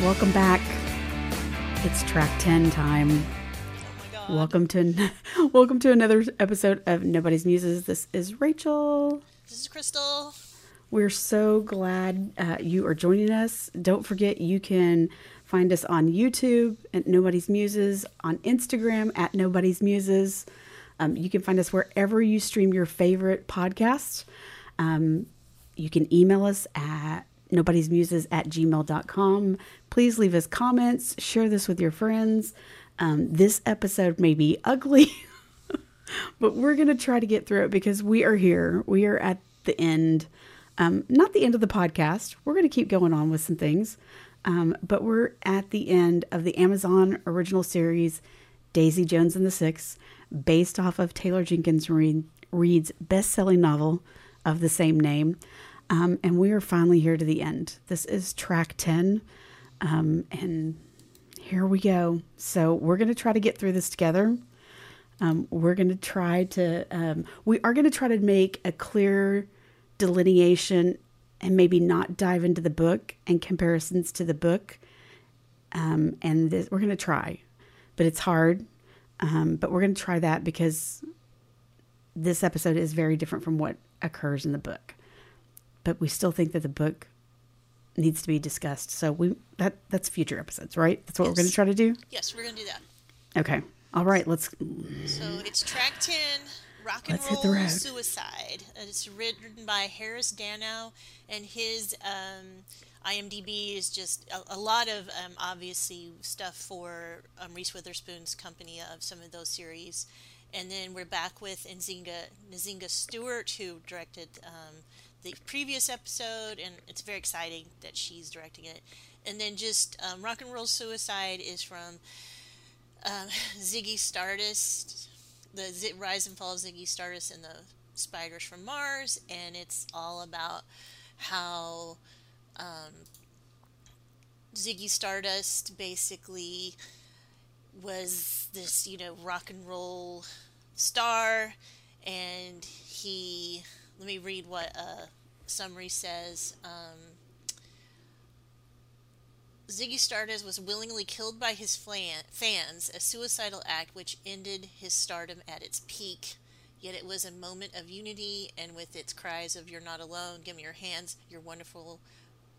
Welcome back. It's track 10 time. Oh. Welcome to welcome to another episode of Nobody's Muses. This is Rachel. This is Crystal. We're so glad uh, you are joining us. Don't forget you can find us on YouTube at Nobody's Muses, on Instagram at Nobody's Muses. Um, you can find us wherever you stream your favorite podcasts. Um, you can email us at nobody's muses at gmail.com. Please leave us comments, share this with your friends. Um, this episode may be ugly, but we're going to try to get through it because we are here. We are at the end. Um, not the end of the podcast. We're going to keep going on with some things, um, but we're at the end of the Amazon original series, Daisy Jones and the Six, based off of Taylor Jenkins Reid, Reid's best selling novel of the same name. Um, and we are finally here to the end. This is track 10. Um, and here we go. So we're going to try to get through this together. Um, we're going to try to, um, we are going to try to make a clear delineation and maybe not dive into the book and comparisons to the book. Um, and this, we're going to try, but it's hard. Um, but we're going to try that because this episode is very different from what occurs in the book but we still think that the book needs to be discussed. So we that that's future episodes, right? That's what Yes. we're going to try to do. Yes, we're gonna do that. Okay. All right. Let's. So it's track ten, rock and Let's roll suicide. It's written by Harris Dano, and his um, IMDb is just a, a lot of um, obviously stuff for um, Reese Witherspoon's company of some of those series. And then we're back with Nzingha Nzingha Stewart, who directed um, the previous episode, and it's very exciting that she's directing it. And then just um, Rock and Roll Suicide is from um, Ziggy Stardust, the Z- Rise and Fall of Ziggy Stardust and the Spiders from Mars, and it's all about how um, Ziggy Stardust basically was this, you know, rock and roll star, and he. Let me read what a summary says. Um, Ziggy Stardust was willingly killed by his flan- fans, a suicidal act which ended his stardom at its peak. Yet it was a moment of unity, and with its cries of "You're not alone, give me your hands, you're wonderful,"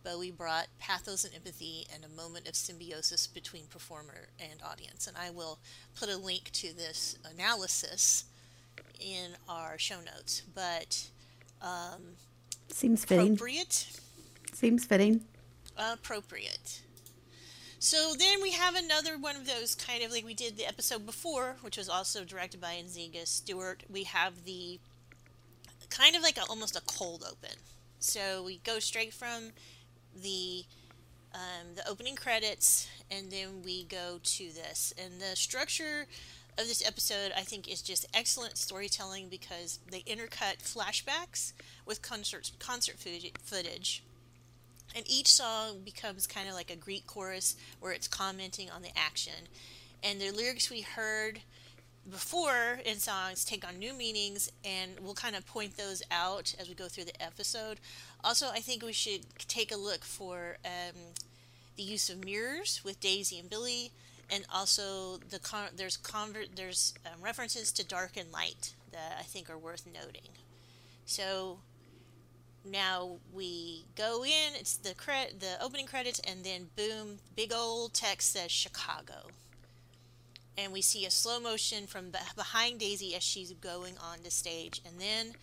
Bowie brought pathos and empathy, and a moment of symbiosis between performer and audience. And I will put a link to this analysis in our show notes. But um, Seems fitting. appropriate Seems fitting. appropriate. So then we have another one of those kind of like we did the episode before, which was also directed by Nzingha Stewart. We have the kind of like a, almost a cold open. So we go straight from the um, the opening credits, and then we go to this. And the structure of this episode, I think, is just excellent storytelling because they intercut flashbacks with concert concert footage- and each song becomes kind of like a Greek chorus where it's commenting on the action. And the lyrics we heard before in songs take on new meanings, and we'll kind of point those out as we go through the episode. Also, I think we should take a look for um, the use of mirrors with Daisy and Billy, and also the con- there's there's um, references to dark and light that I think are worth noting. So now we go in it's the cre- the opening credits and then boom big old text says chicago. And we see a slow motion from behind daisy as she's going on the stage. And then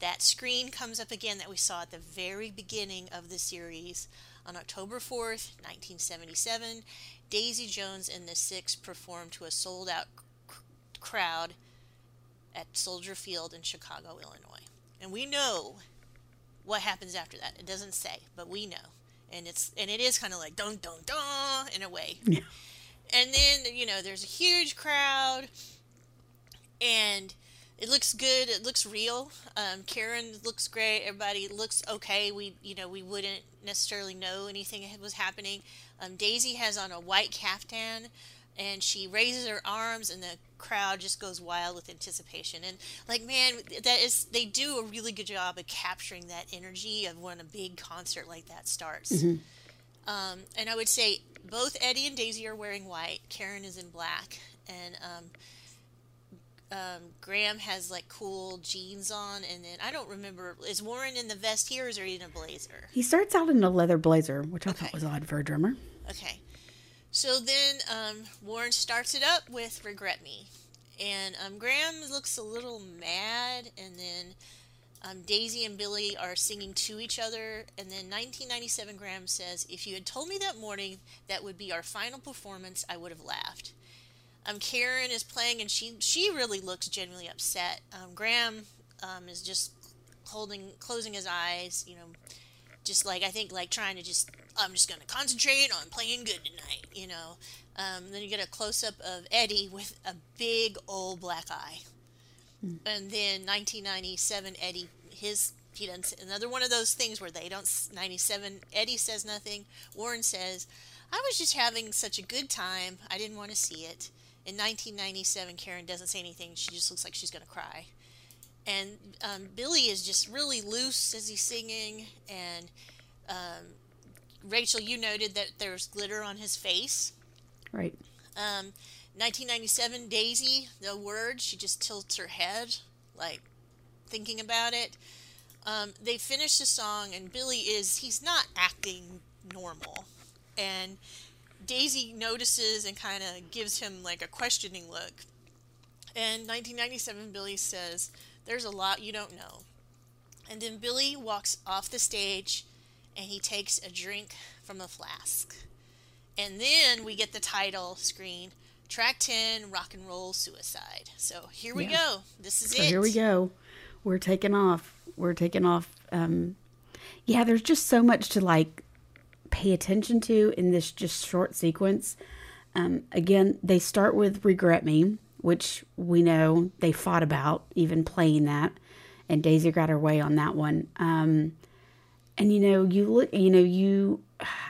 that screen comes up again that we saw at the very beginning of the series. On october 4th 1977 daisy jones and the six performed to a sold out crowd at soldier field in chicago illinois. And we know what happens after that. It doesn't say, but we know. And it's and it is kind of like dun dun dun in a way. Yeah. And then you know there's a huge crowd, and it looks good. It looks real. Um, Karen looks great. Everybody looks okay. We you know we wouldn't necessarily know anything was happening. Um, Daisy has on a white caftan, and she raises her arms, and the crowd just goes wild with anticipation. And like, man, that is they do a really good job of capturing that energy of when a big concert like that starts. Um, and I would say both Eddie and Daisy are wearing white. Karen is in black, and um, um, Graham has like cool jeans on, and then I don't remember is Warren in the vest here, or is he in a blazer? He starts out in a leather blazer, which I Okay. thought was odd for a drummer. Okay. So then um, Warren starts it up with Regret Me. And um, Graham looks a little mad. And then um, Daisy and Billy are singing to each other. And then 1997 Graham says, If you had told me that morning that would be our final performance, I would have laughed. Um, Karen is playing and she, she really looks genuinely upset. Um, Graham um, is just holding, closing his eyes, you know, just like I think like trying to just I'm just gonna concentrate on playing good tonight, you know. Um, then you get a close up of Eddie with a big old black eye, and then 1997 Eddie his he doesn't another one of those things where they don't 97 Eddie says nothing. Warren says, "I was just having such a good time. I didn't want to see it." In 1997, Karen doesn't say anything. She just looks like she's gonna cry and um, Billy is just really loose as he's singing. And um, Rachel, you noted that there's glitter on his face. Right. Um, 1997, Daisy, the word, she just tilts her head, like thinking about it. Um, they finish the song, and Billy is, he's not acting normal. And Daisy notices and kind of gives him like a questioning look. And 1997, Billy says, There's a lot you don't know. And then Billy walks off the stage and he takes a drink from a flask. And then we get the title screen Track 10 Rock and Roll Suicide. So here we Yeah. go. This is So it. here we go. We're taking off. We're taking off. Um, yeah, there's just so much to like pay attention to in this just short sequence. Um, again, they start with "Regret Me," which we know they fought about even playing that, and Daisy got her way on that one. Um, and you know, you look, you know, you.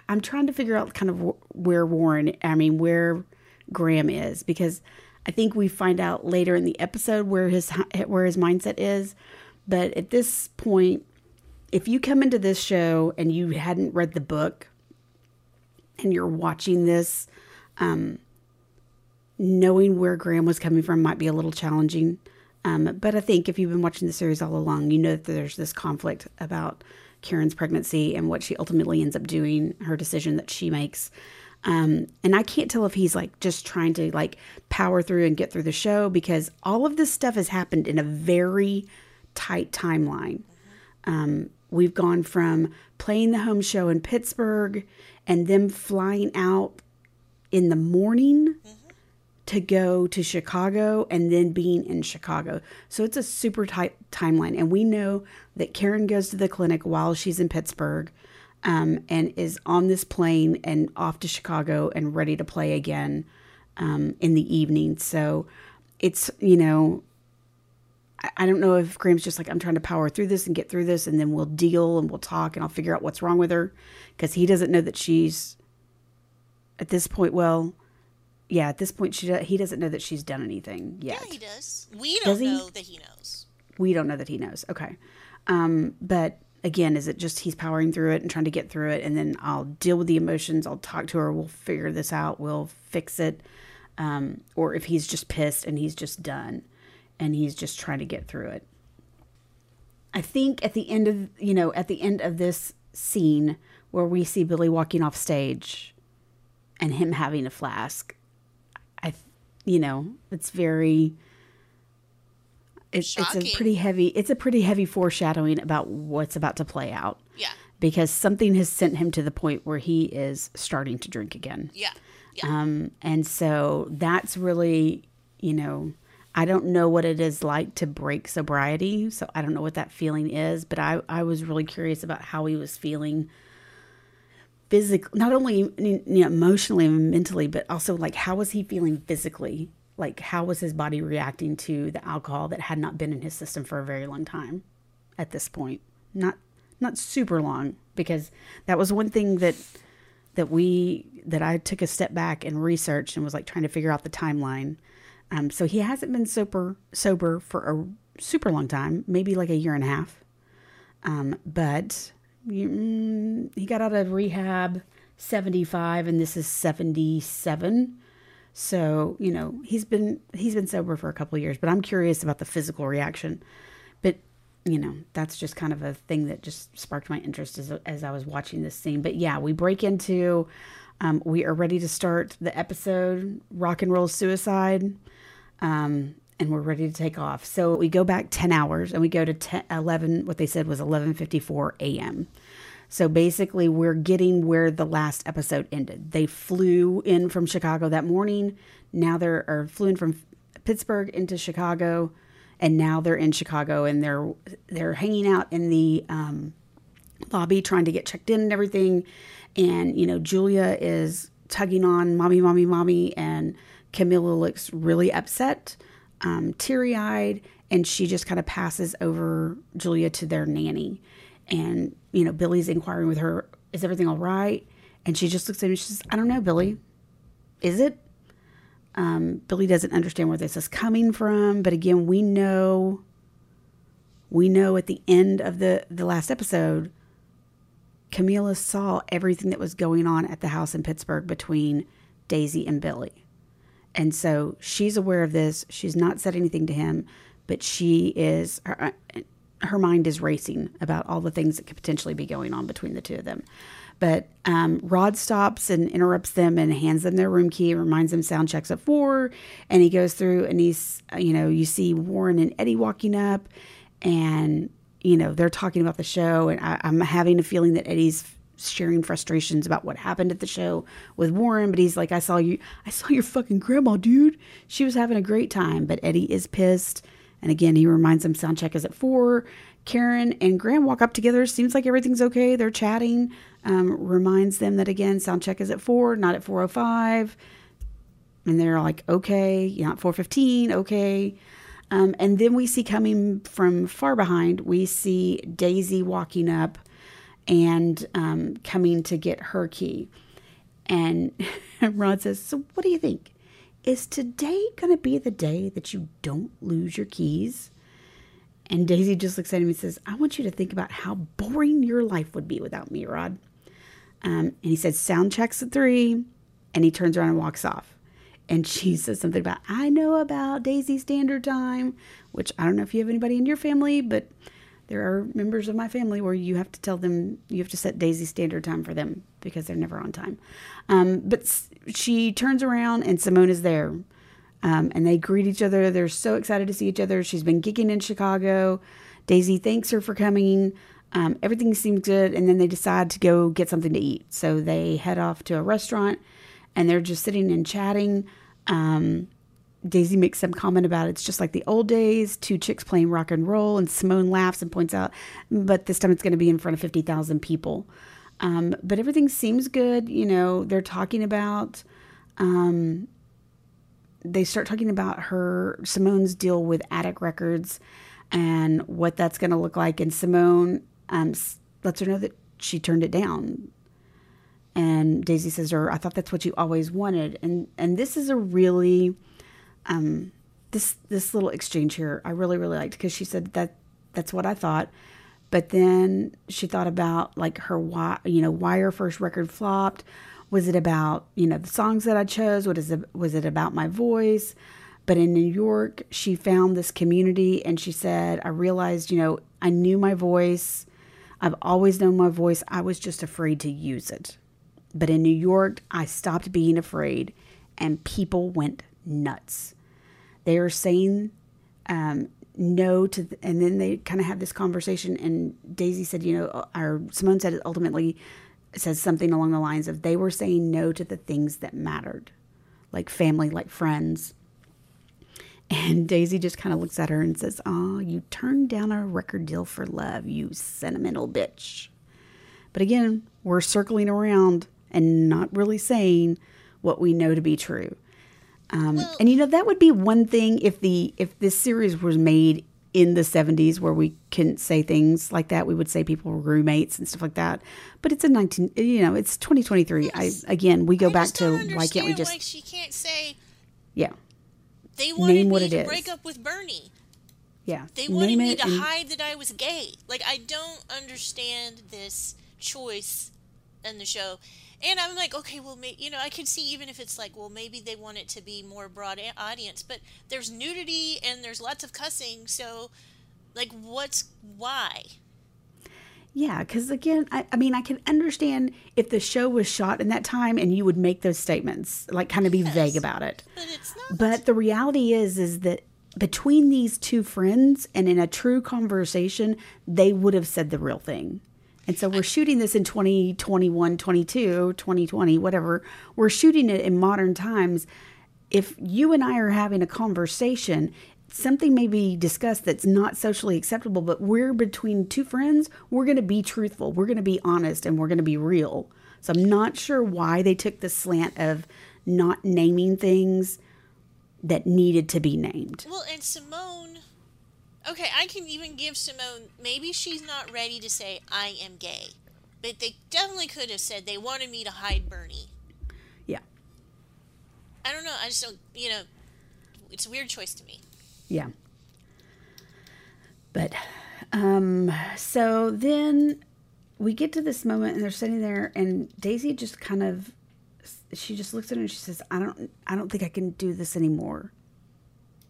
I'm trying to figure out kind of where Warren, I mean, where Graham is because I think we find out later in the episode where his where his mindset is. But at this point, if you come into this show and you hadn't read the book and you're watching this, um, knowing where Graham was coming from might be a little challenging. Um, but I think if you've been watching the series all along, you know that there's this conflict about Karen's pregnancy and what she ultimately ends up doing, her decision that she makes. Um, and I can't tell if he's like just trying to like power through and get through the show because all of this stuff has happened in a very tight timeline. Um, we've gone from playing the home show in Pittsburgh and them flying out in the morning to go to Chicago and then being in Chicago. So it's a super tight timeline. And we know that Karen goes to the clinic while she's in Pittsburgh um, and is on this plane and off to Chicago and ready to play again um, in the evening. So it's, you know, I- I don't know if Graham's just like, I'm trying to power through this and get through this, and then we'll deal and we'll talk and I'll figure out what's wrong with her. Because he doesn't know that she's, at this point, well, yeah, at this point, she he doesn't know that she's done anything yet. Yeah, he does. We don't Does he? know that he knows. we don't know that he knows. Okay. Um, but again, is it just he's powering through it and trying to get through it, and then I'll deal with the emotions. I'll talk to her. We'll figure this out. We'll fix it. Um, or if he's just pissed and he's just done, and he's just trying to get through it. I think at the end of you know at the end of this scene where we see Billy walking off stage, and him having a flask, I, you know, it's very it's, it's a pretty heavy it's a pretty heavy foreshadowing about what's about to play out Yeah. because something has sent him to the point where he is starting to drink again Yeah. Yeah. um, and so that's really you know i don't know what it is like to break sobriety so i don't know what that feeling is but i, I was really curious about how he was feeling physically not only you know, emotionally and mentally but also like how was he feeling physically like how was his body reacting to the alcohol that had not been in his system for a very long time at this point not not super long because that was one thing that that we that I took a step back and researched and was like trying to figure out the timeline. Um, so he hasn't been sober sober for a super long time, maybe like a year and a half. Um, but he got out of rehab 75 and this is 77. So, you know, he's been he's been sober for a couple years, but I'm curious about the physical reaction. But, you know, that's just kind of a thing that just sparked my interest as, as I was watching this scene. But yeah, we break into um, we are ready to start the episode Rock and Roll Suicide. Um, and we're ready to take off. So we go back 10 hours and we go to 10, 11, what they said was 11:54 a.m. So basically, we're getting where the last episode ended. They flew in from Chicago that morning. Now they're or flew in from Pittsburgh into Chicago, and now they're in Chicago and they're they're hanging out in the um, lobby trying to get checked in and everything. And you know, Julia is tugging on mommy, mommy, mommy, and Camila looks really upset, um, teary eyed, and she just kind of passes over Julia to their nanny. And you know billy's inquiring with her is everything all right? And she just looks at me she says i don't know billy. Is it? Um, billy doesn't understand where this is coming from but again we know we know at the end of the the last episode camila saw everything that was going on at the house in pittsburgh between daisy and billy and so she's aware of this she's not said anything to him but she is her, her mind is racing about all the things that could potentially be going on between the two of them. But um, Rod stops and interrupts them and hands them their room key, reminds them sound checks at four. And he goes through and he's, you know, you see Warren and Eddie walking up and, you know, they're talking about the show. And I, I'm having a feeling that Eddie's sharing frustrations about what happened at the show with Warren, but he's like, I saw you, I saw your fucking grandma, dude. She was having a great time, but Eddie is pissed. And again, he reminds them sound check is at four. Karen and Graham walk up together. Seems like everything's okay. They're chatting. Um, reminds them that again, sound check is at four, not at 405. And they're like, okay, four fifteen, okay. Um, and then we see coming from far behind, we see Daisy walking up and um, coming to get her key. And Rod says, So, what do you think? Is today going to be the day that you don't lose your keys? And Daisy just looks at him and says, I want you to think about how boring your life would be without me, Rod. Um, and he said, Sound checks at three. And he turns around and walks off. And she says something about, I know about Daisy Standard Time, which I don't know if you have anybody in your family, but there are members of my family where you have to tell them, you have to set Daisy Standard Time for them because they're never on time. Um, but she turns around and Simone is there. Um, and they greet each other. They're so excited to see each other. She's been gigging in Chicago. Daisy thanks her for coming. Um, everything seems good. And then they decide to go get something to eat. So they head off to a restaurant and they're just sitting and chatting. Um, Daisy makes some comment about it's just like the old days, two chicks playing rock and roll, and Simone laughs and points out, but this time it's going to be in front of 50,000 people. Um, but everything seems good. You know, they're talking about, um, they start talking about her, Simone's deal with Attic Records and what that's going to look like. And Simone um, lets her know that she turned it down. And Daisy says her, I thought that's what you always wanted. And, and this is a really, um, this, this little exchange here, I really, really liked because she said that that's what I thought. But then she thought about like her why you know why her first record flopped. Was it about you know the songs that I chose? What is it? Was it about my voice? But in New York, she found this community, and she said, I realized you know I knew my voice. I've always known my voice. I was just afraid to use it. But in New York, I stopped being afraid, and people went nuts. They are saying um, no to, th- and then they kind of have this conversation. And Daisy said, you know, or Simone said ultimately says something along the lines of they were saying no to the things that mattered, like family, like friends. And Daisy just kind of looks at her and says, Oh, you turned down a record deal for love, you sentimental bitch. But again, we're circling around and not really saying what we know to be true. Um, and you know that would be one thing if the if this series was made in the 70s where we couldn't say things like that. We would say people were roommates and stuff like that. But it's a 19 you know it's 2023 yes. i again we go I back to why can't we just like she can't say yeah. They wanted Name what me it to is. break up with bernie. Yeah. They wanted me to and... hide that i was gay. Like i don't understand this choice in the show And I'm like, okay, well, may, you know, I can see even if it's like, well, maybe they want it to be more broad a- audience, but there's nudity and there's lots of cussing, so like, what's why? Yeah, because again, I, I mean, I can understand if the show was shot in that time and you would make those statements, like kind of be Yes. vague about it. But it's not. But the reality is, is that between these two friends and in a true conversation, they would have said the real thing. And so we're shooting this in 2021, 22, 2020, whatever. We're shooting it in modern times. If you and I are having a conversation, something may be discussed that's not socially acceptable, but we're between two friends, we're going to be truthful, we're going to be honest, and we're going to be real. So I'm not sure why they took the slant of not naming things that needed to be named. Well, and Simone. Okay, I can even give Simone. Maybe she's not ready to say I am gay, but they definitely could have said they wanted me to hide Bernie. Yeah. I don't know. I just don't. You know, it's a weird choice to me. Yeah. But um so then we get to this moment and they're sitting there and Daisy just kind of she just looks at her and she says, "I don't I don't think I can do this anymore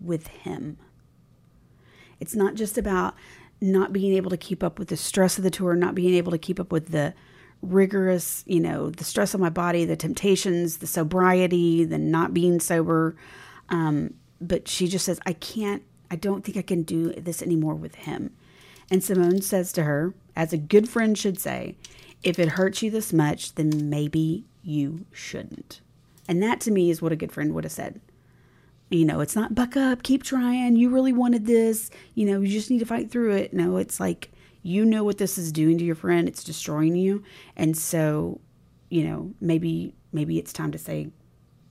with him." It's not just about not being able to keep up with the stress of the tour, not being able to keep up with the rigorous, you know, the stress on my body, the temptations, the sobriety, the not being sober. Um, but she just says, I can't, I don't think I can do this anymore with him. And Simone says to her, as a good friend should say, if it hurts you this much, then maybe you shouldn't. And that to me is what a good friend would have said. You know, it's not buck up, keep trying. You really wanted this. You know, you just need to fight through it. No, it's like you know what this is doing to your friend. It's destroying you. And so, you know, maybe maybe it's time to say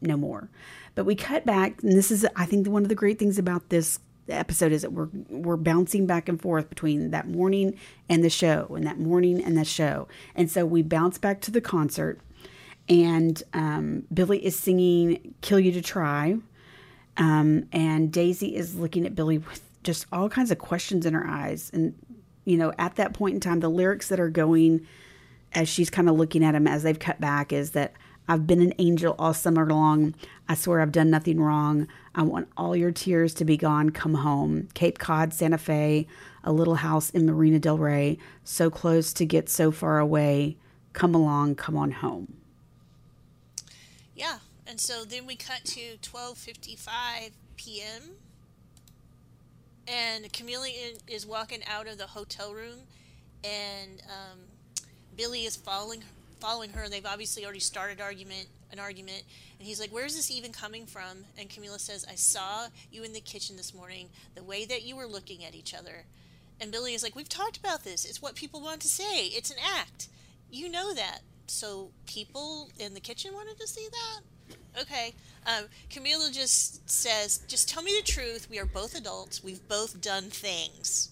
no more. But we cut back, and this is I think one of the great things about this episode is that we're we're bouncing back and forth between that morning and the show, and that morning and the show. And so we bounce back to the concert, and um, Billy is singing "Kill You to Try." Um, and Daisy is looking at Billy with just all kinds of questions in her eyes. And, you know, at that point in time, the lyrics that are going as she's kind of looking at him as they've cut back is that I've been an angel all summer long. I swear I've done nothing wrong. I want all your tears to be gone. Come home. Cape Cod, Santa Fe, a little house in Marina Del Rey, so close to get so far away. Come along, come on home. Yeah, and so then we cut to 12:55 p.m. and Camila is walking out of the hotel room, and um, Billy is following following her. They've obviously already started argument an argument, and he's like, "Where's this even coming from?" And Camila says, "I saw you in the kitchen this morning. The way that you were looking at each other." And Billy is like, "We've talked about this. It's what people want to say. It's an act. You know that." So people in the kitchen wanted to see that. Okay. Um, Camila just says, just tell me the truth. We are both adults. We've both done things.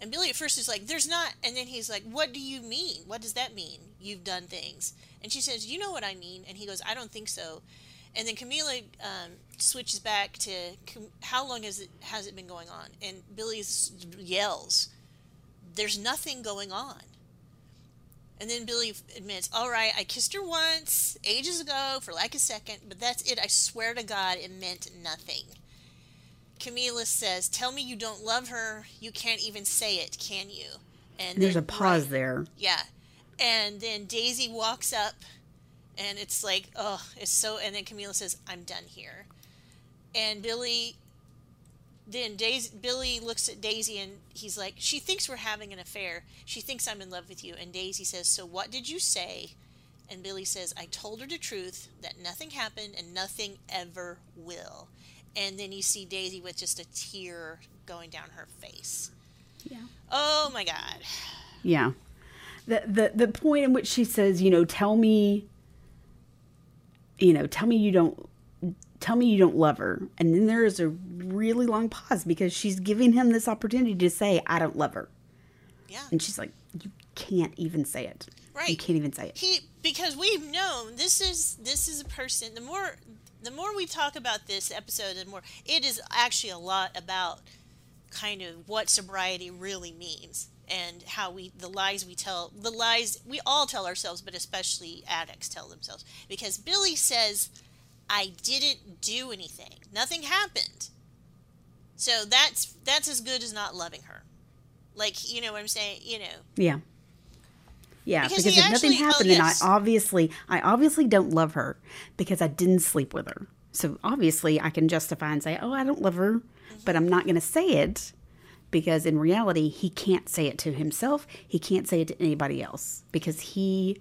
And Billy at first is like, there's not. And then he's like, what do you mean? What does that mean? You've done things. And she says, you know what I mean. And he goes, I don't think so. And then Camila um, switches back to "Cam- how long has it has it been going on? And Billy yells, "There's nothing going on." And then Billy admits, all right, I kissed her once, ages ago, for like a second, but that's it. I swear to God, it meant nothing. Camila says, tell me you don't love her. You can't even say it, can you? And There's a pause right. there. Yeah. And then Daisy walks up, and it's like, oh, it's so. And then Camila says, I'm done here. And Billy then Daisy, Billy looks at Daisy and he's like, She thinks we're having an affair. She thinks I'm in love with you. And Daisy says, So what did you say? And Billy says, I told her the truth that nothing happened and nothing ever will. And then you see Daisy with just a tear going down her face. Yeah. Oh my God. Yeah. The, the the point in which she says, you know, tell me you know, tell me you don't tell me you don't love her. And then there is a really long pause because she's giving him this opportunity to say, I don't love her. Yeah. And she's like, You can't even say it. Right. You can't even say it. he because we've known this is this is a person the more the more we talk about this episode the more it is actually a lot about kind of what sobriety really means and how we the lies we tell the lies we all tell ourselves but especially addicts tell themselves because billy says i didn't do anything nothing happened so that's that's as good as not loving her like you know what i'm saying you know Yeah. Yeah, Because because, if nothing actually- oh, happened, yes. then I obviously, I obviously don't love her because I didn't sleep with her. So obviously, I can justify and say, "Oh, I don't love her," mm-hmm. but I'm not going to say it because in reality, he can't say it to himself. He can't say it to anybody else because he.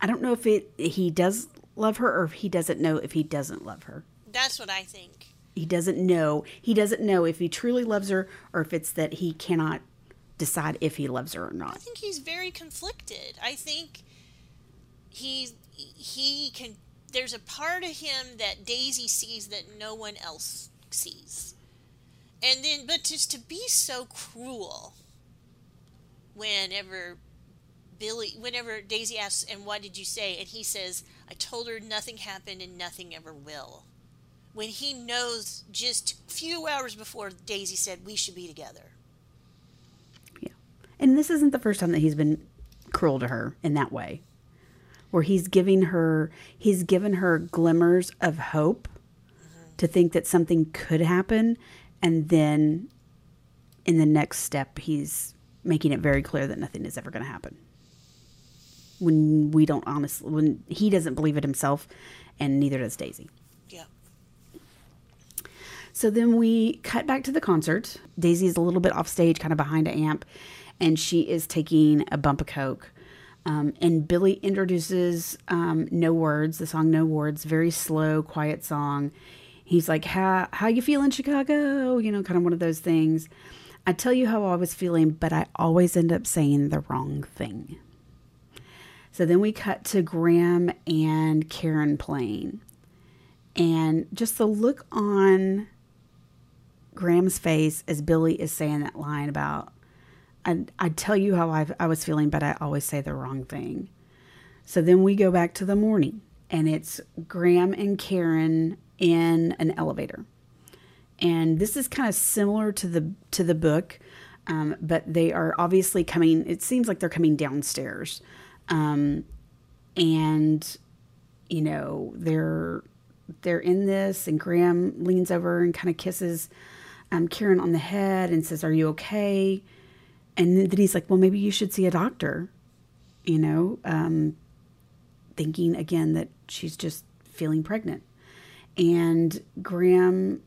I don't know if it he does love her or if he doesn't know if he doesn't love her. that's what i think He doesn't know. He doesn't know if he truly loves her or if it's that he cannot decide if he loves her or not. I think he's very conflicted. I think he he can. There's a part of him that Daisy sees that no one else sees, and then but just to be so cruel. Whenever Billy, whenever Daisy asks, "And what did you say?" and he says, "I told her nothing happened and nothing ever will." When he knows just a few hours before Daisy said we should be together. Yeah. And this isn't the first time that he's been cruel to her in that way. Where he's giving her he's given her glimmers of hope mm-hmm. to think that something could happen and then in the next step he's making it very clear that nothing is ever going to happen. When we don't honestly when he doesn't believe it himself and neither does Daisy. Yeah. So then we cut back to the concert. Daisy is a little bit off stage, kind of behind an amp, and she is taking a bump of coke. Um, and Billy introduces um, "No Words," the song "No Words," very slow, quiet song. He's like, "How how you feeling, Chicago?" You know, kind of one of those things. I tell you how I was feeling, but I always end up saying the wrong thing. So then we cut to Graham and Karen playing. And just the look on Graham's face as Billy is saying that line about, I, I tell you how I, I was feeling, but I always say the wrong thing. So then we go back to the morning, and it's Graham and Karen in an elevator. And this is kind of similar to the to the book, um, but they are obviously coming. It seems like they're coming downstairs, um, and you know they're they're in this, and Graham leans over and kind of kisses um, Karen on the head and says, "Are you okay?" And then he's like, "Well, maybe you should see a doctor," you know, um, thinking again that she's just feeling pregnant. And Graham,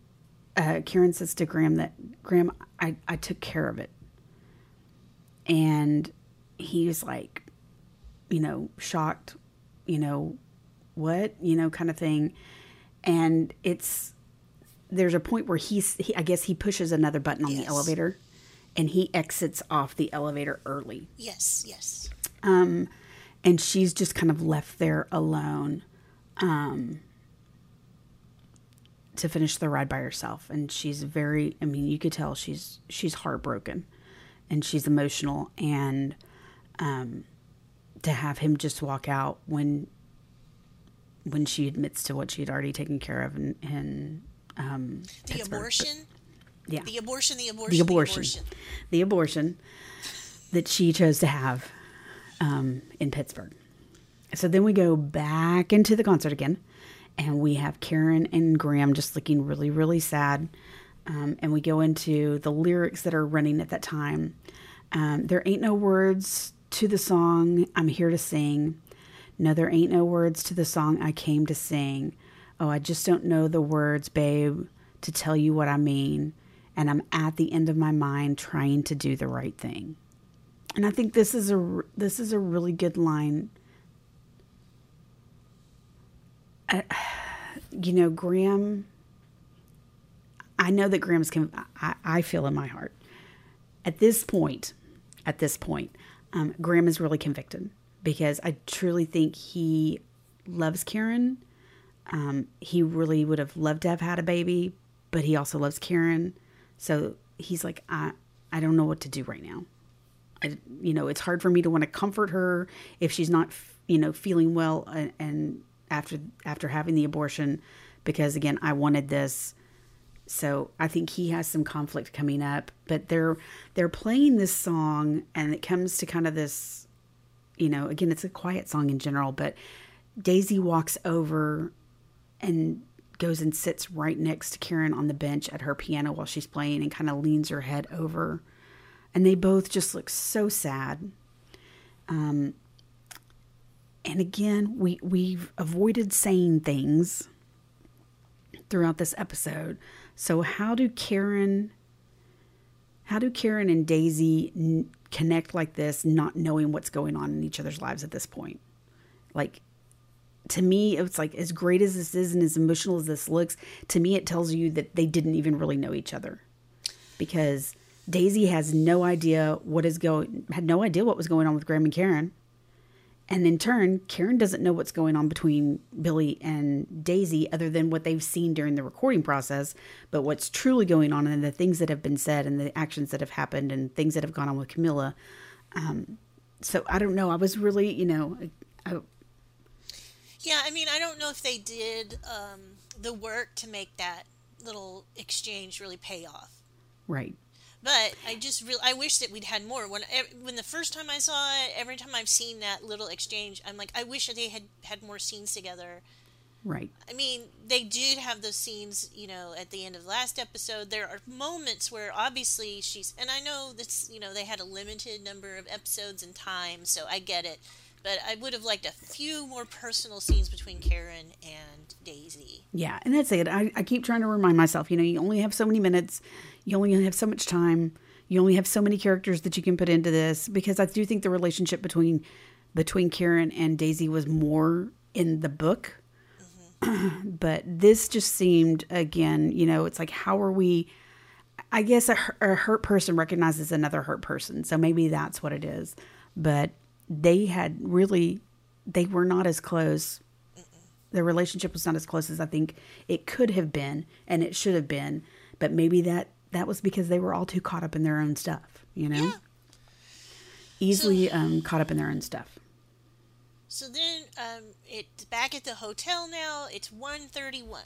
uh, Karen says to Graham that Graham, I, I took care of it. And he was like, you know, shocked, you know, what, you know, kind of thing. And it's, there's a point where he's, he, I guess he pushes another button on the elevator and he exits off the elevator early. Yes. Yes. Um, and she's just kind of left there alone um, to finish the ride by herself. And she's very, I mean, you could tell she's she's heartbroken and she's emotional. And um, to have him just walk out when when she admits to what she had already taken care of and, and um, The Pittsburgh. abortion. yeah, The abortion. The abortion. the abortion, the abortion that she chose to have um, in Pittsburgh. So then we go back into the concert again, and we have Karen and Graham just looking really, really sad. Um, and we go into the lyrics that are running at that time. Um, there ain't no words to the song I'm here to sing. No, there ain't no words to the song I came to sing. Oh, I just don't know the words, babe, to tell you what I mean. And I'm at the end of my mind trying to do the right thing. And I think this is a this is a really good line. I, you know, Graham. I know that Graham's. I, I feel in my heart at this point, at this point, um, Graham is really convicted because I truly think he loves Karen. Um, he really would have loved to have had a baby, but he also loves Karen. So he's like, I, I don't know what to do right now. I, you know, it's hard for me to want to comfort her if she's not, you know, feeling well and, and after after having the abortion, because again, I wanted this So I think he has some conflict coming up, but they're they're playing this song and it comes to kind of this you know, again it's a quiet song in general, but Daisy walks over and goes and sits right next to Karen on the bench at her piano while she's playing and kind of leans her head over. And they both just look so sad. Um, and again, we we've avoided saying things throughout this episode. So how do Karen how do Karen and Daisy n- connect like this not knowing what's going on in each other's lives at this point? Like to me it's like as great as this is and as emotional as this looks, to me it tells you that they didn't even really know each other. Because Daisy has no idea what is going had no idea what was going on with Graham and Karen. And in turn, Karen doesn't know what's going on between Billy and Daisy other than what they've seen during the recording process, but what's truly going on and the things that have been said and the actions that have happened and things that have gone on with Camila. Um, so I don't know. I was really, you know, I, Yeah, I mean, I don't know if they did um, the work to make that little exchange really pay off. right. But I just really I wish that we'd had more. When when the first time I saw it, every time I've seen that little exchange, I'm like, I wish that they had had more scenes together. Right. I mean, they did have those scenes, you know, at the end of the last episode. There are moments where obviously she's, and I know that's, you know, they had a limited number of episodes and time, so I get it. But I would have liked a few more personal scenes between Karen and Daisy. Yeah, and that's it. I, I keep trying to remind myself, you know, you only have so many minutes, you only have so much time, you only have so many characters that you can put into this because I do think the relationship between between Karen and Daisy was more in the book. but this just seemed again, you know, it's like how are we I guess a, a hurt person recognizes another hurt person. So maybe that's what it is. But they had really they were not as close their relationship was not as close as I think it could have been and it should have been. But maybe that that was because they were all too caught up in their own stuff, you know? Yeah. Easily um, caught up in their own stuff. So then, um, it's back at the hotel now. It's 1.31.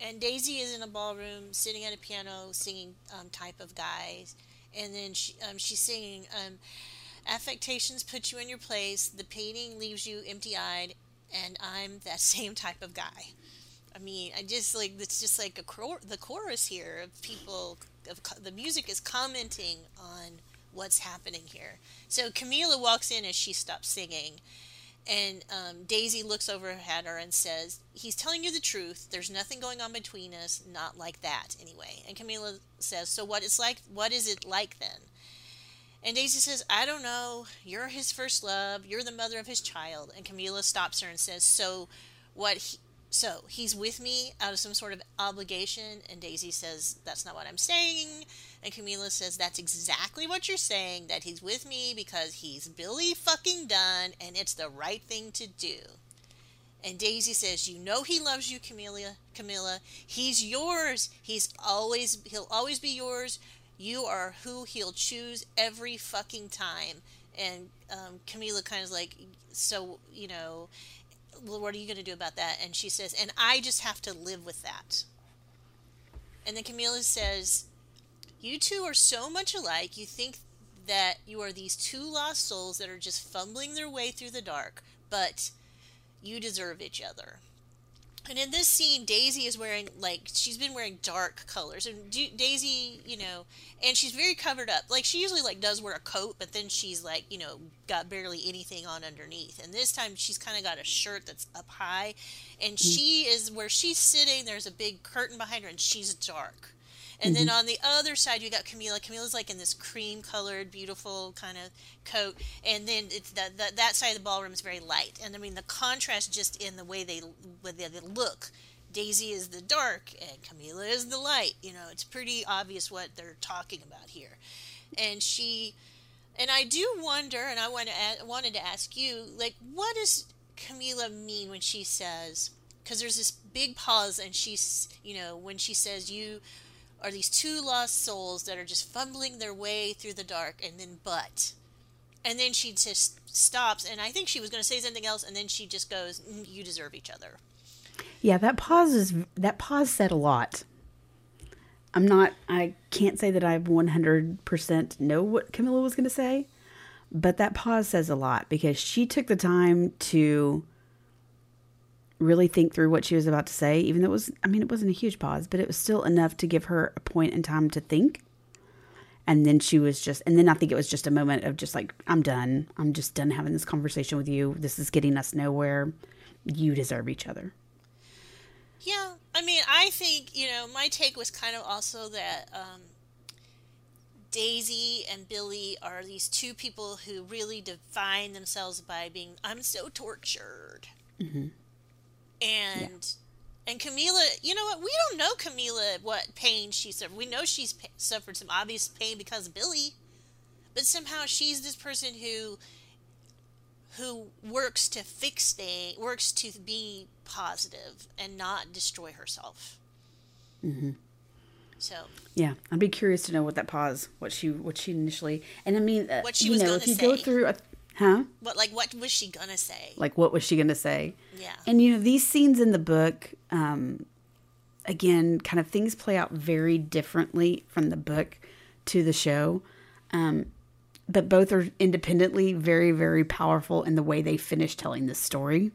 And Daisy is in a ballroom, sitting at a piano, singing um, "Type of Guys," and then she, um, she's singing um, "Affectations put you in your place. The painting leaves you empty-eyed, and I'm that same type of guy." I mean, I just like it's just like a cor- the chorus here of people of co- the music is commenting on what's happening here. So Camila walks in as she stops singing, and um, Daisy looks over at her and says, "He's telling you the truth. There's nothing going on between us. Not like that, anyway." And Camila says, "So what is like? What is it like then?" And Daisy says, "I don't know. You're his first love. You're the mother of his child." And Camila stops her and says, "So what? He, so he's with me out of some sort of obligation?" And Daisy says, "That's not what I'm saying." And Camila says, That's exactly what you're saying, that he's with me because he's Billy fucking done and it's the right thing to do. And Daisy says, You know he loves you, Camila Camila. He's yours. He's always he'll always be yours. You are who he'll choose every fucking time. And um, Camila kind of like, so you know, well, what are you going to do about that? And she says, and I just have to live with that. And then Camila says, you two are so much alike, you think that you are these two lost souls that are just fumbling their way through the dark, but you deserve each other. And in this scene, Daisy is wearing, like, she's been wearing dark colors. And Da- Daisy, you know, and she's very covered up. Like, she usually, like, does wear a coat, but then she's, like, you know, got barely anything on underneath. And this time, she's kind of got a shirt that's up high. And mm. she is, where she's sitting, there's a big curtain behind her, and she's dark. And then mm-hmm. on the other side, you got Camila. Camila's like in this cream colored, beautiful kind of coat. And then it's that, that that side of the ballroom is very light. And I mean, the contrast just in the way they, they look. Daisy is the dark and Camila is the light. You know, it's pretty obvious what they're talking about here. And she, and I do wonder, and I want to wanted to ask you, like, what does Camila mean when she says? Because there's this big pause, and she's, you know, when she says, "You are these two lost souls that are just fumbling their way through the dark and then but and then she just stops and i think she was going to say something else and then she just goes "Mm, you deserve each other Yeah, that pause is that pause said a lot. I'm not, I can't say that I 100% know what Camila was going to say, but that pause says a lot because she took the time to really think through what she was about to say, even though it was, I mean, it wasn't a huge pause, but it was still enough to give her a point in time to think. And then she was just, and then I think it was just a moment of just like, I'm done. I'm just done having this conversation with you. This is getting us nowhere. You deserve each other. Yeah, I mean, I think you know my take was kind of also that um, Daisy and Billy are these two people who really define themselves by being I'm so tortured, Mm-hmm. And and Camila, you know what? We don't know Camila what pain she suffered. We know she's pa- suffered some obvious pain because of Billy, but somehow she's this person who who works to fix things, works to be positive and not destroy herself. Mm-hmm. So Yeah, I'd be curious to know what that pause, what she, what she initially, and I mean, uh, What she you was know, if you go say. through, a, huh? what like what was she gonna say? Like, what was she to say? Yeah. And you know, these scenes in the book, um, again, kind of things play out very differently from the book to the show. Um, but both are independently very, very powerful in the way they finish telling the story.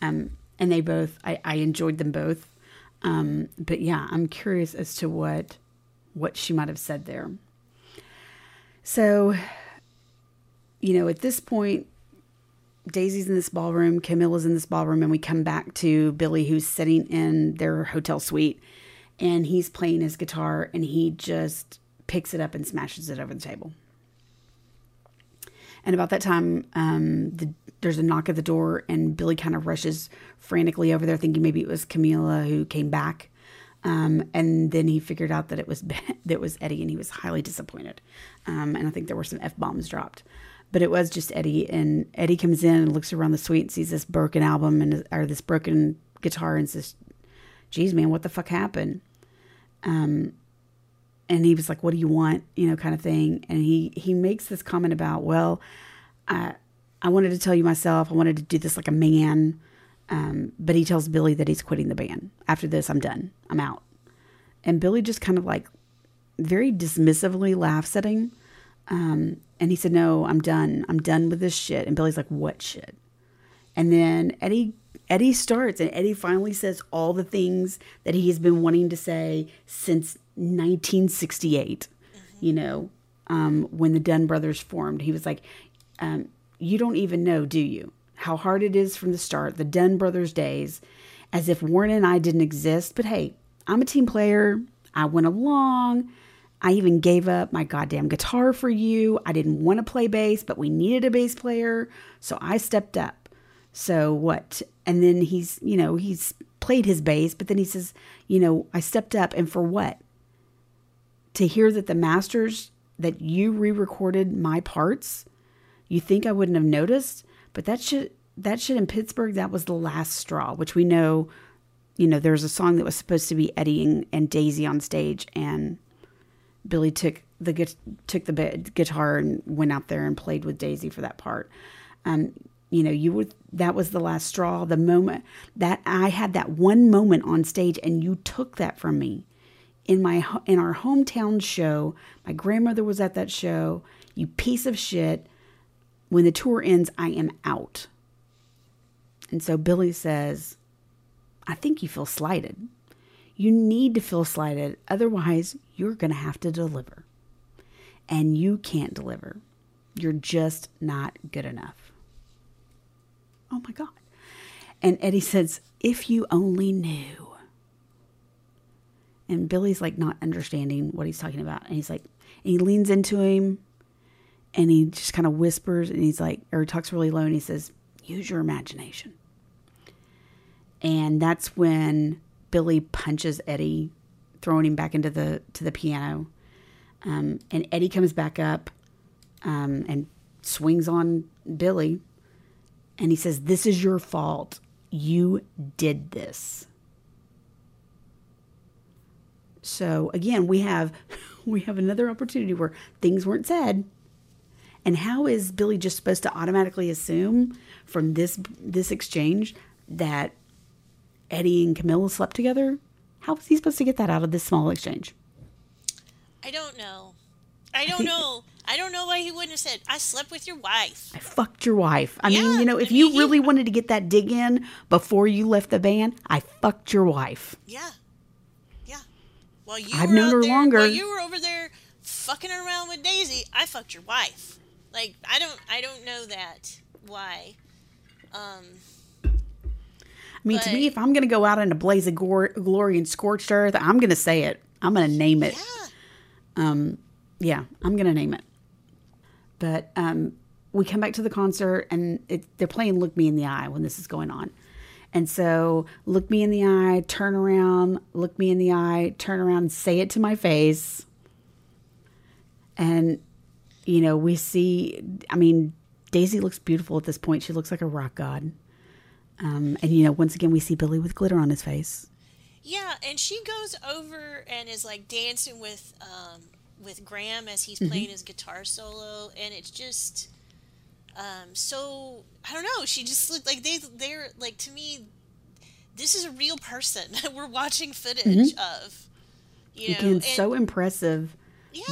Um, and they both, I, I enjoyed them both. Um, but yeah, I'm curious as to what what she might have said there. So, you know, at this point, Daisy's in this ballroom, Camila's in this ballroom, and we come back to Billy, who's sitting in their hotel suite, and he's playing his guitar, and he just picks it up and smashes it over the table. And about that time, um, the, there's a knock at the door, and Billy kind of rushes frantically over there, thinking maybe it was Camilla who came back. Um, and then he figured out that it was that it was Eddie, and he was highly disappointed. Um, and I think there were some f bombs dropped, but it was just Eddie. And Eddie comes in and looks around the suite and sees this broken album and or this broken guitar and says, "Geez, man, what the fuck happened?" Um, and he was like, "What do you want?" You know, kind of thing. And he he makes this comment about, "Well, I I wanted to tell you myself. I wanted to do this like a man." Um, but he tells Billy that he's quitting the band. After this, I'm done. I'm out. And Billy just kind of like very dismissively laughs at him. Um, and he said, No, I'm done. I'm done with this shit. And Billy's like, What shit? And then Eddie Eddie starts and Eddie finally says all the things that he has been wanting to say since 1968. You know, um, when the Dunne brothers formed, he was like, um, "You don't even know, do you, how hard it is from the start, the Dunne brothers days, as if Warren and I didn't exist. But hey, I'm a team player. I went along." I even gave up my goddamn guitar for you. I didn't want to play bass, but we needed a bass player. So I stepped up. So what? And then he's, you know, he's played his bass, but then he says, you know, I stepped up and for what? To hear that the masters that you re-recorded my parts, you think I wouldn't have noticed, but that shit that shit in Pittsburgh, that was the last straw, which we know, you know, there was a song that was supposed to be Eddie and, and Daisy on stage and Billy took the took the guitar and went out there and played with Daisy for that part. Um, you know, you would that was the last straw. The moment that I had that one moment on stage, and you took that from me in my in our hometown show. My grandmother was at that show. You piece of shit. When the tour ends, I am out. And so Billy says, "I think you feel slighted." You need to feel slighted. Otherwise, you're going to have to deliver. And you can't deliver. You're just not good enough. Oh my God. And Eddie says, If you only knew. And Billy's like not understanding what he's talking about. And he's like, and he leans into him and he just kind of whispers and he's like, or he talks really low and he says, Use your imagination. And that's when Billy punches Eddie, throwing him back into the to the piano. Um, and Eddie comes back up um, and swings on Billy, and he says, "This is your fault. You did this." So again, we have we have another opportunity where things weren't said. And how is Billy just supposed to automatically assume from this this exchange that Eddie and Camila slept together? How was he supposed to get that out of this small exchange? I don't know. I don't know. I don't know why he wouldn't have said, "I slept with your wife." I fucked your wife. I Yeah, mean, you know, if I mean, you he- really wanted to get that dig in before you left the band, I fucked your wife. Yeah, yeah. While you I've were known her there, longer. While you were over there fucking around with Daisy, I fucked your wife. Like I don't, I don't know that why. Um, I mean, to me, if I'm going to go out in a blaze of gor- glory and scorched earth, I'm going to say it. I'm going to name it. yeah, Um, Yeah, I'm going to name it. But um, we come back to the concert and it, they're playing Look Me in the Eye when this is going on. And so, look me in the eye, turn around, look me in the eye, turn around, say it to my face. And, you know, we see, I mean, Daisy looks beautiful at this point. She looks like a rock god. Um, and, you know, once again, we see Billy with glitter on his face. yeah. And she goes over and is like dancing with, um, with Graham as he's Mm-hmm. playing his guitar solo, and it's just, um, so I don't know. She just looked like they, they're like to me. This is a real person that we're watching footage of. You know, Mm-hmm. Again, and- so impressive.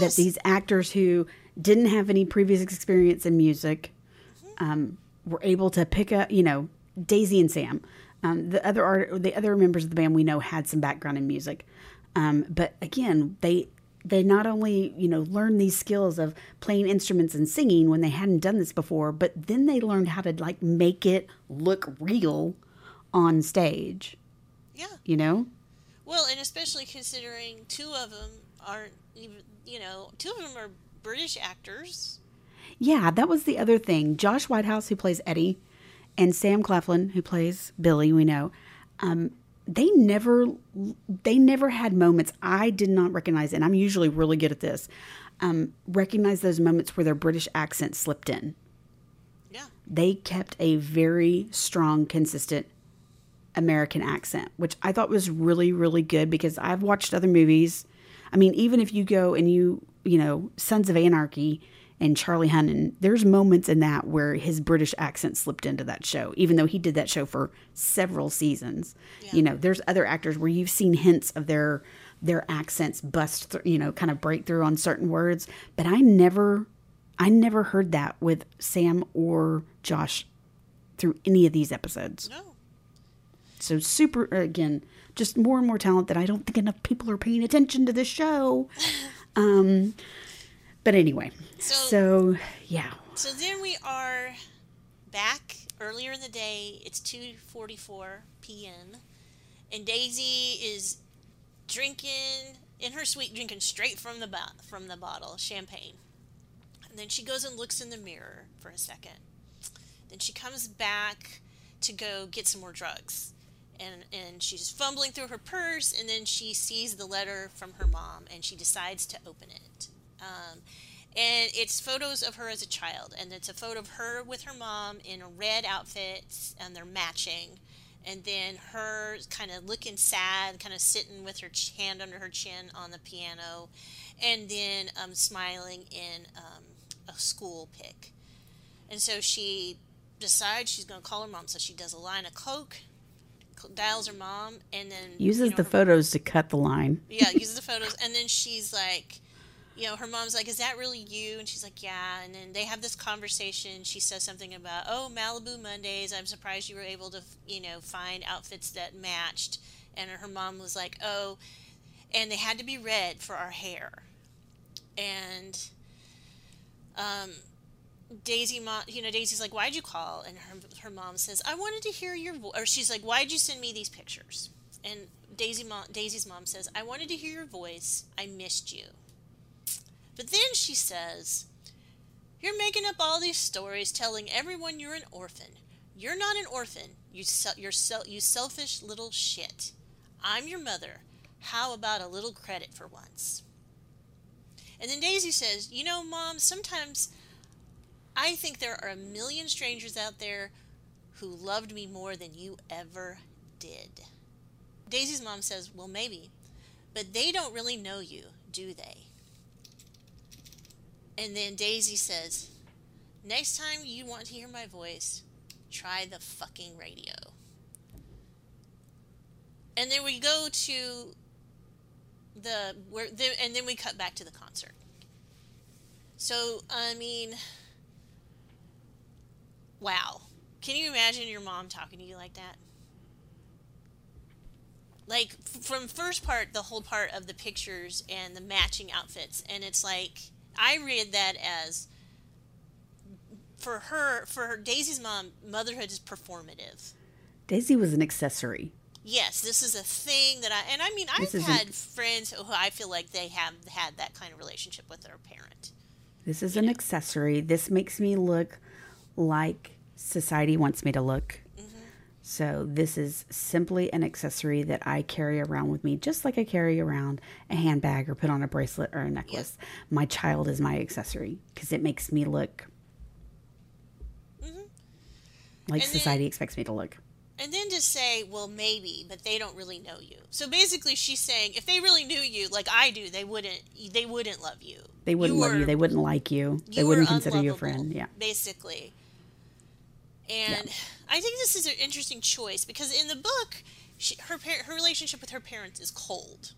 that these actors who didn't have any previous experience in music um, were able to pick up, you know, Daisy and Sam. Um, the other art, the other members of the band we know had some background in music, um, but again, they they not only you know learned these skills of playing instruments and singing when they hadn't done this before, but then they learned how to like make it look real on stage. yeah. You know, Well, and especially considering two of them aren't even, you know, two of them are British actors. Yeah, that was the other thing. Josh Whitehouse, who plays Eddie, and Sam Claflin, who plays Billy, we know, um, they never they never had moments I did not recognize, and I'm usually really good at this. Um, recognize those moments where their British accent slipped in. Yeah. They kept a very strong, consistent American accent, which I thought was really, really good because I've watched other movies. I mean, even if you go and you, you know, Sons of Anarchy and Charlie Hunnam, there's moments in that where his British accent slipped into that show, even though he did that show for several seasons. You know, there's other actors where you've seen hints of their their accents bust, through, you know, kind of break through on certain words, but I never, I never heard that with Sam or Josh through any of these episodes. No. So super again, just more and more talent that I don't think enough people are paying attention to this show. um, but anyway, So- so yeah, So then we are back earlier in the day. It's 2:44 p.m. and Daisy is drinking in her suite, drinking straight from the bo- from the bottle, champagne. And then she goes and looks in the mirror for a second. Then she comes back to go get some more drugs. And, and she's fumbling through her purse, and then she sees the letter from her mom, and she decides to open it. Um, and it's photos of her as a child, and it's a photo of her with her mom in a red outfit, and they're matching. And then her kind of looking sad, kind of sitting with her hand under her chin on the piano, and then um, smiling in um, a school pic. And so she decides she's going to call her mom. So she does a line of coke, dials her mom, and then uses you know, the photos to cut the line. yeah, uses the photos, and then she's like, you know, her mom's like, "Is that really you?" And she's like, "Yeah." And then they have this conversation. She says something about, "Oh, Malibu Mondays. I'm surprised you were able to, you know, find outfits that matched." And her mom was like, "Oh, and they had to be red for our hair." And um, Daisy, mom, you know, Daisy's like, "Why'd you call?" And her her mom says, "I wanted to hear your voice." Or she's like, "Why'd you send me these pictures?" And Daisy, mom, Daisy's mom says, "I wanted to hear your voice. I missed you." But then she says, "You're making up all these stories, telling everyone you're an orphan. You're not an orphan. You se- you're sel- you selfish little shit. I'm your mother. How about a little credit for once?" And then Daisy says, "You know, mom, sometimes." I think there are a million strangers out there who loved me more than you ever did. Daisy's mom says, Well, maybe, but they don't really know you, do they? And then Daisy says, Next time you want to hear my voice, try the fucking radio. And then we go to the where the, and then we cut back to the concert. So I mean, wow. Can you imagine your mom talking to you like that? Like from first part, the whole part of the pictures and the matching outfits, and it's like I read that as for her, for her, Daisy's mom, motherhood is performative. Daisy was an accessory. Yes, this is a thing that I, and I mean, I've had friends who I feel like they have had that kind of relationship with their parent. This is an accessory. This makes me look like society wants me to look. So this is simply an accessory that I carry around with me, just like I carry around a handbag or put on a bracelet or a necklace. My child is my accessory because it makes me look mm-hmm. like And then- society expects me to look. And then to say, well, maybe, but they don't really know you. So basically, she's saying, if they really knew you like I do, they wouldn't. They wouldn't love you. They wouldn't love you. They wouldn't like you. They wouldn't consider you a friend. Yeah. Basically. And I think this is an interesting choice because in the book, she, her her relationship with her parents is cold.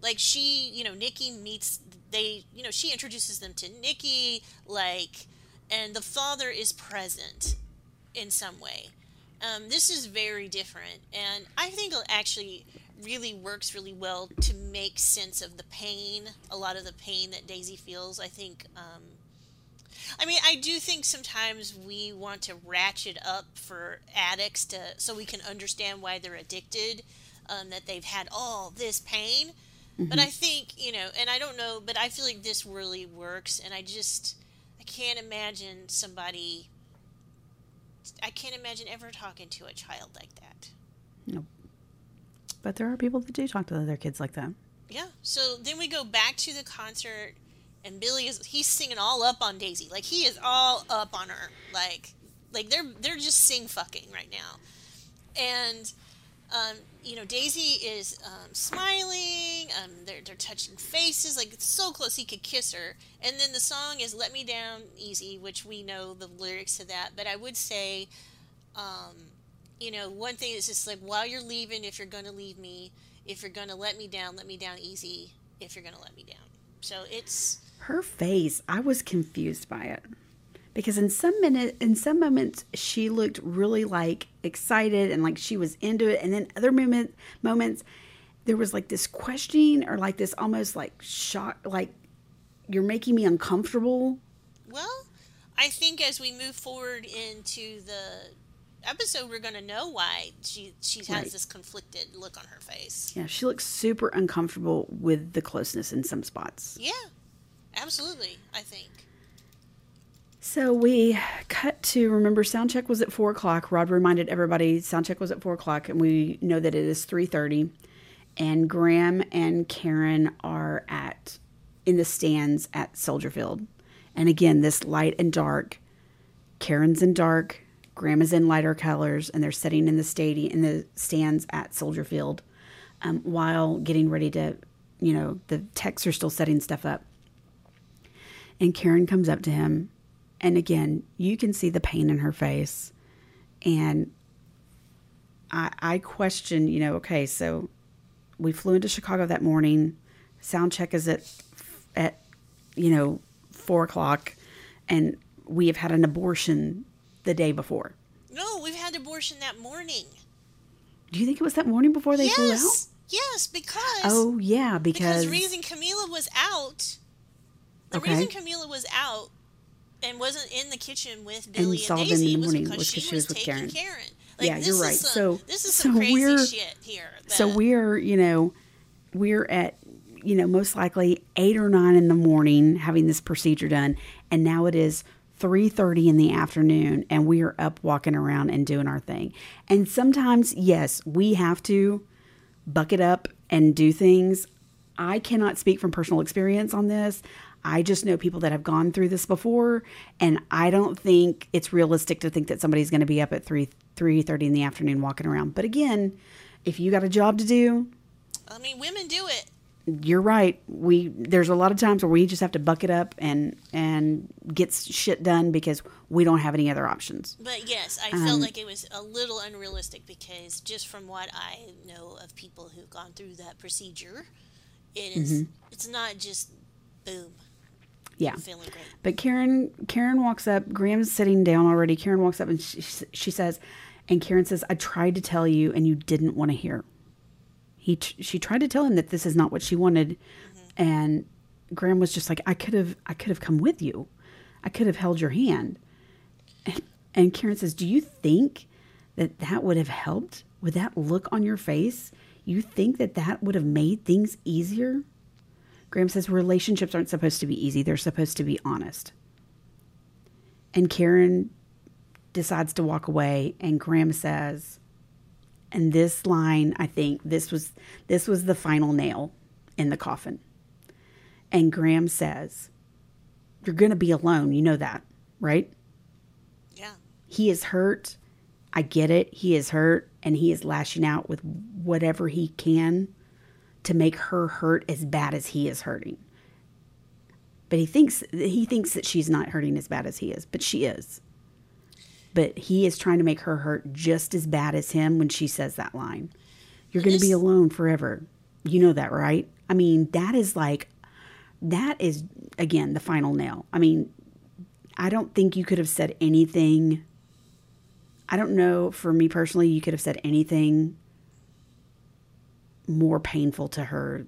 Like she, you know, Nikki meets they, you know, she introduces them to Nikki, like, and the father is present in some way. Um, this is very different, and I think it actually really works really well to make sense of the pain, a lot of the pain that Daisy feels. I think um, I mean, I do think sometimes we want to ratchet up for addicts to so we can understand why they're addicted, um, that they've had all this pain. But I think you know, and I don't know, but I feel like this really works, and I just I can't imagine somebody. I can't imagine ever talking to a child like that. But there are people that do talk to their kids like that. Yeah. So then we go back to the concert, and Billy is he's singing all up on Daisy. Like he is all up on her. Like like they're they're just sing fucking right now. And um, you know, Daisy is um, smiling. Um, they're they're touching faces. Like it's so close he could kiss her. And then the song is "Let Me Down Easy," which we know the lyrics to that. But I would say, um, you know, one thing is just like while you're leaving, if you're gonna leave me, if you're gonna let me down, let me down easy. If you're gonna let me down. So it's Her face, I was confused by it. Because in some minute in some moments she looked really like excited and like she was into it and then other moment moments there was like this questioning or like this almost like shock like you're making me uncomfortable. Well, I think as we move forward into the episode, we're going to know why she she has Right. this conflicted look on her face. Yeah, she looks super uncomfortable with the closeness in some spots. Yeah, absolutely. I think. So we cut to remember sound check was at four o'clock. Rod reminded everybody sound check was at four o'clock, and we know that it is three thirty. And Graham and Karen are at in the stands at Soldier Field. And again, this light and dark. Karen's in dark, Graham is in lighter colors, and they're sitting in the stadium in the stands at Soldier Field, um, while getting ready to, you know, the techs are still setting stuff up. And Karen comes up to him, and again, you can see the pain in her face, and I, I question, you know, okay, so we flew into Chicago that morning. Sound check is at at you know four o'clock, and we have had an abortion the day before. No, we've had abortion that morning. Do you think it was that morning before they flew out? yes, yes, because Oh yeah, because because, the reason Camila was out, the Okay. reason Camila was out and wasn't in the kitchen with Billy and, in Daisy the was morning because was she was, she was taking Karen. Karen. Like, Yeah, you're right. Some, So- this is so some crazy we're- shit here. so we're you know we're at you know most likely eight or nine in the morning having this procedure done, and now it is. 3:30 in the afternoon and we are up walking around and doing our thing. And sometimes yes, we have to bucket up and do things. I cannot speak from personal experience on this. I just know people that have gone through this before, and I don't think it's realistic to think that somebody's going to be up at three three thirty in the afternoon walking around. But again, if you got a job to do, I mean, women do it. you're right. We there's a lot of times where we just have to buck it up and and get shit done because we don't have any other options. But yes, I Um, felt like it was a little unrealistic because just from what I know of people who've gone through that procedure, it is, it's not just boom, Yeah. feeling great. But Karen Karen walks up. Graham's sitting down already. Karen walks up and she, she says, and Karen says, "I tried to tell you, and you didn't want to hear." He t- she tried to tell him that this is not what she wanted, mm-hmm. and Graham was just like, "I could have I could have come with you, I could have held your hand." And, and Karen says, "Do you think that that would have helped with that look on your face? You think that that would have made things easier?" Graham says relationships aren't supposed to be easy, they're supposed to be honest. And Karen decides to walk away and Graham says and this line I think this was this was the final nail in the coffin. And Graham says, "You're going to be alone, you know that, right? Yeah. He is hurt. I get it. He is hurt and he is lashing out with whatever he can to make her hurt as bad as he is hurting. But he thinks he thinks that she's not hurting as bad as he is, but she is. But he is trying to make her hurt just as bad as him when she says that line. You're going to be alone forever. You know that, right? I mean, that is like that is again the final nail. I mean, I don't think you could have said anything I don't know for me personally you could have said anything more painful to her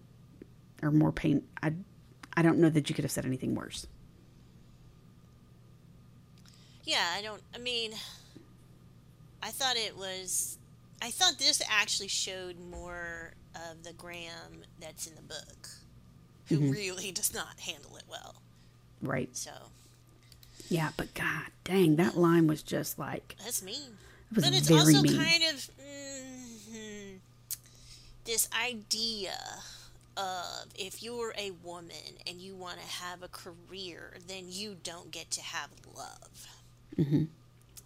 or more pain I I don't know that you could have said anything worse. Yeah, I don't. I mean, I thought it was. I thought this actually showed more of the Graham that's in the book, who Mm-hmm. really does not handle it well. Right. So Yeah, but god dang, that line was just like that's mean. It was but it's very also mean. kind of mm, this idea of if you're a woman and you want to have a career, then you don't get to have love. Mm-hmm.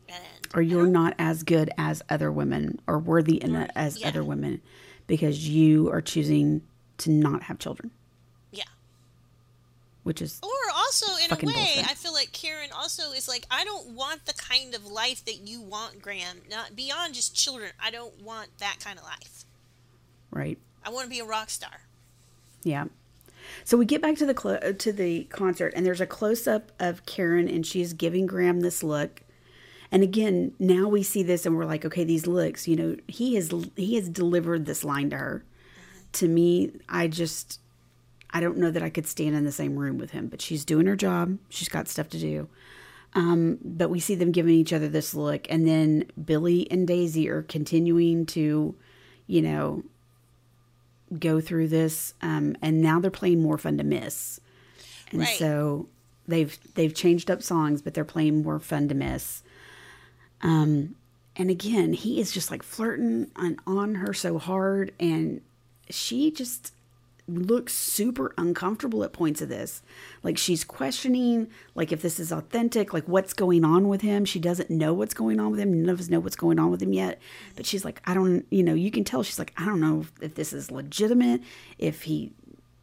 And or you're not as good as other women or worthy a, as yeah. other women because you are choosing to not have children, yeah. which is Or also, in a way, bullshit. I feel like Karen also is like, I don't want the kind of life that you want, Graham. Not beyond just children. I don't want that kind of life. Right. I want to be a rock star. Yeah. So we get back to the clo- uh, to the concert, and there's a close up of Karen, and she's giving Graham this look. And again, now we see this, and we're like, okay, these looks. You know, he has he has delivered this line to her. To me, I just I don't know that I could stand in the same room with him. But she's doing her job. She's got stuff to do. Um, but we see them giving each other this look, and then Billy and Daisy are continuing to, you know, go through this um, and now they're playing more fun to miss and Right. so they've they've changed up songs but they're playing more fun to miss um and again he is just like flirting on, on her so hard and she just looks super uncomfortable at points of this. Like she's questioning like if this is authentic like what's going on with him. She doesn't know what's going on with him. None of us know what's going on with him yet. But she's like i don't you know you can tell she's like i don't know if this is legitimate if he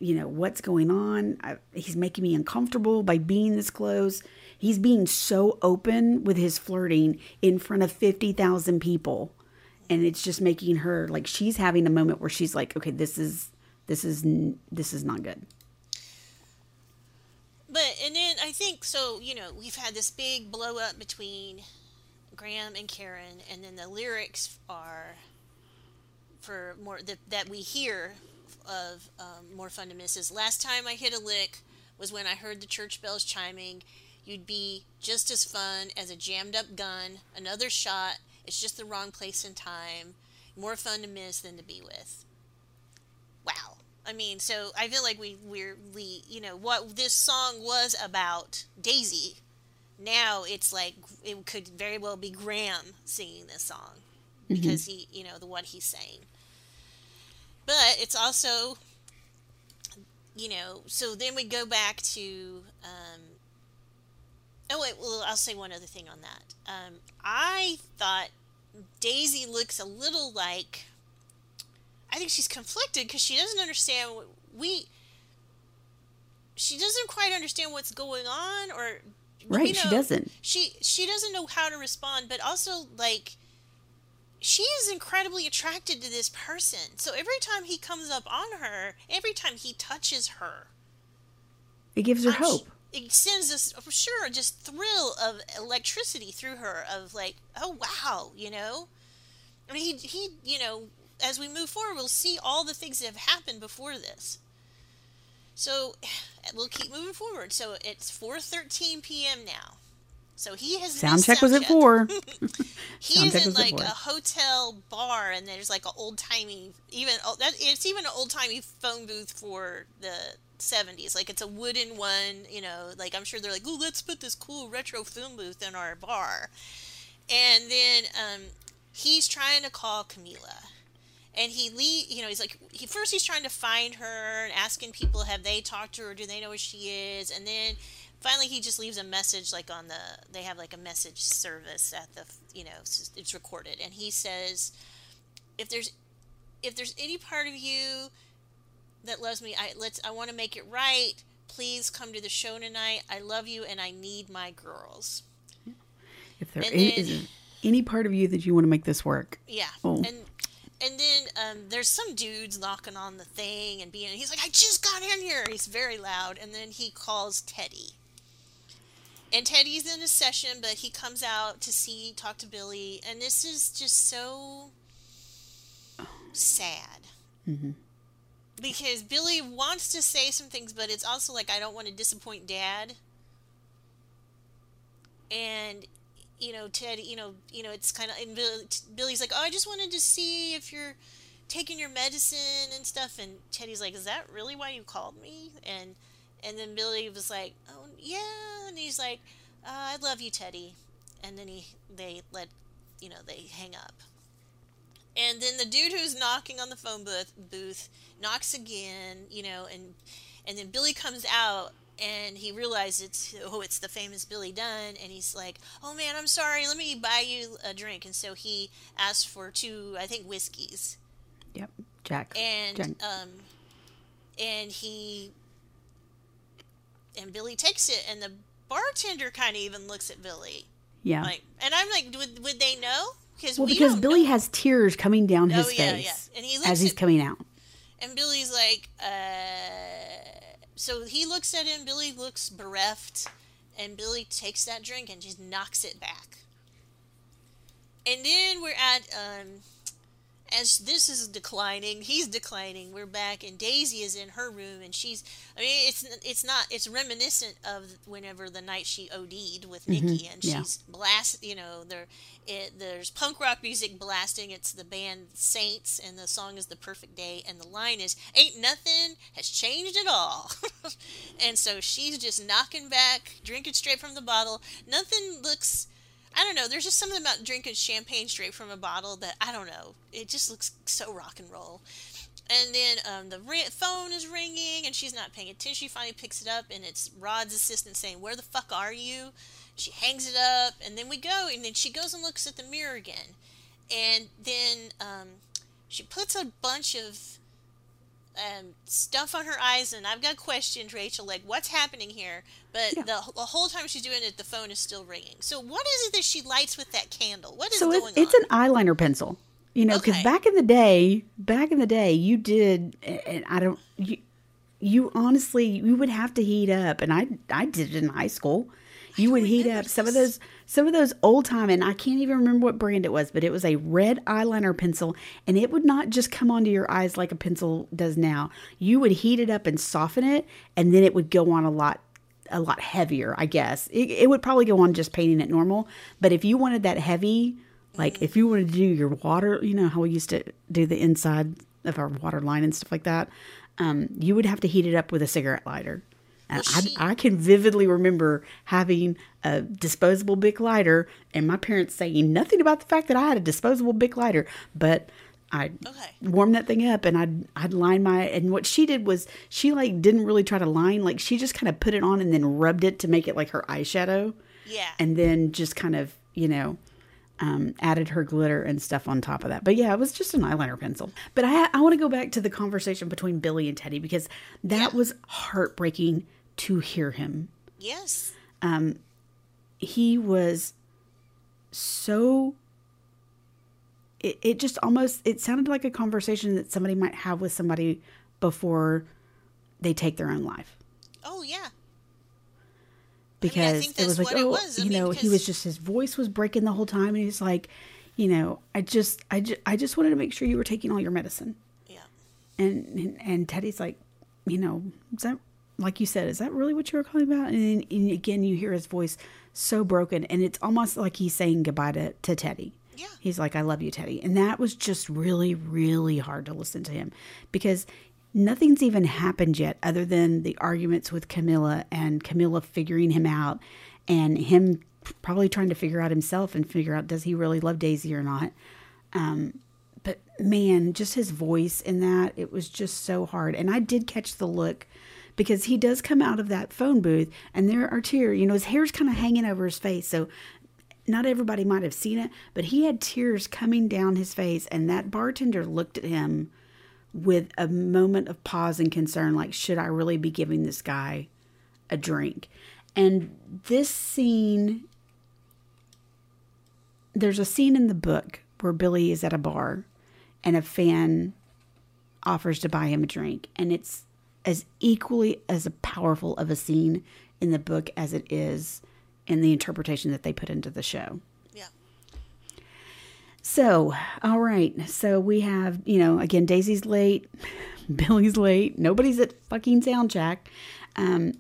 you know what's going on. I, he's making me uncomfortable by being this close. He's being so open with his flirting in front of 50,000 people. And it's just making her like she's having a moment where she's like okay this is this is this is not good But, and then I think, so, you know, we've had this big blow up between Graham and Karen, and then the lyrics are for more that, that we hear of um, more fun to miss is last time I hit a lick was when I heard the church bells chiming. You'd be just as fun as a jammed up gun. Another shot. It's just the wrong place and time. More fun to miss than to be with. Wow. I mean, so I feel like we we're we you know, what this song was about Daisy. Now it's like it could very well be Graham singing this song because he, you know, the what he's saying. But it's also, you know, so then we go back to. Um, oh wait, well I'll say one other thing on that. Um, I thought Daisy looks a little like. I think she's conflicted because she doesn't understand what we. She doesn't quite understand what's going on, or Right, she know- doesn't. She she doesn't know how to respond, but also like she is incredibly attracted to this person. So every time he comes up on her, every time he touches her, It gives her I'm hope. it sends this, for sure, just thrill of electricity through her of like, oh wow, you know. I mean, he he, you know, as we move forward, we'll see all the things that have happened before this. So we'll keep moving forward. So it's 4:13 p.m. now. So he has Sound check was at four. He Sound is check in like a hotel bar, and there's like an old timey, even oh, that it's even an old timey phone booth for the '70s. Like it's a wooden one, you know. Like I'm sure they're like, oh, let's put this cool retro phone booth in our bar. And then um, he's trying to call Camila, and he leave. You know, he's like, he first he's trying to find her and asking people, have they talked to her? Do they know where she is? And then finally he just leaves a message like on the they have like a message service at the you know it's, it's recorded and he says if there's if there's any part of you that loves me i let's i want to make it right please come to the show tonight i love you and i need my girls If there is then- any part of you that you want to make this work, yeah Oh. and and then um, there's some dudes knocking on the thing and being he's like i just got in here. He's very loud. And then he calls teddy. And Teddy's in a session, but he comes out to see, talk to Billy, and this is just so sad. Because Billy wants to say some things, but it's also like, I don't want to disappoint Dad. And, you know, Teddy, you know, you know, it's kind of, and Bill- Billy's like, oh, I just wanted to see if you're taking your medicine and stuff. And Teddy's like, is that really why you called me? And, and then Billy was like, "Oh yeah," and he's like, uh, "I love you, Teddy." And then he they let you know they hang up. And then the dude who's knocking on the phone booth booth knocks again, you know, and and then Billy comes out and he realizes it's oh it's the famous Billy Dunne and he's like, "Oh man, I'm sorry. Let me buy you a drink." And so he asks for two, I think, whiskeys yep, Jack. and Jack. um and he and Billy takes it and the bartender kind of even looks at Billy yeah. like and I'm like would, would they know because well, we because Billy know. has tears coming down his oh yeah face yeah and he as he's at, coming out. and Billy's like uh so he looks at him Billy looks bereft and Billy takes that drink and just knocks it back. And then we're at um as this is declining, he's declining. We're back, and Daisy is in her room, and she's. I mean, it's it's not. It's reminiscent of whenever the night she OD'd with mm-hmm. Nikki, and yeah. she's blast. You know, there, it, there's punk rock music blasting. It's the band Saints, and the song is "The Perfect Day," and the line is "Ain't nothing has changed at all." and so she's just knocking back, drinking straight from the bottle. Nothing looks. I don't know. There's just something about drinking champagne straight from a bottle that I don't know. It just looks so rock and roll. And then um, the phone is ringing, and she's not paying attention. She finally picks it up, and it's Rod's assistant saying, "Where the fuck are you?" She hangs it up, and then we go, and then she goes and looks at the mirror again, and then um, she puts a bunch of um, stuff on her eyes, and I've got questions, Rachel, like what's happening here? But Yeah. the, the whole time she's doing it, the phone is still ringing. So what is it that she lights with that candle? What is So going it's, it's an eyeliner pencil, you know, because Okay. back in the day, back in the day, you did, and I don't, you, you honestly, you would have to heat up, and I, I did it in high school. You would heat up some of those, some of those old time, and I can't even remember what brand it was, but it was a red eyeliner pencil, and it would not just come onto your eyes like a pencil does now. You would heat it up and soften it, and then it would go on a lot a lot heavier, I guess. It, it would probably go on just painting it normal. But if you wanted that heavy, like if you wanted to do your water, you know how we used to do the inside of our water line and stuff like that, um, you would have to heat it up with a cigarette lighter. And Well, she- I, I can vividly remember having a disposable Bic lighter and my parents saying nothing about the fact that I had a disposable Bic lighter, but I Okay. warm that thing up and I'd I'd line my and what she did was she like didn't really try to line like she just kind of put it on and then rubbed it to make it like her eyeshadow Yeah. and then just kind of you know um, added her glitter and stuff on top of that but yeah it was just an eyeliner pencil but I I want to go back to the conversation between Billy and Teddy because that Yeah. was heartbreaking to hear him yes. Um, he was so it, it just almost it sounded like a conversation that somebody might have with somebody before they take their own life Oh yeah. because think it was like oh was. I you mean, know he was just his voice was breaking the whole time and he's like you know i just i just i just wanted to make sure you were taking all your medicine Yeah. and and, and teddy's like you know is that like you said is that really what you were calling about and, then, and again you hear his voice so broken and it's almost like he's saying goodbye to, to teddy Yeah. he's like i love you teddy and that was just really really hard to listen to him because nothing's even happened yet other than the arguments with camila and camila figuring him out and him probably trying to figure out himself and figure out does he really love daisy or not um, but man, just his voice in that, it was just so hard. And I did catch the look because he does come out of that phone booth and there are tears. You know, his hair's kind of hanging over his face. So not everybody might have seen it, but he had tears coming down his face. And that bartender looked at him with a moment of pause and concern like, should I really be giving this guy a drink? And this scene there's a scene in the book where Billy is at a bar and a fan offers to buy him a drink and it's as equally as powerful of a scene in the book as it is in the interpretation that they put into the show. Yeah. So, all right. So we have, you know, again, Daisy's late, Billy's late, nobody's at fucking sound check. Um,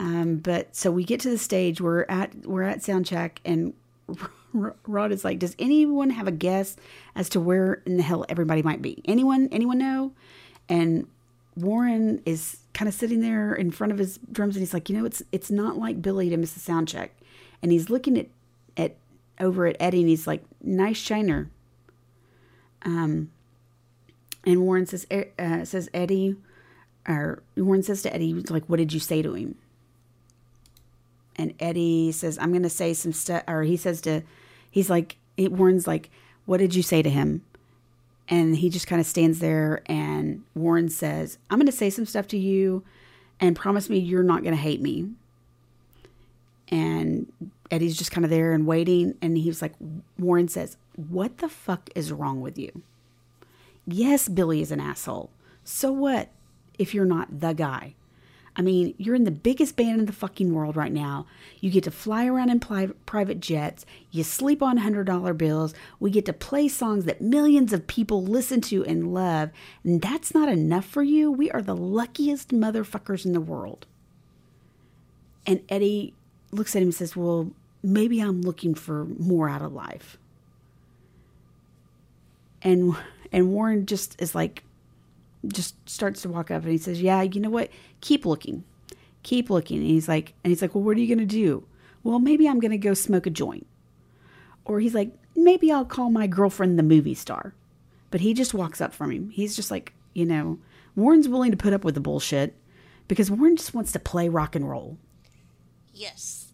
um, but so we get to the stage. We're at we're at sound check, and Rod is like, "Does anyone have a guess as to where in the hell everybody might be? Anyone? Anyone know?" And Warren is kind of sitting there in front of his drums, and he's like, "You know, it's it's not like Billy to miss a sound check." And he's looking at at over at Eddie, and he's like, "Nice shiner." Um, and Warren says, "E- uh, "says Eddie." Or Warren says to Eddie, like, what did you say to him? And Eddie says, I'm to say some stuff. Or he says to, he's like, it, Warren's like, what did you say to him? And he just kind of stands there. And Warren says, I'm going to say some stuff to you and promise me you're not going to hate me. And Eddie's just kind of there and waiting. And he's like, Warren says, What the fuck is wrong with you? Yes, Billy is an asshole. So what if you're not the guy? I mean, you're in the biggest band in the fucking world right now. You get to fly around in pli- private jets. You sleep on $100 bills. We get to play songs that millions of people listen to and love. And that's not enough for you? We are the luckiest motherfuckers in the world. And Eddie looks at him and says, Well, maybe I'm looking for more out of life. And and Warren just is like just starts to walk up and he says, "Yeah, you know what? Keep looking. Keep looking." And he's like and he's like, "Well, what are you going to do?" "Well, maybe I'm going to go smoke a joint." Or he's like, "Maybe I'll call my girlfriend the movie star." But he just walks up from him. He's just like, you know, Warren's willing to put up with the bullshit because Warren just wants to play rock and roll. Yes.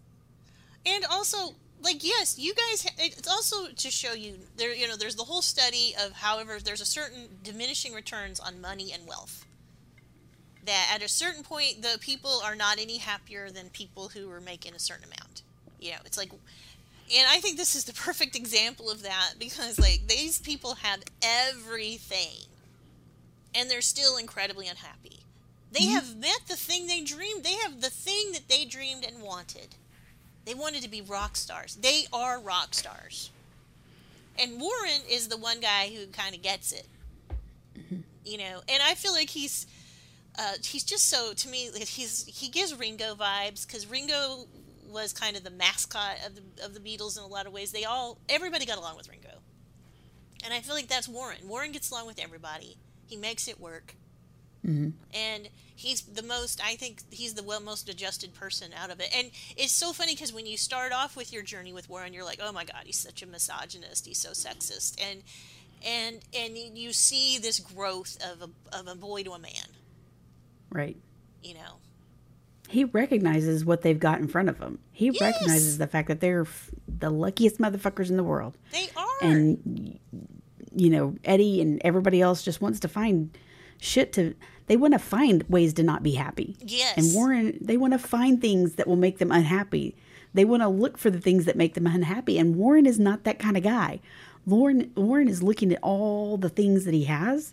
And also, like, yes, you guys. It's also to show you there. You know, there's the whole study of, however, there's a certain diminishing returns on money and wealth. That at a certain point, the people are not any happier than people who are making a certain amount. You know, it's like, and I think this is the perfect example of that because, like, these people have everything, and they're still incredibly unhappy. They mm-hmm. have met the thing they dreamed. They have the thing that they dreamed and wanted. They wanted to be rock stars. They are rock stars. And Warren is the one guy who kind of gets it. Mm-hmm. You know, and I feel like he's uh, he's just so to me he's he gives Ringo vibes cuz Ringo was kind of the mascot of the of the Beatles in a lot of ways. They all everybody got along with Ringo. And I feel like that's Warren. Warren gets along with everybody. He makes it work and he's the most i think he's the well most adjusted person out of it and it's so funny because when you start off with your journey with warren you're like oh my god he's such a misogynist he's so sexist and and and you see this growth of a, of a boy to a man Right. you know He recognizes what they've got in front of him. He Yes. recognizes the fact that they're f- the luckiest motherfuckers in the world. they are and you know eddie and everybody else just wants to find shit to they want to find ways to not be happy Yes. and warren they want to find things that will make them unhappy they want to look for the things that make them unhappy and warren is not that kind of guy Warren Warren is looking at all the things that he has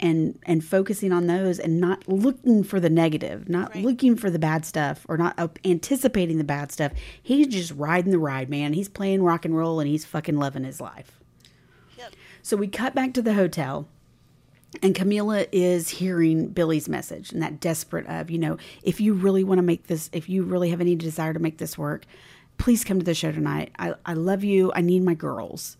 and and focusing on those and not looking for the negative, not Right. looking for the bad stuff or not anticipating the bad stuff. He's just riding the ride, man. He's playing rock and roll and he's fucking loving his life. Yep. So we cut back to the hotel, and Camila is hearing Billy's message and that desperate of, you know, if you really want to make this, if you really have any desire to make this work, please come to the show tonight. I, I love you. I need my girls.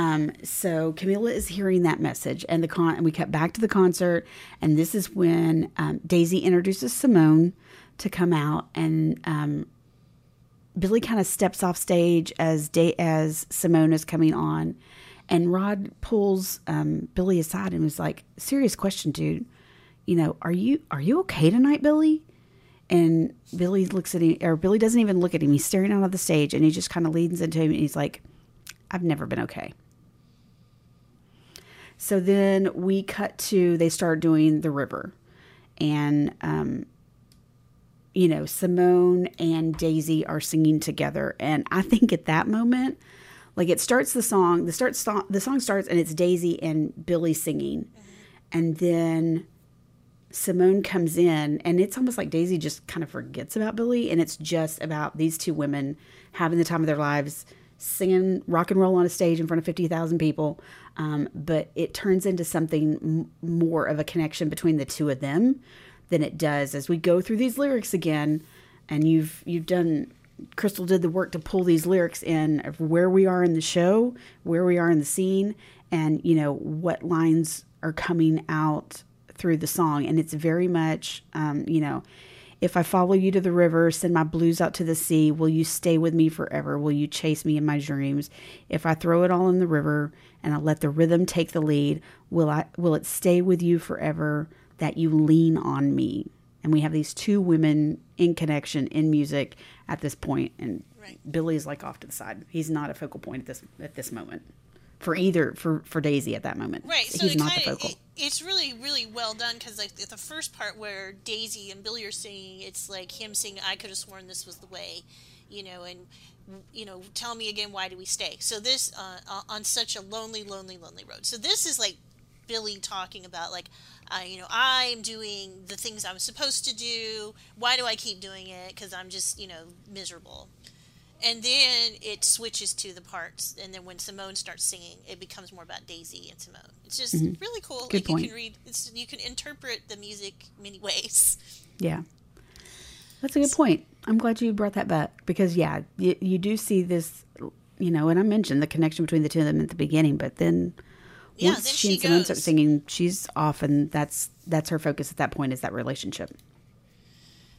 Um, so Camila is hearing that message, and the con, and we cut back to the concert, and this is when um, Daisy introduces Simone to come out, and um, Billy kind of steps off stage as day as Simone is coming on, and Rod pulls um, Billy aside and was like, "Serious question, dude. You know, are you are you okay tonight, Billy?" And Billy looks at him, or Billy doesn't even look at him. He's staring out of the stage, and he just kind of leans into him, and he's like, "I've never been okay." So then we cut to they start doing the river, and um, you know, Simone and Daisy are singing together. And I think at that moment, like it starts the song, the start the song starts and it's Daisy and Billy singing. And then Simone comes in and it's almost like Daisy just kind of forgets about Billy and it's just about these two women having the time of their lives singing rock and roll on a stage in front of 50,000 people. Um, but it turns into something m- more of a connection between the two of them than it does as we go through these lyrics again. And you've you've done Crystal did the work to pull these lyrics in of where we are in the show, where we are in the scene, and you know what lines are coming out through the song. And it's very much, um, you know, if I follow you to the river, send my blues out to the sea, will you stay with me forever? Will you chase me in my dreams? If I throw it all in the river and I let the rhythm take the lead, will I will it stay with you forever that you lean on me? And we have these two women in connection in music at this point and Right. Billy's like off to the side. He's not a focal point at this at this moment. For either for for Daisy at that moment. Right. So He's not the kinda, focal. It, it's really, really well done because like the first part where Daisy and Billy are singing, it's like him singing, "I could have sworn this was the way," you know, and you know, tell me again, why do we stay? So this uh, uh, on such a lonely, lonely, lonely road. So this is like Billy talking about like, uh, you know, I'm doing the things I'm supposed to do. Why do I keep doing it? Because I'm just, you know, miserable. And then it switches to the parts, and then when Simone starts singing, it becomes more about Daisy and Simone. It's just really cool. Mm-hmm. Good like you can read, it's, you can interpret the music many ways. Yeah. That's a good point. I'm glad you brought that back because, yeah, you, you do see this, you know, and I mentioned the connection between the two of them at the beginning, but then Yeah, once then she she and Simone start singing, she's off, and that's that's her focus at that point is that relationship.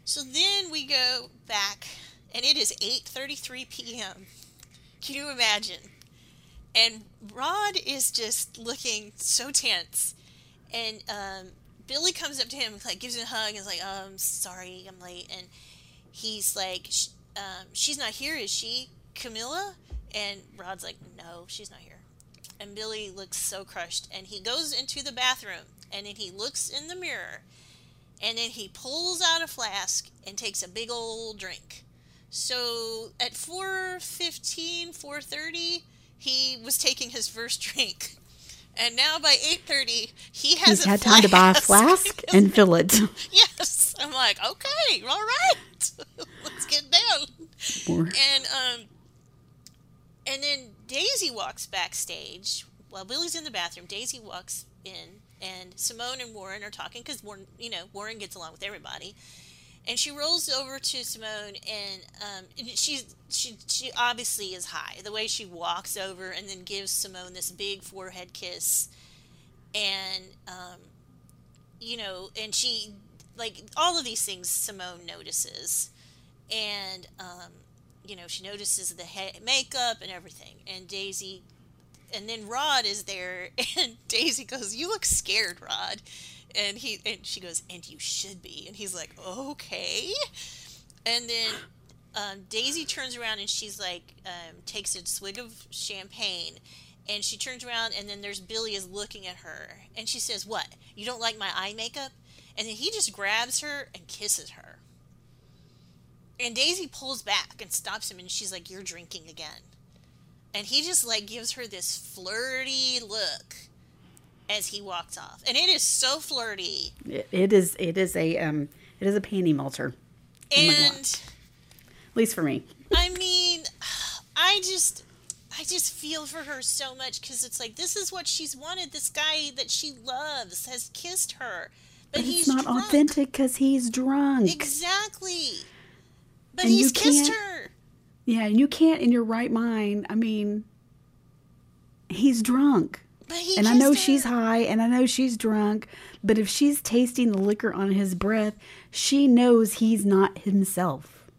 So then we go back, and it is 8:33 p.m. Can you imagine? And Rod is just looking so tense, and um, Billy comes up to him, like gives him a hug, and is like, "Um, sorry, I'm late." And he's like, Sh- um, "She's not here, is she, Camila?" And Rod's like, "No, she's not here." And Billy looks so crushed, and he goes into the bathroom, and then he looks in the mirror, and then he pulls out a flask and takes a big old drink. So at 4:15, 4:30, he was taking his first drink. And now by 8:30, he has He's a had time to buy a flask and fill it. yes. I'm like, "Okay, all right. Let's get down." More. And um and then Daisy walks backstage while Billy's in the bathroom. Daisy walks in and Simone and Warren are talking cuz Warren, you know, Warren gets along with everybody. And she rolls over to Simone and um she's she she obviously is high. The way she walks over and then gives Simone this big forehead kiss and um you know, and she like all of these things Simone notices. And um, you know she notices the he- makeup and everything. And daisy and then rod is there and daisy goes you look scared rod and he and she goes and you should be. And he's like okay. And then um, daisy turns around and she's like um, takes a swig of champagne and she turns around and then there's billy is looking at her and she says what? You don't like my eye makeup? And then he just grabs her and kisses her. And Daisy pulls back and stops him, and she's like, "You're drinking again." and he just like gives her this flirty look as he walks off, and it is so flirty. It, it is. It is a. Um. It is a panty melter. Oh. And At least for me. I mean, I just, I just feel for her so much because it's like this is what she's wanted. This guy that she loves has kissed her, but, But he's not drunk. authentic because he's drunk. Exactly. But And he's kissed her. Yeah, and you can't in your right mind. I mean, he's drunk. And I know she's high and I know she's drunk, but if she's tasting the liquor on his breath, she knows he's not himself.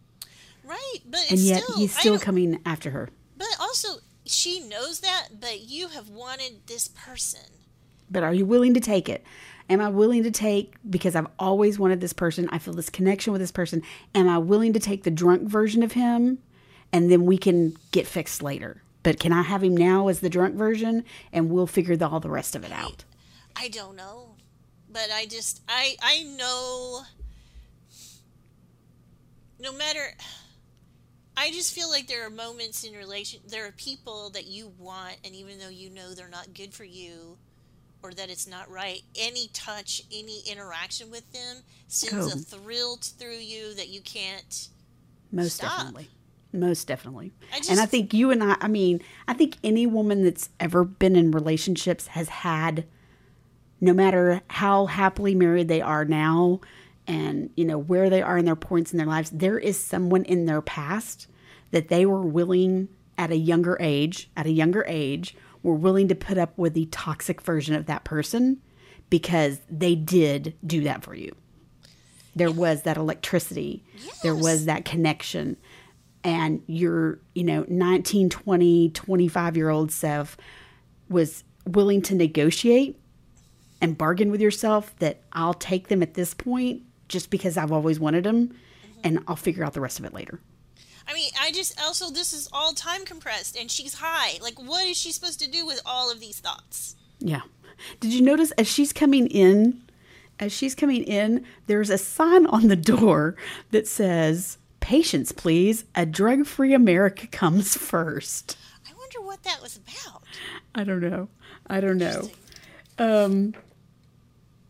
right. But And yet still, he's still coming after her. But also, she knows that. But you have wanted this person. But are you willing to take it? Am I willing to take because I've always wanted this person? I feel this connection with this person. Am I willing to take the drunk version of him and then we can get fixed later? But can I have him now as the drunk version and we'll figure the, all the rest of it out? I don't know. But I just I I know no matter I just feel like there are moments in relation there are people that you want and even though you know they're not good for you or that it's not right, any touch, any interaction with them sends Oh. a thrill through you that you can't Most Stop. definitely. Most definitely. I and I think you and I, I mean, I think any woman that's ever been in relationships has had, no matter how happily married they are now and, you know, where they are in their points in their lives, there is someone in their past that they were willing at a younger age, at a younger age, were willing to put up with the toxic version of that person because they did do that for you. There was that electricity. There was that connection and your you know 19 20 25 year old self was willing to negotiate and bargain with yourself that i'll take them at this point just because i've always wanted them and i'll figure out the rest of it later I mean, I just also this is all time compressed and she's high. Like what is she supposed to do with all of these thoughts? yeah did you notice as she's coming in as she's coming in there's a sign on the door that says patience please a drug-free america comes first I wonder what that was about. I don't know. I don't know. Um,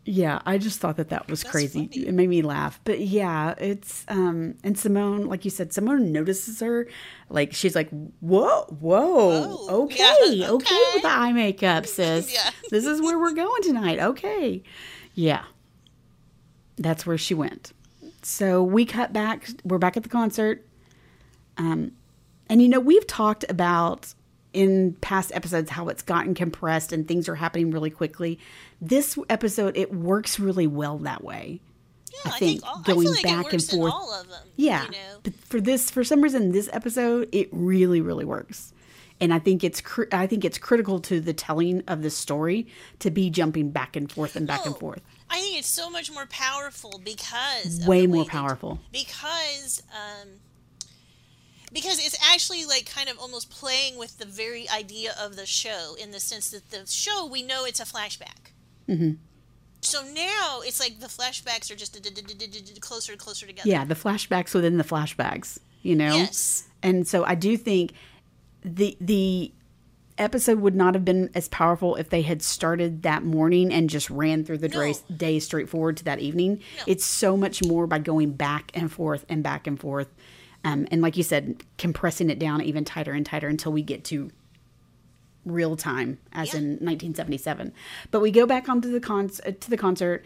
yeah, I just thought that that was That's crazy. funny. It made me laugh. But yeah, it's um, and Simone, like you said, Simone notices her. Like she's like, "Whoa, whoa, Whoa, okay, yeah, okay, okay." with the eye makeup, sis. Yeah. this is where we're going tonight. Okay, yeah, that's where she went. So we cut back. We're back at the concert. Um, and you know, we've talked about in past episodes how it's gotten compressed and things are happening really quickly. This episode, it works really well that way. Yeah, I I, think think all, going I like back and forth- them. Yeah. You know? But for this, for some reason, this episode, it really, really works. And I think it's cr- I think it's critical to the telling of the story to be jumping back and forth and back and Oh, forth. I think it's so much more powerful because Way more way powerful. because um because it's actually like kind of almost playing with the very idea of the show in the sense that the show we know it's a flashback. Mm-hmm. So now it's like the flashbacks are just closer and closer together. Yeah, the flashbacks within the flashbacks, you know? Yes. And so I do think the the episode would not have been as powerful if they had started that morning and just ran through the No. day, straight forward to that evening. No. It's so much more by going back and forth and back and forth. Um, and like you said, compressing it down even tighter and tighter until we get to real time, as Yeah. in 1977. But we go back onto the con- uh, to the concert,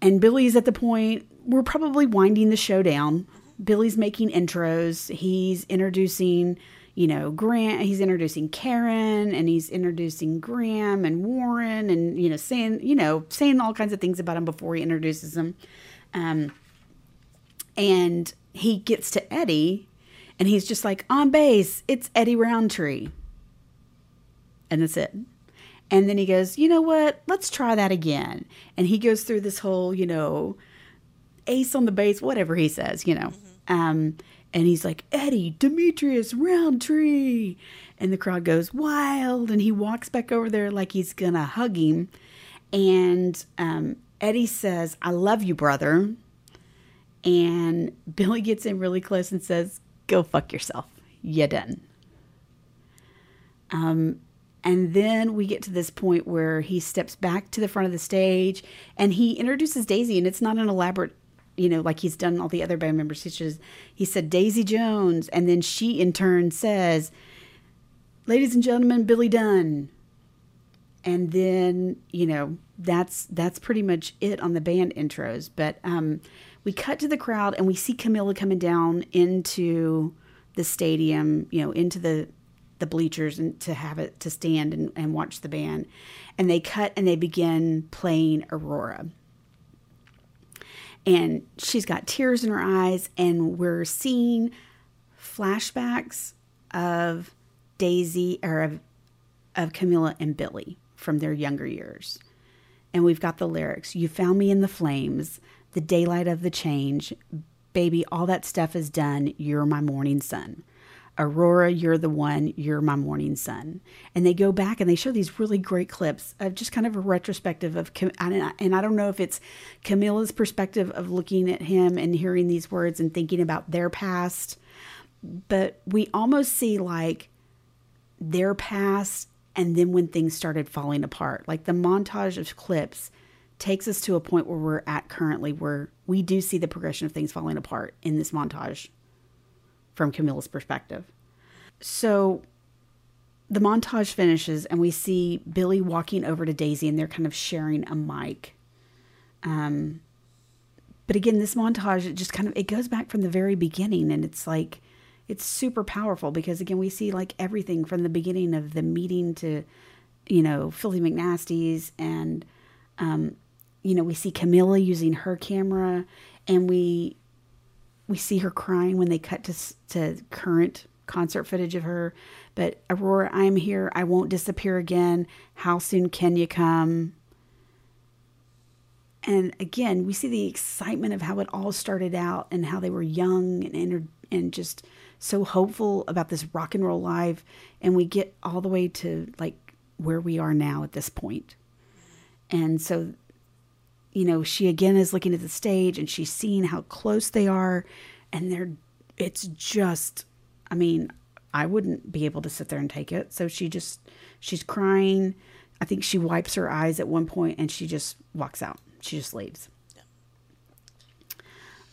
and Billy's at the point we're probably winding the show down. Billy's making intros. He's introducing, you know, Grant. He's introducing Karen, and he's introducing Graham and Warren, and you know, saying, you know, saying all kinds of things about him before he introduces them. Um, and he gets to Eddie, and he's just like, on base, it's Eddie Roundtree. And that's it. And then he goes, you know what? Let's try that again. And he goes through this whole, you know, ace on the base, whatever he says, you know. Um, and he's like, Eddie, Demetrius, Roundtree. And the crowd goes wild. And he walks back over there like he's going to hug him. And um, Eddie says, I love you, brother. And Billy gets in really close and says, Go fuck yourself. You done. Um, and then we get to this point where he steps back to the front of the stage and he introduces Daisy, and it's not an elaborate, you know, like he's done all the other band members. He just he said Daisy Jones, and then she in turn says, "Ladies and gentlemen, Billy Dunne." And then you know that's that's pretty much it on the band intros. But um, we cut to the crowd and we see Camila coming down into the stadium, you know, into the the bleachers and to have it to stand and, and watch the band. And they cut and they begin playing Aurora. And she's got tears in her eyes, and we're seeing flashbacks of Daisy or of, of Camilla and Billy from their younger years. And we've got the lyrics You found me in the flames, the daylight of the change. Baby, all that stuff is done. You're my morning sun. Aurora, you're the one, you're my morning sun. And they go back and they show these really great clips of just kind of a retrospective of, and I don't know if it's Camila's perspective of looking at him and hearing these words and thinking about their past, but we almost see like their past and then when things started falling apart. Like the montage of clips takes us to a point where we're at currently where we do see the progression of things falling apart in this montage from Camila's perspective. So the montage finishes and we see Billy walking over to Daisy and they're kind of sharing a mic. Um, but again, this montage it just kind of it goes back from the very beginning and it's like it's super powerful because again we see like everything from the beginning of the meeting to you know Filthy McNasty's and um, you know we see Camila using her camera and we we see her crying when they cut to to current concert footage of her. But Aurora, I'm here. I won't disappear again. How soon can you come? And again, we see the excitement of how it all started out and how they were young and and just so hopeful about this rock and roll life. And we get all the way to like where we are now at this point. And so you know, she again is looking at the stage and she's seeing how close they are. And they're, it's just, I mean, I wouldn't be able to sit there and take it. So she just, she's crying. I think she wipes her eyes at one point and she just walks out. She just leaves. Yeah.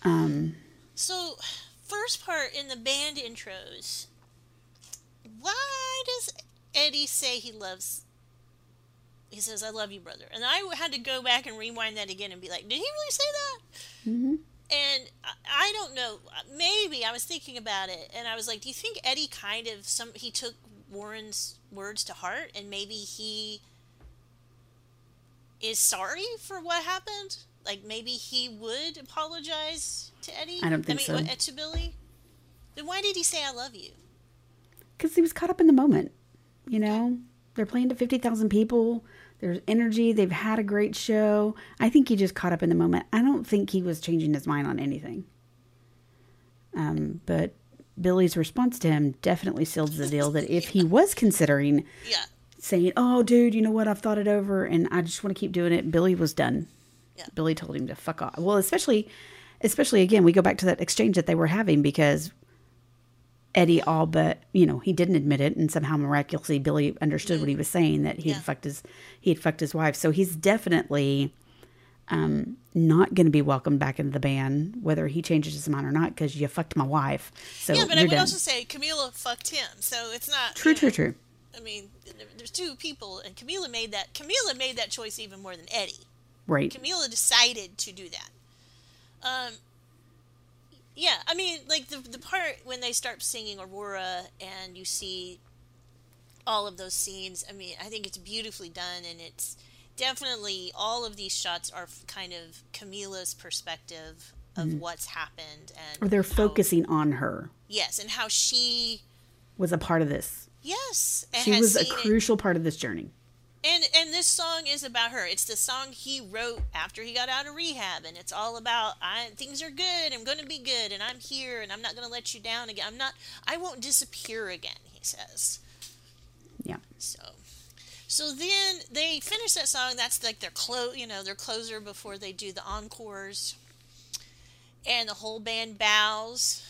Um, so, first part in the band intros, why does Eddie say he loves he says, "I love you, brother," and I had to go back and rewind that again and be like, "Did he really say that?" Mm-hmm. And I don't know. Maybe I was thinking about it, and I was like, "Do you think Eddie kind of some he took Warren's words to heart, and maybe he is sorry for what happened? Like maybe he would apologize to Eddie. I don't think I mean, so. To Billy. Then why did he say, "I love you"? Because he was caught up in the moment. You know, they're playing to fifty thousand people there's energy. They've had a great show. I think he just caught up in the moment. I don't think he was changing his mind on anything. Um, but Billy's response to him definitely seals the deal that if he was considering yeah. saying, "Oh, dude, you know what? I've thought it over, and I just want to keep doing it," Billy was done. Yeah. Billy told him to fuck off. Well, especially, especially again, we go back to that exchange that they were having because Eddie all but you know he didn't admit it, and somehow miraculously Billy understood mm. what he was saying that he yeah. had fucked his he had fucked his wife. So he's definitely um, not going to be welcomed back into the band, whether he changes his mind or not, because you fucked my wife. So yeah, but I would done. also say Camila fucked him, so it's not true, true, know, true. I mean, there's two people, and Camila made that. Camila made that choice even more than Eddie. Right. Camila decided to do that. Um, yeah, I mean, like the the part when they start singing Aurora and you see all of those scenes. I mean, I think it's beautifully done, and it's definitely all of these shots are kind of Camila's perspective of mm. what's happened, and or they're how, focusing on her. Yes, and how she was a part of this. Yes, she was a crucial it. part of this journey. And and this song is about her. It's the song he wrote after he got out of rehab, and it's all about I things are good. I'm going to be good, and I'm here, and I'm not going to let you down again. I'm not. I won't disappear again. He says. Yeah. So, so then they finish that song. That's like their close, you know, their closer before they do the encores, and the whole band bows,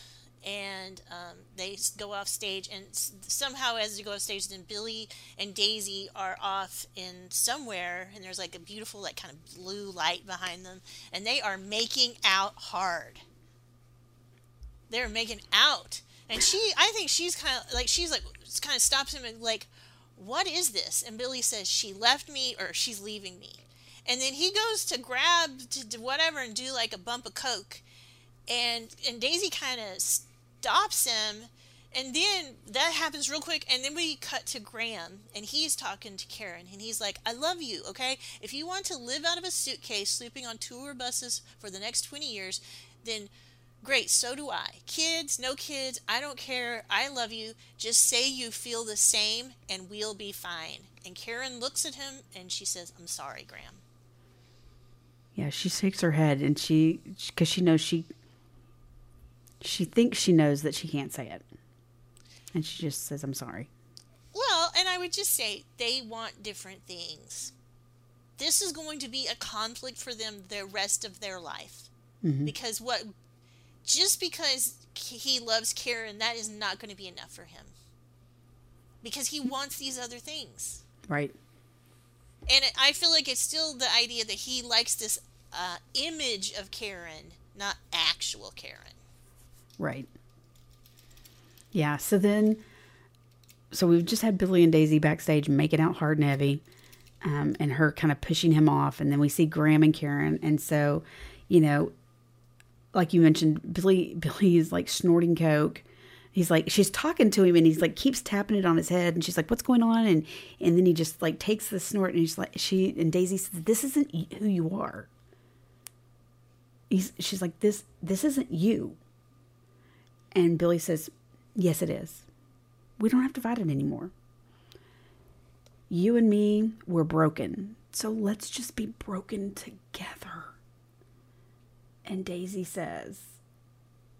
and um, they go off stage. And somehow, as they go off stage, then Billy and Daisy are off in somewhere, and there's like a beautiful, like kind of blue light behind them, and they are making out hard. They're making out, and she, I think she's kind of like she's like kind of stops him and like, what is this? And Billy says she left me or she's leaving me, and then he goes to grab to whatever and do like a bump of coke, and and Daisy kind of stops him. And then that happens real quick, and then we cut to Graham, and he's talking to Karen, and he's like, I love you, okay? If you want to live out of a suitcase, sleeping on tour buses for the next 20 years, then great, so do I. Kids, no kids, I don't care. I love you. Just say you feel the same, and we'll be fine. And Karen looks at him, and she says, I'm sorry, Graham. Yeah, she shakes her head and she, because she knows she, she thinks she knows that she can't say it. And she just says, I'm sorry. Well, and I would just say they want different things. This is going to be a conflict for them the rest of their life. Because what just because he loves Karen, that is not going to be enough for him. Because he wants these other things. Right. And it, I feel like it's still the idea that he likes this uh, image of Karen, not actual Karen. Right. Yeah. So then, so we've just had Billy and Daisy backstage making out hard and heavy, um, and her kind of pushing him off. And then we see Graham and Karen. And so, you know, like you mentioned, Billy, Billy is like snorting coke. He's like, she's talking to him and he's like, keeps tapping it on his head. And she's like, what's going on? And, and then he just like takes the snort and he's like, she, and Daisy says, this isn't who you are. He's, she's like, this, this isn't you. And Billy says, Yes, it is. We don't have to fight it anymore. You and me, we're broken. So let's just be broken together. And Daisy says,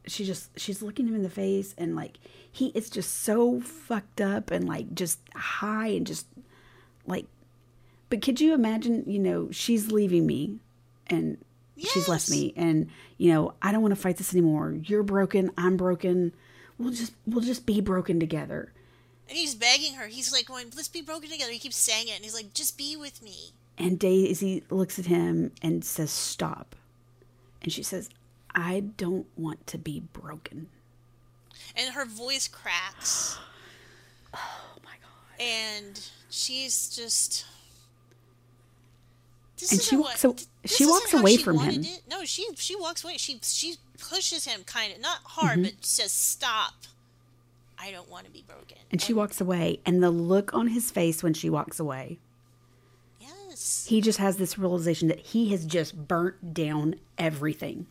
she just she's looking him in the face and like he is just so fucked up and like just high and just like but could you imagine you know she's leaving me and she's left me and you know i don't want to fight this anymore you're broken i'm broken we'll just we'll just be broken together And he's begging her. He's like going, let's be broken together. He keeps saying it. And he's like, just be with me. and daisy looks at him and says stop and she says i don't want to be broken And her voice cracks. oh my god and she's just this And she walks aw- this she walks away she from him. it. No, she she walks away. She she pushes him kind of not hard, Mm-hmm. but says stop. I don't want to be broken. and she walks away and the look on his face when she walks away Yes. he just has this realization that he has just burnt down everything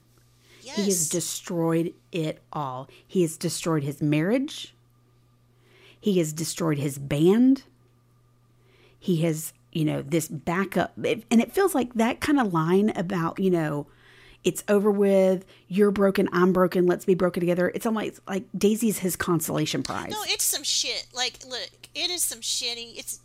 Yes. He has destroyed it all. He has destroyed his marriage. He has destroyed his band. He has, you know, this backup. And it feels like that kind of line about, you know, it's over with, you're broken, I'm broken, let's be broken together. It's almost like Daisy's his consolation prize. no, it's some shit. Like, look, it is some shitty. It's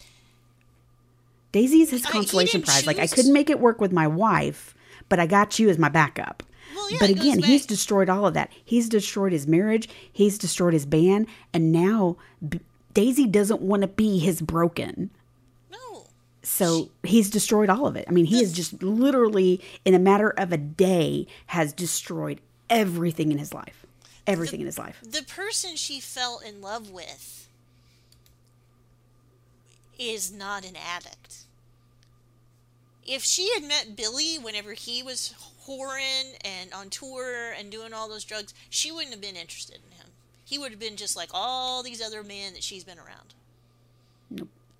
Daisy's his I- consolation prize. Like, I couldn't make it work with my wife, but I got you as my backup. Well, yeah, but again, he's destroyed all of that. He's destroyed his marriage. He's destroyed his band, and now B- Daisy doesn't want to be his broken. So he's destroyed all of it. I mean, he is just literally, in a matter of a day, has destroyed everything in his life. Everything in his life. The person she fell in love with is not an addict. If she had met Billy whenever he was whoring and on tour and doing all those drugs, she wouldn't have been interested in him. He would have been just like all these other men that she's been around.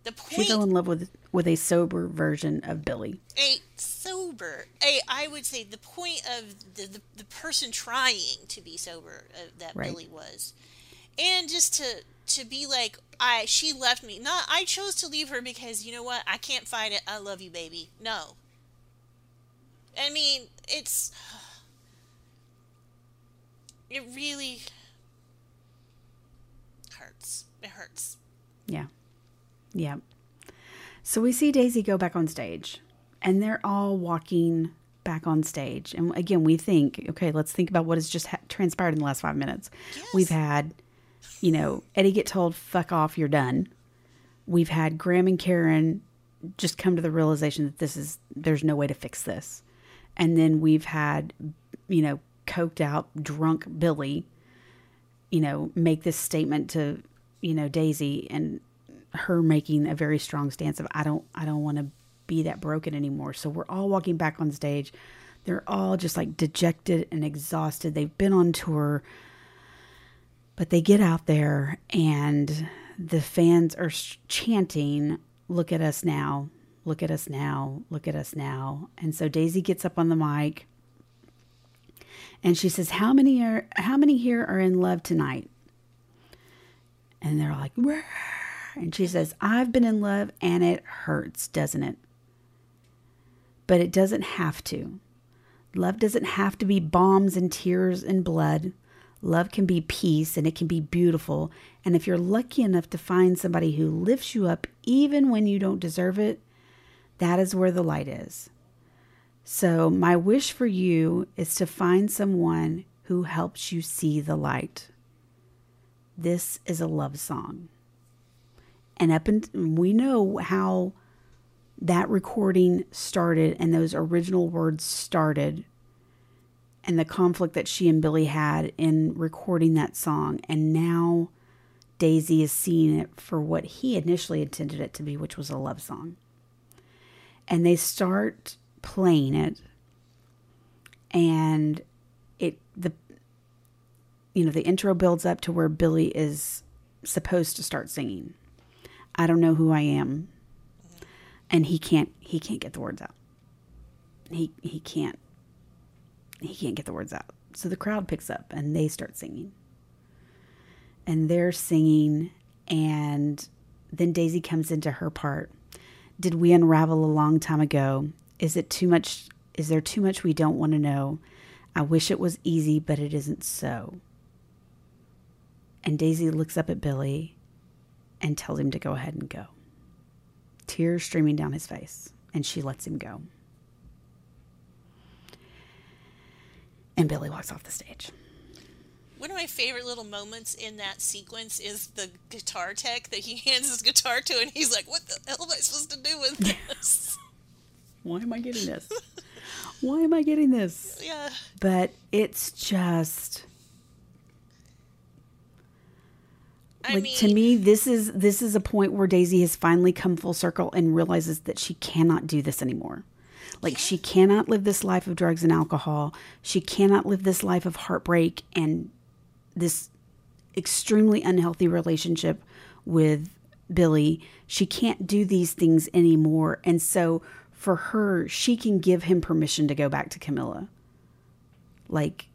The She fell in love with with a sober version of Billy. a sober a I would say the point of the the, the person trying to be sober uh, that Right. Billy was. And just to to be like I she left me. Not I chose to leave her because you know what? I can't fight it. I love you baby. No. I mean it's it really hurts. It hurts. Yeah. Yeah. So we see Daisy go back on stage, and they're all walking back on stage. And again, we think, okay, let's think about what has just ha- transpired in the last five minutes. Yes. We've had, you know, Eddie get told, fuck off, you're done. We've had Graham and Karen just come to the realization that this is, there's no way to fix this. And then we've had, you know, coked out, drunk Billy, you know, make this statement to, you know, Daisy and her making a very strong stance of, I don't, I don't want to be that broken anymore. So we're all walking back on stage. They're all just like dejected and exhausted. They've been on tour, but they get out there and the fans are chanting, Look at us now, look at us now, look at us now. And so Daisy gets up on the mic and she says, How many are how many here are in love tonight? And they're like, Where? And she says, I've been in love and it hurts, doesn't it? but it doesn't have to. Love doesn't have to be bombs and tears and blood. Love can be peace and it can be beautiful. And if you're lucky enough to find somebody who lifts you up even when you don't deserve it, that is where the light is. So, my wish for you is to find someone who helps you see the light. This is a love song. And up and we know how that recording started and those original words started and the conflict that she and Billy had in recording that song. And now Daisy is seeing it for what he initially intended it to be, which was a love song. And they start playing it and it the you know the intro builds up to where Billy is supposed to start singing. I don't know who I am and he can't he can't get the words out. He he can't he can't get the words out. So the crowd picks up and they start singing. And they're singing and then Daisy comes into her part. Did we unravel a long time ago? Is it too much is there too much we don't want to know? I wish it was easy, but it isn't so. And Daisy looks up at Billy and tells him to go ahead and go tears streaming down his face, and she lets him go. And Billy walks off the stage. One of my favorite little moments in that sequence is the guitar tech that he hands his guitar to, and he's like, What the hell am I supposed to do with this? Why am I getting this? Why am I getting this? Yeah. But it's just I like mean, to me this is this is a point where Daisy has finally come full circle and realizes that she cannot do this anymore. Like she cannot live this life of drugs and alcohol. She cannot live this life of heartbreak and this extremely unhealthy relationship with Billy. She can't do these things anymore. And so for her, she can give him permission to go back to Camila. Like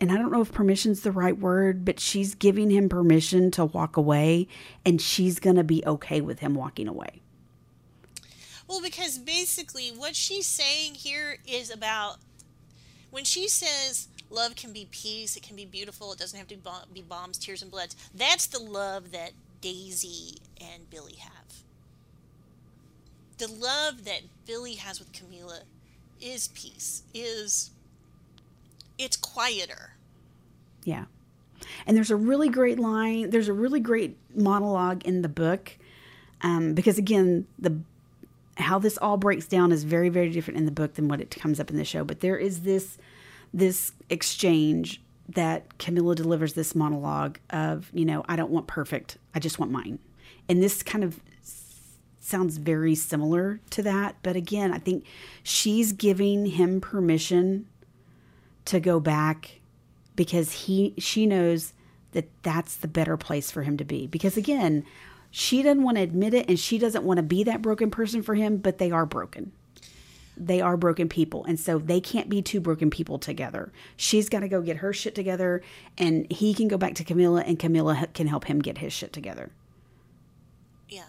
and I don't know if permission's the right word, but she's giving him permission to walk away and she's going to be okay with him walking away. Well, because basically what she's saying here is about when she says love can be peace, it can be beautiful, it doesn't have to be bombs, tears, and bloods. That's the love that Daisy and Billy have. The love that Billy has with Camila is peace, is it's quieter. Yeah. And there's a really great line, there's a really great monologue in the book. Um, because again, the how this all breaks down is very, very different in the book than what it comes up in the show. But there is this this exchange that Camila delivers this monologue of, you know, I don't want perfect, I just want mine. And this kind of sounds very similar to that. But again, I think she's giving him permission to go back because he she knows that that's the better place for him to be. Because again she doesn't want to admit it and she doesn't want to be that broken person for him but they are broken. They are broken people. And so they can't be two broken people together. She's got to go get her shit together and he can go back to camila and camila can help him get his shit together. Yeah.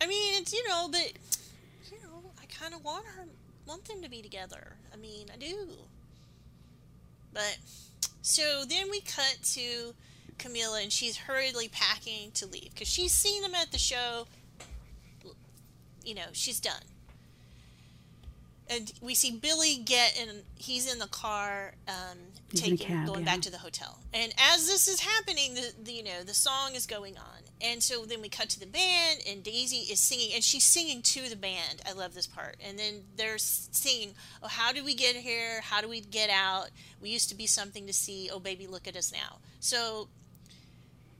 I mean it's you know but you know i kind of want her want them to be together i mean i do but so then we cut to Camila and she's hurriedly packing to leave because she's seen them at the show. You know, she's done. and we see Billy get in. He's in the car, um, He's in a taking cab, going yeah. back to the hotel. And as this is happening, the, the you know the song is going on, and so then we cut to the band, and Daisy is singing, and she's singing to the band. I love this part. And then they're singing, "Oh, how did we get here? How do we get out? We used to be something to see. Oh, baby, look at us now." So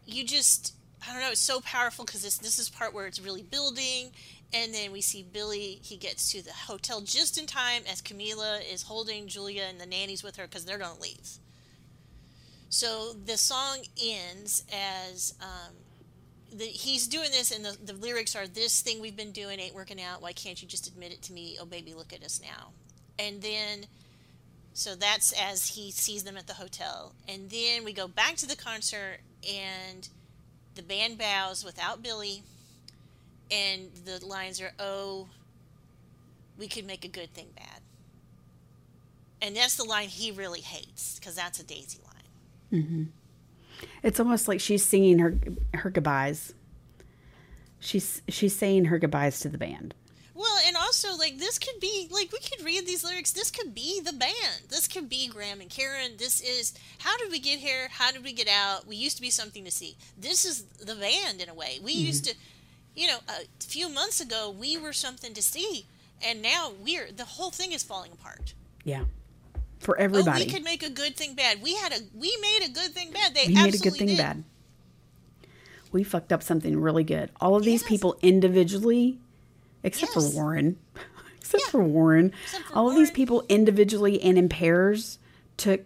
you just I don't know, it's so powerful because this this is part where it's really building, and then we see Billy. He gets to the hotel just in time as Camila is holding Julia and the nannies with her because they're gonna leave. So the song ends as um, the, he's doing this, and the, the lyrics are, "This thing we've been doing ain't working out. Why can't you just admit it to me? Oh baby, look at us now." And then so that's as he sees them at the hotel. And then we go back to the concert, and the band bows without Billy. And the lines are, oh, we could make a good thing bad. And that's the line he really hates, because that's a Daisy line. Mm-hmm. It's almost like she's singing her her goodbyes. She's she's saying her goodbyes to the band. Well, and also, like, this could be, like, we could read these lyrics. This could be the band. This could be Graham and Karen. This is, how did we get here? How did we get out? We used to be something to see. This is the band in a way. We mm-hmm. used to, you know, a few months ago, we were something to see. And now we're, the whole thing is falling apart. Yeah. For Oh, everybody. we could make a good thing bad. We had a, we made a good thing bad. They we made a good thing did. bad. We fucked up something really good. All of these Yes. people individually, except Yes. for Warren, except Yeah. for Warren, Except for all of these people individually and in pairs took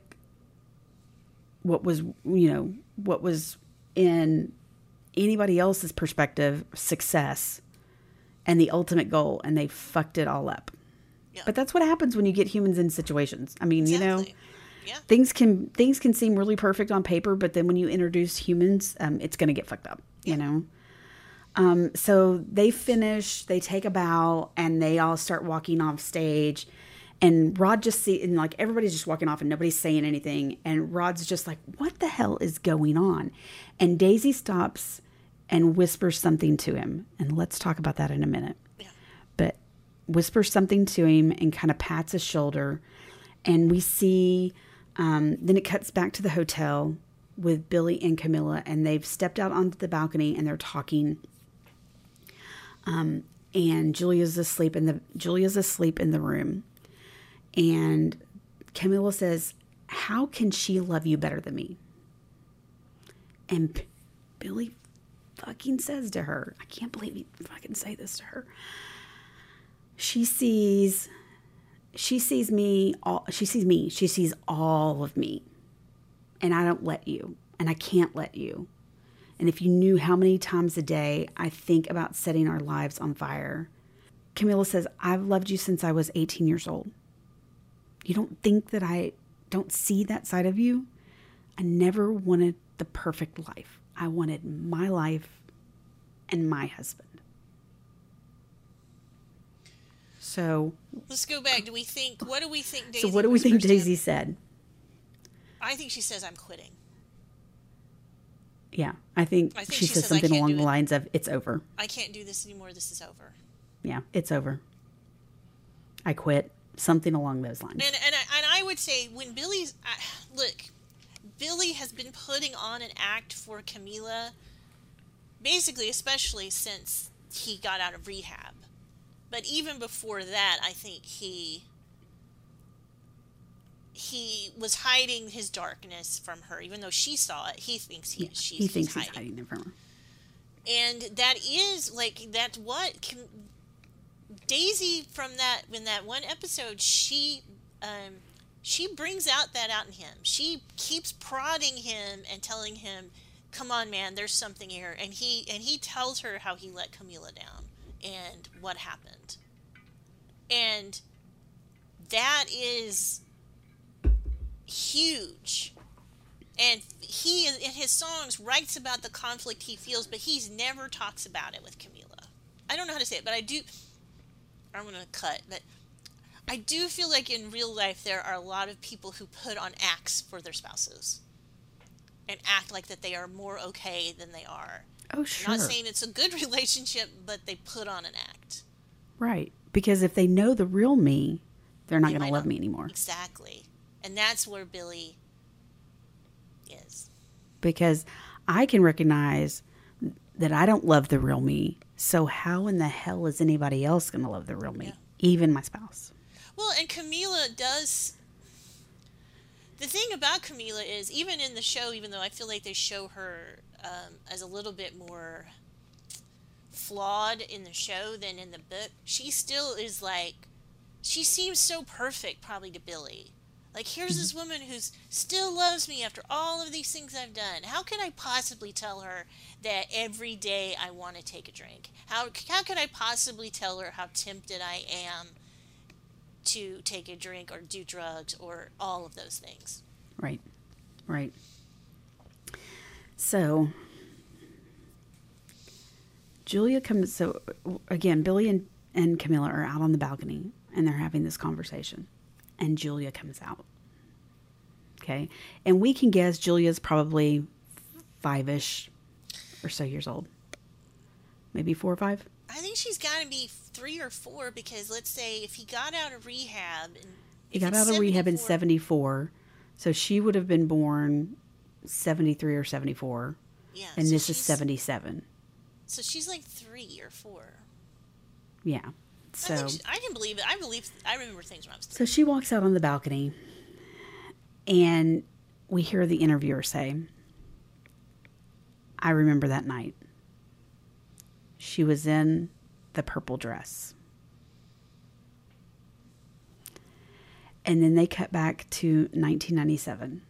what was, you know, what was in anybody else's perspective success and the ultimate goal, and they fucked it all up. Yeah. But that's what happens when you get humans in situations. I mean, you know, Yeah. things can things can seem really perfect on paper, but then when you introduce humans, um, it's going to get fucked up. You know. Um, so they finish, they take a bow, and they all start walking off stage. And Rod just see, and like everybody's just walking off, and nobody's saying anything. And Rod's just like, "What the hell is going on?" And Daisy stops and whispers something to him. And let's talk about that in a minute Yeah. Whispers something to him and kind of pats his shoulder. And we see, um, then it cuts back to the hotel with Billy and Camila, and they've stepped out onto the balcony and they're talking. Um, and Julia's asleep in the Julia's asleep in the room, and Camila says, "How can she love you better than me?" And Billy fucking says to her, "I can't believe he fucking say this to her." She sees she sees me all she sees me she sees all of me. And i don't let you and i can't let you. And if you knew how many times a day i think about setting our lives on fire camila says i've loved you since i was 18 years old. You don't think that i don't see that side of you? I never wanted the perfect life. I wanted my life and my husband so Let's go back. Do we think, what do we think Daisy said? So what do we think? Daisy said? I think she says, I'm quitting. Yeah, I think, I think she, she said says, something along the it." lines of "It's over." I can't do this anymore. This is over. Yeah, it's over. I quit. Something along those lines. And and I, and I would say when Billy's I, look, Billy has been putting on an act for Camila, basically, especially since he got out of rehab. But even before that, I think he he was hiding his darkness from her, even though she saw it. He thinks he Yeah, she's, he thinks he's he's hiding. hiding it from her. and that is like that's what can, Daisy from that in that one episode she um she brings out that out in him. She keeps prodding him and telling him, "Come on, man, there's something here." And he and he tells her how he let Camila down and what happened. And that is huge. And he, in his songs, writes about the conflict he feels, but he's never talks about it with Camila. I don't know how to say it, but I do. I'm going to cut, but I do feel like in real life there are a lot of people who put on acts for their spouses and act like that they are more okay than they are. Oh, sure. Not saying it's a good relationship, but they put on an act. right. Because if they know the real me, they're not They going to love not- me anymore Exactly. And that's where Billy is. because I can recognize that I don't love the real me. So how in the hell is anybody else going to love the real me? Yeah. Even my spouse. Well, and Camila does. The thing about Camila is, even in the show, even though I feel like they show her um, as a little bit more flawed in the show than in the book, she still is like. She seems so perfect, probably to Billy. Like, here's this woman who's still loves me after all of these things I've done. How can I possibly tell her that every day I want to take a drink? How how could I possibly tell her how tempted I am to take a drink or do drugs or all of those things? Right. Right. So Julia comes so again, Billy and, and Camila are out on the balcony and they're having this conversation. And Julia comes out. Okay. And we can guess Julia's probably five ish or so years old. Maybe four or five. I think she's got to be three or four because let's say if he got out of rehab, and He got out of rehab in 74 74. So she would have been born 73 or 74. Yeah, And so this is 77. So she's like three or four. Yeah. I, So think she, I can believe it. I believe. I remember things when I was three. so she walks out on the balcony and we hear the interviewer say, I remember that night. She was in the purple dress. And then they cut back to 1997.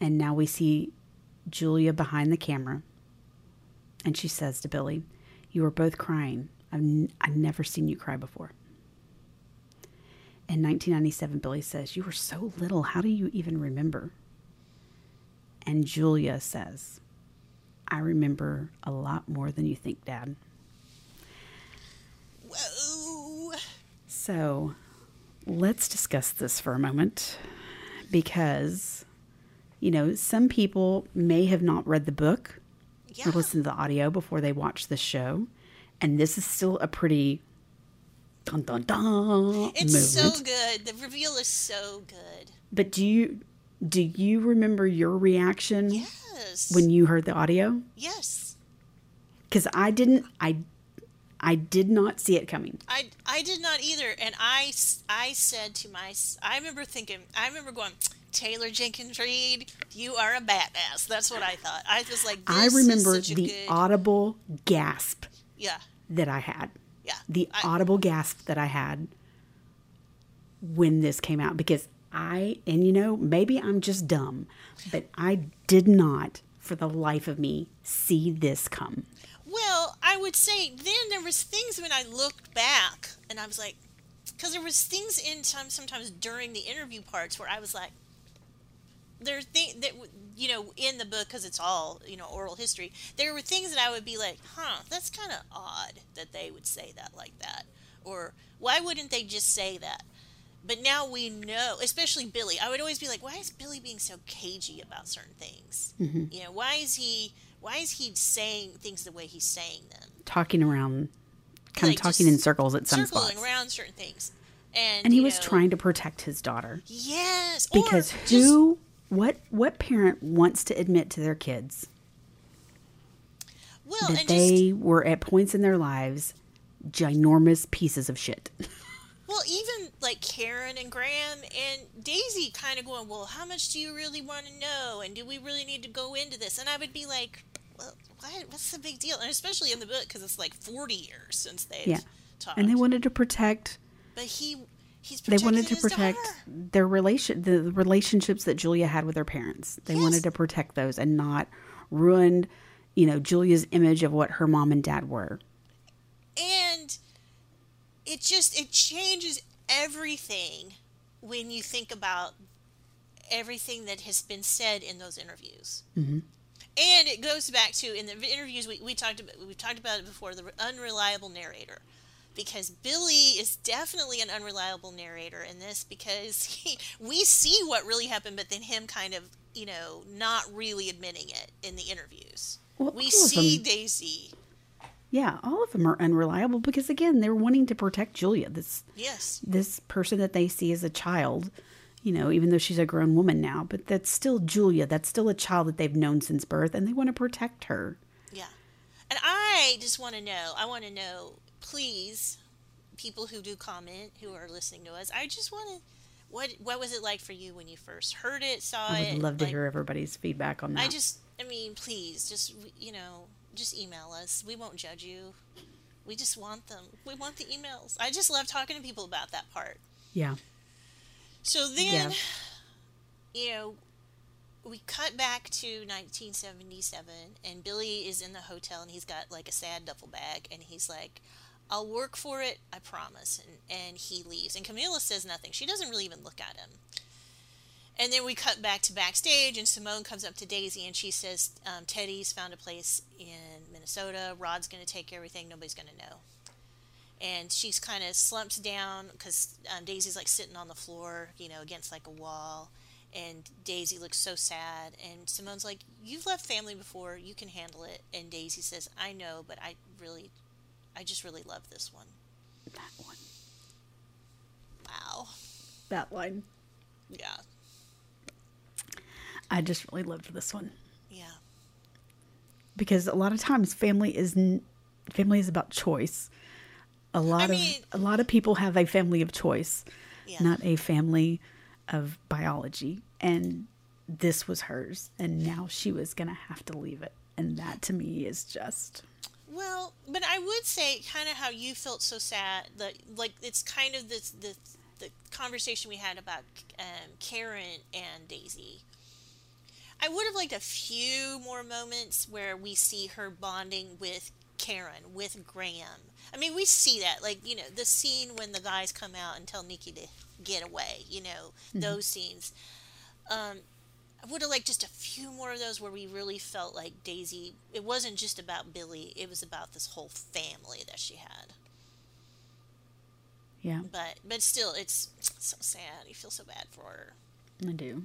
And now we see Julia behind the camera. And she says to Billy, You were both crying. I've, n- I've never seen you cry before. In 1997, Billy says, You were so little. How do you even remember? And Julia says, I remember a lot more than you think, Dad. Whoa! So let's discuss this for a moment because, you know, some people may have not read the book Yeah. or listened to the audio before they watch the show. And this is still a pretty dun dun dun It's movement. so good. The reveal is so good. But do you do you remember your reaction Yes. when you heard the audio? yes. Because I didn't. I I did not see it coming. I, I did not either, and I I said to my I remember thinking I remember going Taylor Jenkins Reid, you are a badass. That's what I thought. I was like, this I remember the good, audible gasp yeah, that I had. yeah. The I- audible gasp that I had when this came out because I and you know maybe I'm just dumb, but I did not for the life of me see this come. Well, I would say then there was things when I looked back and I was like, because there was things in time sometimes during the interview parts where I was like, there are things that you know in the book because it's all you know oral history. There were things that I would be like, huh, that's kind of odd that they would say that like that, or why wouldn't they just say that? But now we know, especially Billy. I would always be like, why is Billy being so cagey about certain things? Mm-hmm. You know, why is he why is he saying things the way he's saying them? Talking around, kind Like, of talking in circles at some point. circling spots. around certain things. And, And he was know, trying to protect his daughter. Yes, Because who, what, what parent wants to admit to their kids well, that and just they were at points in their lives ginormous pieces of shit? well, even like Karen and Graham and Daisy kind of going, well, how much do you really want to know, and do we really need to go into this? And I would be like, well, what, what's the big deal? And especially in the book because it's like forty years since they've Yeah. talked. and they wanted to protect. but he They wanted to protect daughter. their relation, the relationships that Julia had with her parents. They Yes. wanted to protect those and not ruin, you know, Julia's image of what her mom and dad were. and it just it changes everything when you think about everything that has been said in those interviews mm-hmm. and it goes back to in the interviews we, we talked about we talked about it before the unreliable narrator because Billy is definitely an unreliable narrator in this because he, we see what really happened, but then him kind of, you know, not really admitting it in the interviews. Well, we see. Daisy Yeah, all of them are unreliable because again, they're wanting to protect Julia, this Yes. this person that they see as a child, you know, even though she's a grown woman now, but that's still Julia. That's still a child that they've known since birth and they want to protect her. Yeah. And I just want to know, I want to know, please, people who do comment, who are listening to us, I just want to, what what was it like for you when you first heard it, saw it? I it? would love to Like, hear everybody's feedback on that. I just, I mean, please, just, you know, just email us. We won't judge you. We just want them. We want the emails. I just love talking to people about that part. yeah. So then, Yeah. you know, we cut back to 1977, and Billy is in the hotel, and he's got like a sad duffel bag, and he's like, "I'll work for it, I promise." And and he leaves, and Camila says nothing. She doesn't really even look at him. And then we cut back to backstage, and Simone comes up to Daisy, and she says, um, "Teddy's found a place in Minnesota. Rod's going to take everything. Nobody's going to know." and she's kind of slumps down because um, Daisy's like sitting on the floor, you know, against like a wall, and Daisy looks so sad. And Simone's like, "You've left family before, you can handle it." And Daisy says, "I know, but I really, I just really love this one." That one. Wow, That line. yeah, I just really loved this one yeah, because a lot of times family is n- family is about choice. A lot mean- of a lot of people have a family of choice, Yeah. not a family of biology. And this was hers, and now she was gonna have to leave it. And that to me is just Well, but I would say kind of how you felt so sad. That like it's kind of this the the conversation we had about um, Karen and Daisy. I would have liked a few more moments where we see her bonding with Karen, with Graham. I mean, we see that, like you know, the scene when the guys come out and tell Nikki to get away. You know, those scenes. Um, I would have liked just a few more of those where we really felt like Daisy. It wasn't just about Billy; it was about this whole family that she had. yeah. But but still, it's so sad. You feel so bad for her. I do.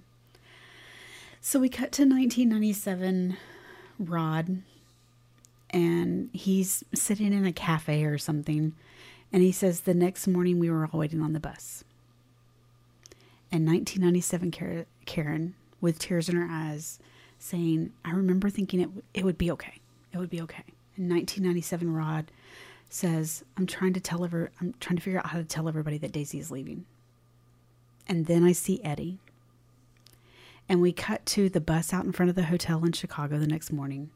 So we cut to 1997, Rod, and he's sitting in a cafe or something, and he says the next morning we were all waiting on the bus. And 1997 Karen, with tears in her eyes, saying, I remember thinking it, it would be okay. It would be okay. In 1997 Rod says, I'm trying to tell every, I'm trying to figure out how to tell everybody that Daisy is leaving. And then I see Eddie. And we cut to the bus out in front of the hotel in Chicago the next morning.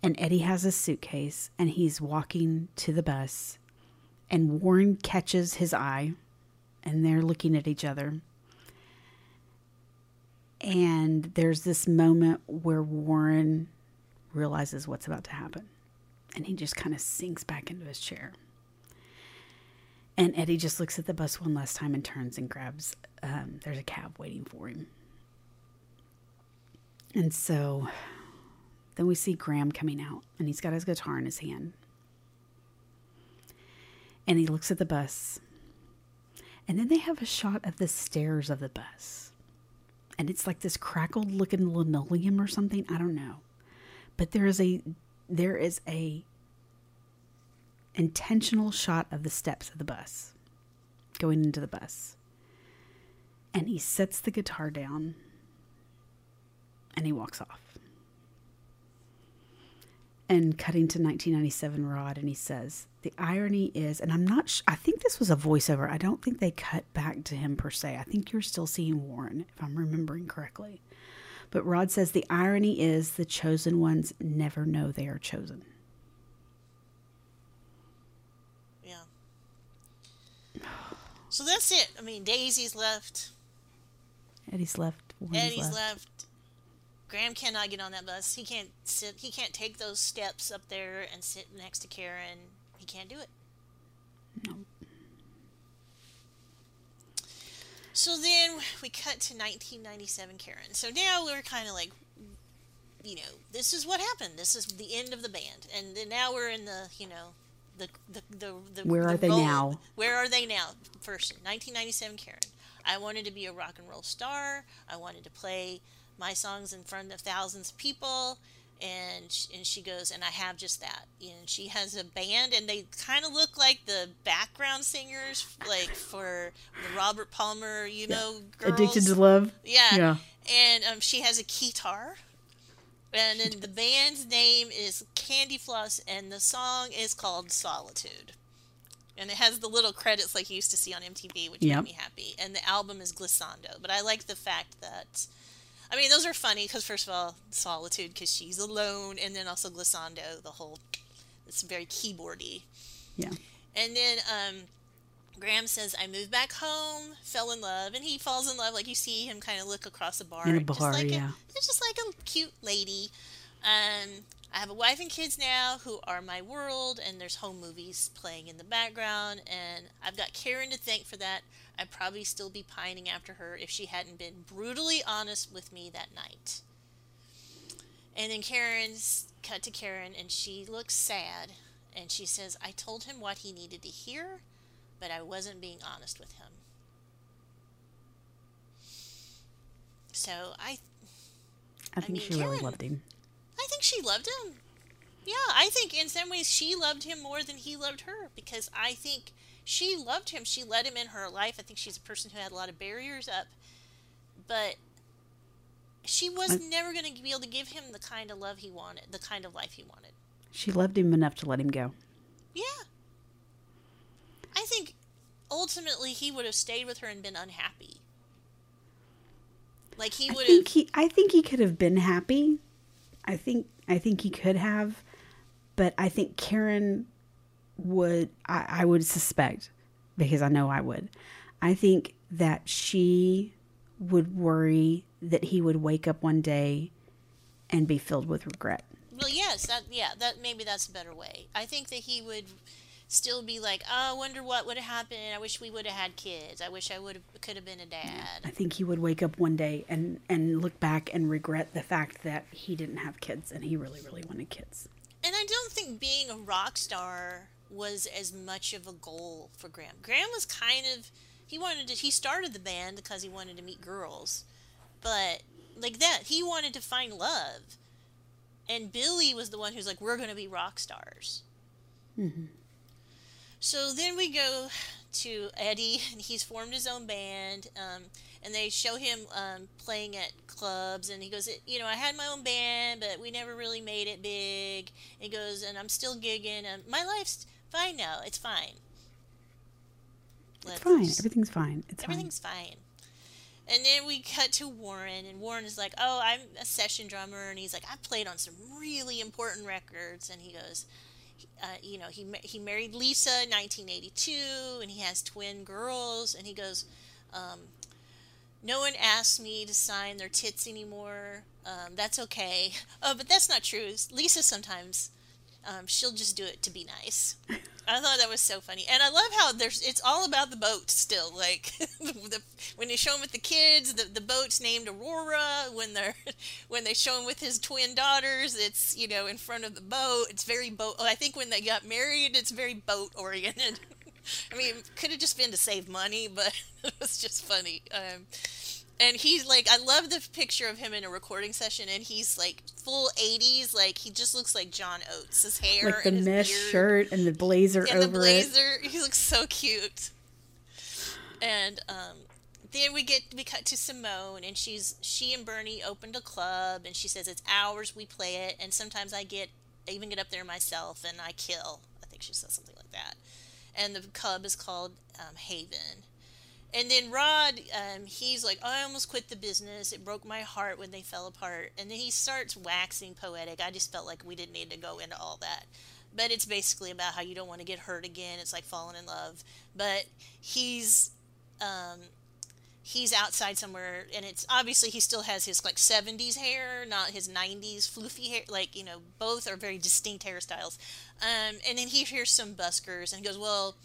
And Eddie has a suitcase and he's walking to the bus. And Warren catches his eye and they're looking at each other. And there's this moment where Warren realizes what's about to happen. And he just kind of sinks back into his chair. And Eddie just looks at the bus one last time and turns and grabs, um, there's a cab waiting for him. And so then we see Graham coming out and he's got his guitar in his hand. And he looks at the bus. And then they have a shot of the stairs of the bus. And it's like this crackled looking linoleum or something. I don't know. But there is a there is a intentional shot of the steps of the bus going into the bus. And he sets the guitar down and he walks off. And cutting to 1997 Rod, and he says, The irony is, and I'm not, sh- I think this was a voiceover. I don't think they cut back to him per se. I think you're still seeing Warren, if I'm remembering correctly. But Rod says, The irony is the chosen ones never know they are chosen. Yeah. So that's it. I mean, Daisy's left. Eddie's left. Warren's Eddie's left. left. Graham cannot get on that bus. He can't sit. He can't take those steps up there and sit next to Karen. He can't do it. No. So then we cut to 1997 Karen. So now we're kind of like, you know, this is what happened. This is the end of the band, and then now we're in the, you know, the the the, the Where the are they role- now? Where are they now? First, 1997 Karen. I wanted to be a rock and roll star. I wanted to play my songs in front of thousands of people. And sh- and she goes, and I have just that. And she has a band, and they kind of look like the background singers, like for the Robert Palmer, you know, girls. Addicted to Love. Yeah. Yeah. And um, she has a guitar. And then the band's name is Candy Floss, and the song is called Solitude. And it has the little credits like you used to see on MTV, which Yep. made me happy. And the album is Glissando. But I like the fact that, I mean, those are funny because, first of all, Solitude, because she's alone, and then also Glissando, the whole, it's very keyboardy. Yeah. And then um, Graham says, I moved back home, fell in love, and he falls in love. Like you see him kind of look across the bar. In a just bar, like yeah. it's just like a cute lady. Um, I have a wife and kids now who are my world, and there's home movies playing in the background, and I've got Karen to thank for that. I'd probably still be pining after her if she hadn't been brutally honest with me that night. And then Karen's cut to Karen, and she looks sad, and she says, I told him what he needed to hear, but I wasn't being honest with him. So I I think mean, she really loved him. I think she loved him. Yeah, I think in some ways she loved him more than he loved her because I think she loved him. She let him in her life. I think she's a person who had a lot of barriers up, but she was I- never going to be able to give him the kind of love he wanted, the kind of life he wanted. She loved him enough to let him go. Yeah. I think ultimately he would have stayed with her and been unhappy. Like he would think have he I think he could have been happy. I think I think he could have, but I think Karen would I, I would suspect because I know I would. I think that she would worry that he would wake up one day and be filled with regret. Well, yes, that yeah, that maybe that's a better way. I think that he would still be like, "Oh, I wonder what would have happened. I wish we would have had kids. I wish I would have could have been a dad." I think he would wake up one day and and look back and regret the fact that he didn't have kids and he really really wanted kids. And I don't think being a rock star was as much of a goal for Graham. Graham was kind of he wanted to he started the band because he wanted to meet girls. But like that, he wanted to find love. And Billy was the one who's like, "We're going to be rock stars." So then we go to Eddie, and he's formed his own band, um, and they show him um, playing at clubs, and he goes, you know, I had my own band, but we never really made it big. And he goes, and I'm still gigging, and my life's fine now. It's fine. It's Let's fine. just- Everything's fine. It's. Everything's fine. And then we cut to Warren, and Warren is like, "Oh, I'm a session drummer," and he's like, "I've played on some really important records." And he goes, uh, "You know, he he married Lisa in 1982, and he has twin girls." And he goes, um, "No one asks me to sign their tits anymore. Um, that's okay. Oh, but that's not true. Lisa sometimes." Um, she'll just do it to be nice. I thought that was so funny, and I love how there's it's all about the boat still. Like the, when they show him with the kids, the, the boat's named Aurora. When they're when they show him with his twin daughters, it's you know in front of the boat. It's very boat. I think when they got married, it's very boat oriented. I mean, could have just been to save money, but it was just funny. Um, and he's like, I love the picture of him in a recording session, and he's like full '80s, like he just looks like John Oates. His hair, like the and his mesh shirt and the blazer and over the it. blazer. He looks so cute. And um, then we get we cut to Simone, and she's she and Bernie opened a club, and she says it's ours. We play it, and sometimes I get I even get up there myself and I kill. I think she says something like that. And the club is called um, Haven. And then Rod, um, he's like, I almost quit the business. It broke my heart when they fell apart. And then he starts waxing poetic. I just felt like we didn't need to go into all that. But it's basically about how you don't want to get hurt again. It's like falling in love. But he's um, he's outside somewhere, and it's obviously he still has his like 70s hair, not his 90s floofy hair. Like, you know, both are very distinct hairstyles. Um, and then he hears some buskers and he goes, Well,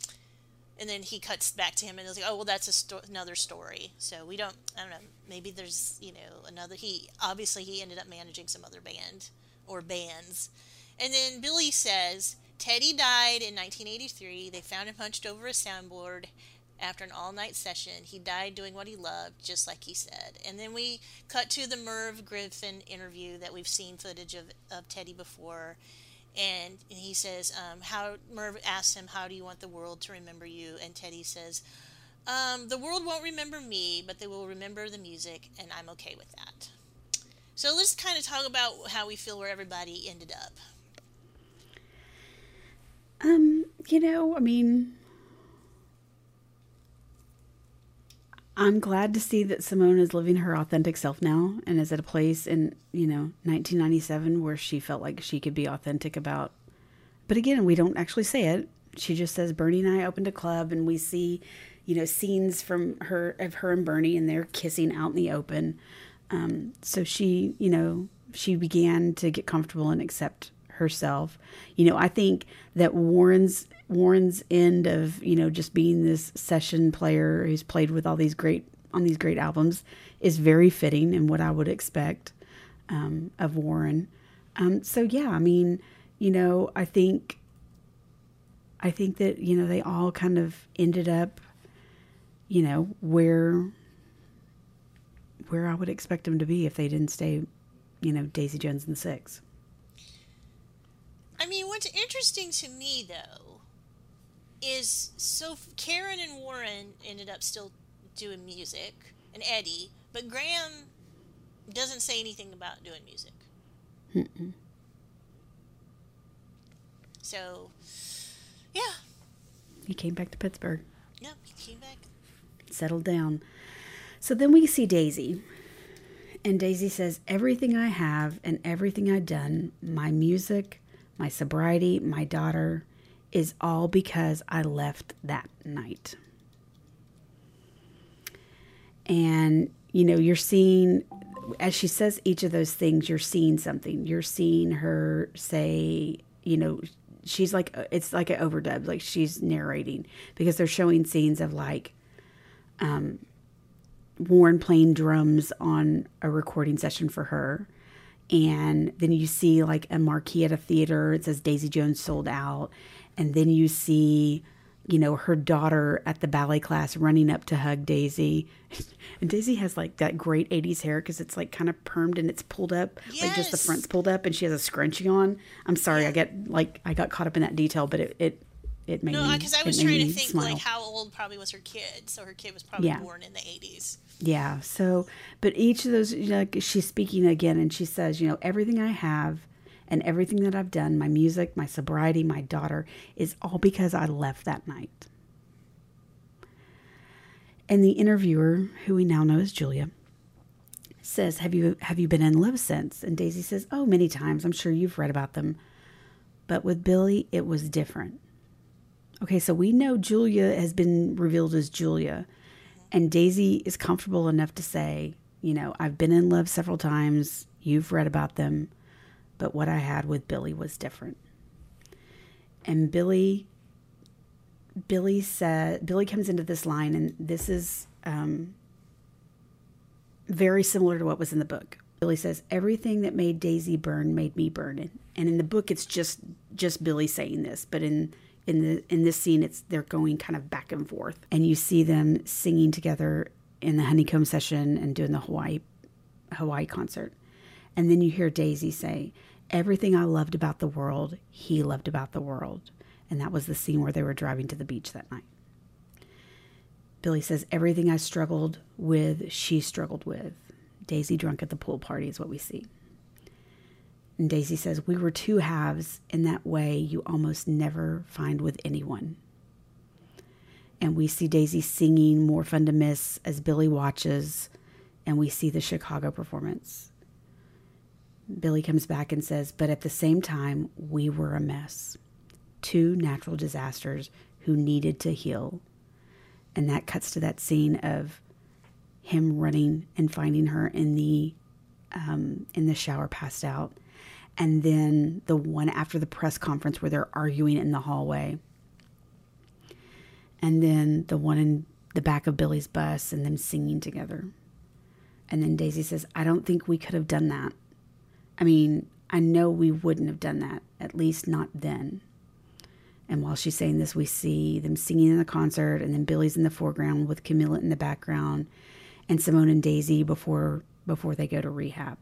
and then he cuts back to him and is like, "Oh, well, that's sto- another story." So we don't. I don't know. Maybe there's you know another. He obviously he ended up managing some other band or bands, and then Billy says Teddy died in 1983. They found him hunched over a soundboard. after an all night session. He died doing what he loved, just like he said. And then we cut to the Merv Griffin interview that we've seen footage of, of Teddy before. And he says, um, "How?" Merv asks him, "How do you want the world to remember you?" And Teddy says, um, "The world won't remember me, but they will remember the music, and I'm okay with that." So let's kind of talk about how we feel where everybody ended up. Um, you know, I mean, I'm glad to see that Simone is living her authentic self now and is at a place in, you know, 1997 where she felt like she could be authentic about. But again, we don't actually say it. She just says Bernie and I opened a club and we see, you know, scenes from her of her and Bernie and they're kissing out in the open. Um, so she, you know, she began to get comfortable and accept herself. You know, I think that Warren's Warren's end of you know just being this session player who's played with all these great on these great albums is very fitting and what I would expect um, of Warren. Um, so yeah, I mean, you know, I think I think that you know they all kind of ended up, you know, where where I would expect them to be if they didn't stay, you know, Daisy Jones and the Six. I mean, what's interesting to me though is so Karen and Warren ended up still doing music, and Eddie, but Graham doesn't say anything about doing music. Mm-mm. So, yeah. He came back to Pittsburgh. Yep, he came back. Settled down. So then we see Daisy. And Daisy says, Everything I have and everything I've done, my music, my sobriety, my daughter, is all because I left that night. And, you know, you're seeing, as she says each of those things, you're seeing something. You're seeing her say, you know, she's like, it's like an overdub, like she's narrating because they're showing scenes of like, um, Warren playing drums on a recording session for her. And then you see like a marquee at a theater. It says Daisy Jones sold out and then you see you know her daughter at the ballet class running up to hug daisy and daisy has like that great 80s hair because it's like kind of permed and it's pulled up yes. like just the front's pulled up and she has a scrunchie on i'm sorry i get like i got caught up in that detail but it it, it made no because i was trying to think smile. like how old probably was her kid so her kid was probably yeah. born in the 80s yeah so but each of those you know, she's speaking again and she says you know everything i have and everything that I've done, my music, my sobriety, my daughter, is all because I left that night. And the interviewer, who we now know as Julia, says, "Have you have you been in love since?" And Daisy says, "Oh, many times. I'm sure you've read about them." But with Billy, it was different. Okay, so we know Julia has been revealed as Julia, and Daisy is comfortable enough to say, you know, I've been in love several times. You've read about them but what I had with Billy was different. And Billy, Billy said, Billy comes into this line, and this is um, very similar to what was in the book. Billy says, "Everything that made Daisy burn made me burn." And in the book, it's just just Billy saying this, but in in the in this scene, it's they're going kind of back and forth, and you see them singing together in the honeycomb session and doing the Hawaii Hawaii concert. And then you hear Daisy say, Everything I loved about the world, he loved about the world. And that was the scene where they were driving to the beach that night. Billy says, Everything I struggled with, she struggled with. Daisy drunk at the pool party is what we see. And Daisy says, We were two halves in that way you almost never find with anyone. And we see Daisy singing More Fun to Miss as Billy watches, and we see the Chicago performance. Billy comes back and says, But at the same time, we were a mess. Two natural disasters who needed to heal. And that cuts to that scene of him running and finding her in the um, in the shower passed out and then the one after the press conference where they're arguing in the hallway and then the one in the back of Billy's bus and them singing together and then Daisy says I don't think we could have done that I mean, I know we wouldn't have done that, at least not then. And while she's saying this, we see them singing in the concert, and then Billy's in the foreground with Camila in the background, and Simone and Daisy before before they go to rehab.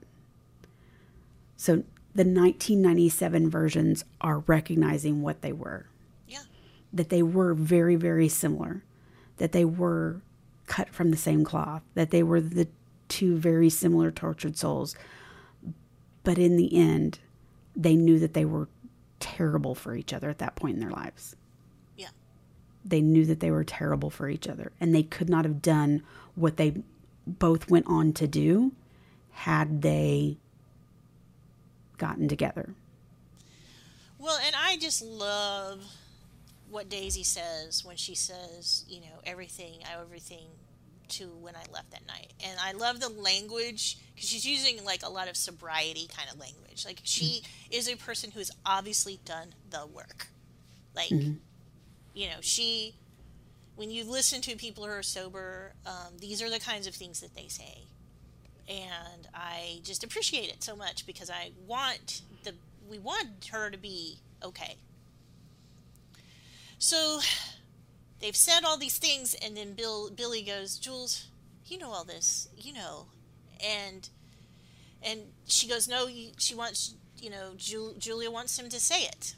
So the 1997 versions are recognizing what they were. Yeah. That they were very, very similar. That they were cut from the same cloth. That they were the two very similar tortured souls. But in the end, they knew that they were terrible for each other at that point in their lives. Yeah. They knew that they were terrible for each other. And they could not have done what they both went on to do had they gotten together. Well, and I just love what Daisy says when she says, you know, everything, everything to when I left that night. And I love the language because she's using like a lot of sobriety kind of language. Like she is a person who has obviously done the work. Like, mm-hmm. you know, she, when you listen to people who are sober, um, these are the kinds of things that they say. And I just appreciate it so much because I want the, we want her to be okay. So they've said all these things, and then Bill Billy goes, Jules, you know all this, you know, and and she goes, no, she wants, you know, Julia wants him to say it.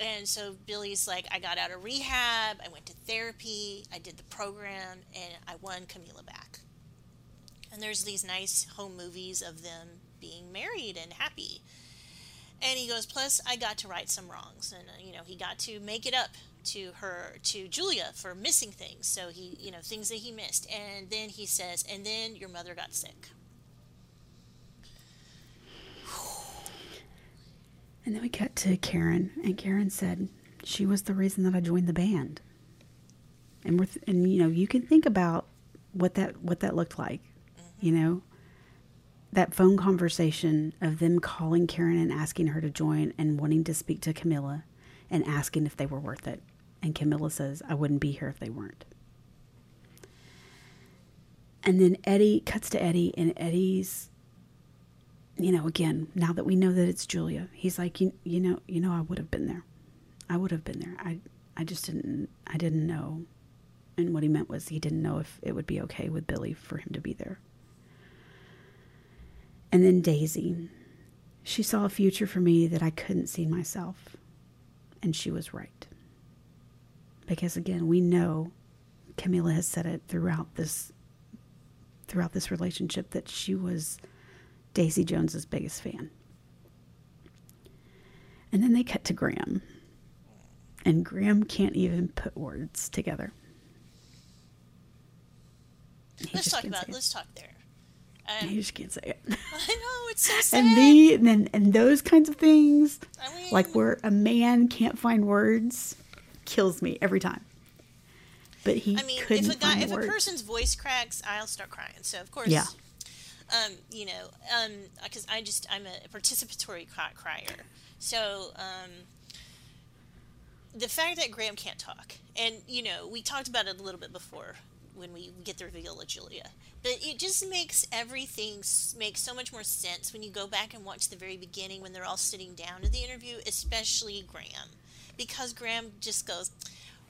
And so Billy's like, I got out of rehab, I went to therapy, I did the program, and I won Camila back. And there's these nice home movies of them being married and happy. And he goes, plus I got to right some wrongs, and uh, you know he got to make it up to her to Julia for missing things. So he, you know, things that he missed. And then he says, "And then your mother got sick." And then we cut to Karen, and Karen said she was the reason that I joined the band. And we're th- and you know you can think about what that what that looked like, mm-hmm. you know, that phone conversation of them calling Karen and asking her to join and wanting to speak to Camila and asking if they were worth it. And Camila says, I wouldn't be here if they weren't. And then Eddie cuts to Eddie, and Eddie's, you know, again, now that we know that it's Julia, he's like, you, you know, you know, I would have been there. I would have been there. I, I just didn't, I didn't know. And what he meant was he didn't know if it would be okay with Billy for him to be there. And then Daisy, she saw a future for me that I couldn't see myself. And she was right. Because again, we know Camila has said it throughout this throughout this relationship that she was Daisy Jones's biggest fan. And then they cut to Graham. And Graham can't even put words together. He let's talk about let's talk there. Um, you just can't say it. I know it's so sad. And the and then and those kinds of things, I mean, like where a man can't find words, kills me every time. But he I mean, couldn't if a guy, if words. a person's voice cracks, I'll start crying. So of course, yeah. Um, you know, um, because I just I'm a participatory crier. So um, the fact that Graham can't talk, and you know, we talked about it a little bit before when we get the reveal of Julia. But it just makes everything make so much more sense when you go back and watch the very beginning when they're all sitting down to the interview, especially Graham because Graham just goes,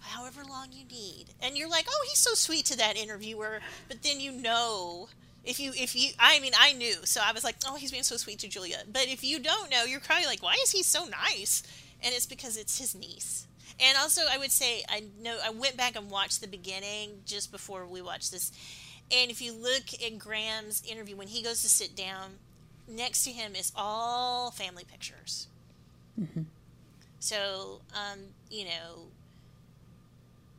however long you need. And you're like, oh, he's so sweet to that interviewer. But then you know, if you, if you, I mean, I knew. So I was like, oh, he's being so sweet to Julia. But if you don't know, you're probably like, why is he so nice? And it's because it's his niece. And also, I would say, I know, I went back and watched the beginning just before we watched this. And if you look at Graham's interview, when he goes to sit down, next to him is all family pictures. Mm-hmm. So, um, you know,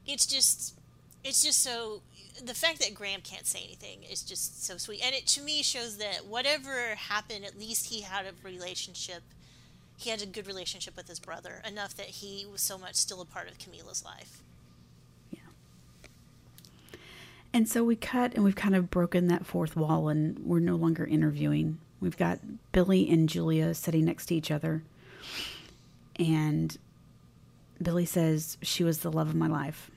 it's just, it's just so, the fact that Graham can't say anything is just so sweet. And it, to me, shows that whatever happened, at least he had a relationship. He had a good relationship with his brother, enough that he was so much still a part of Camila's life. Yeah. And so we cut and we've kind of broken that fourth wall and we're no longer interviewing. We've got Billy and Julia sitting next to each other and Billy says she was the love of my life.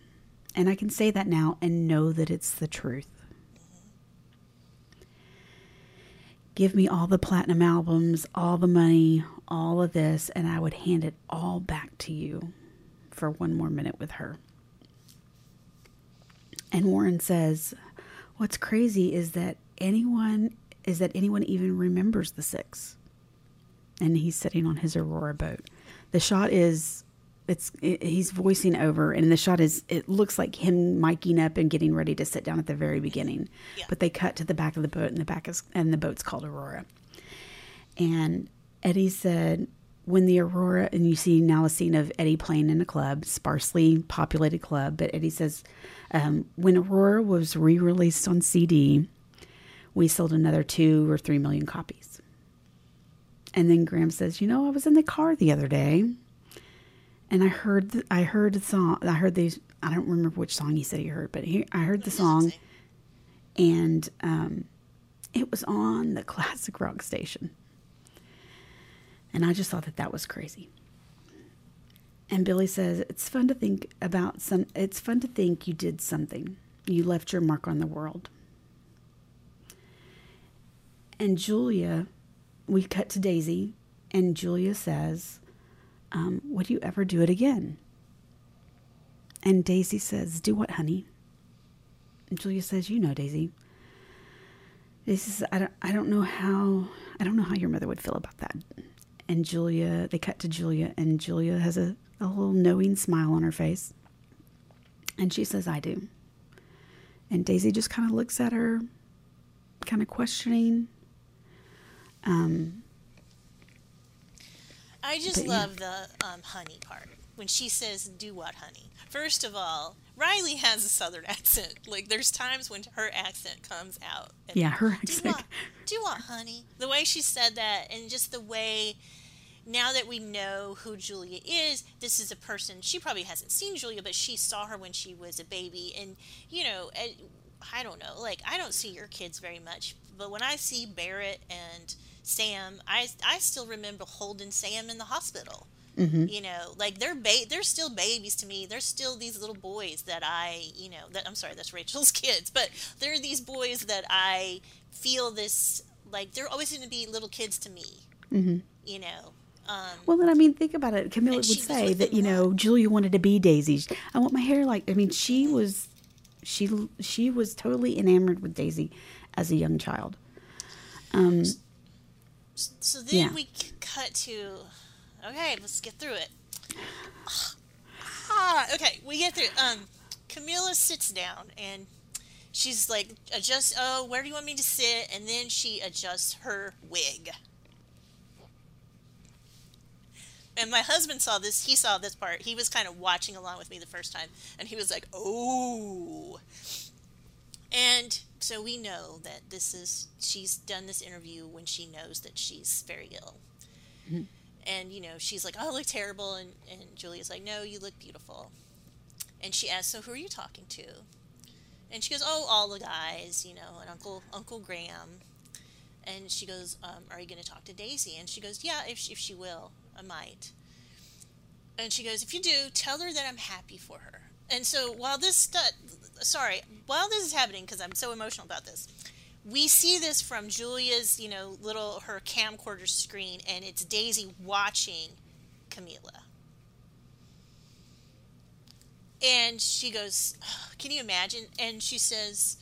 And I can say that now and know that it's the truth. Give me all the platinum albums, all the money, all of this, and I would hand it all back to you. for one more minute with her. And Warren says, What's crazy is that anyone is that anyone even remembers the six. And he's sitting on his Aurora boat. The shot is it's it, he's voicing over and the shot is it looks like him miking up and getting ready to sit down at the very beginning. Yeah. But they cut to the back of the boat and the back is and the boat's called Aurora. And Eddie said, when the Aurora, and you see now a scene of Eddie playing in a club, sparsely populated club, but Eddie says, um, when Aurora was re released on CD, we sold another two or three million copies. And then Graham says, you know, I was in the car the other day and I heard, the, I heard the song, I heard these, I don't remember which song he said he heard, but he, I heard the song and um, it was on the classic rock station. And I just thought that that was crazy. And Billy says, It's fun to think about some, it's fun to think you did something. You left your mark on the world. And Julia, we cut to Daisy, and Julia says, um, Would you ever do it again? And Daisy says, Do what, honey? And Julia says, You know, Daisy. Daisy says, I don't, I don't know how, I don't know how your mother would feel about that. And Julia, they cut to Julia, and Julia has a, a little knowing smile on her face. And she says, I do. And Daisy just kind of looks at her, kind of questioning. Um, I just yeah. love the um, honey part when she says, "Do what, honey?" First of all, Riley has a southern accent. Like there's times when her accent comes out. and, Yeah, her Do accent. what? Do what, honey? The way she said that, and just the way. Now that we know who Julia is, this is a person. She probably hasn't seen Julia, but she saw her when she was a baby, and you know, I don't know. Like I don't see your kids very much, but when I see Barrett and Sam, I I still remember holding Sam in the hospital. You know, like they're ba- they're still babies to me. They're still these little boys that I, you know, that I'm sorry, that's Rachel's kids, but they're these boys that I feel this like they're always going to be little kids to me. Mm-hmm. You know, um, Well, then I mean, think about it. Camila would say that you know Julia wanted to be Daisy. I want my hair like. I mean, she was, she she was totally enamored with Daisy as a young child. So then Yeah. we cut to okay, let's get through it. Ah, okay, we get through. Um, Camila sits down and she's like, adjust. Oh, where do you want me to sit? And then she adjusts her wig. And my husband saw this. He saw this part. He was kind of watching along with me the first time, and he was like, "Oh." And so we know that this is she's done this interview when she knows that she's very ill. And you know, she's like, "Oh, I look terrible," and and Julia's like, "No, you look beautiful." And she asks, "So who are you talking to?" And she goes, "Oh, all the guys, you know, and Uncle Uncle Graham." And she goes, um, "Are you going to talk to Daisy?" And she goes, "Yeah, if she, if she will, I might." And she goes, "If you do, tell her that I'm happy for her." And so while this stu- sorry, while this is happening because I'm so emotional about this, we see this from Julia's, you know, little her camcorder screen, and it's Daisy watching Camila. And she goes, Can you imagine? And she says,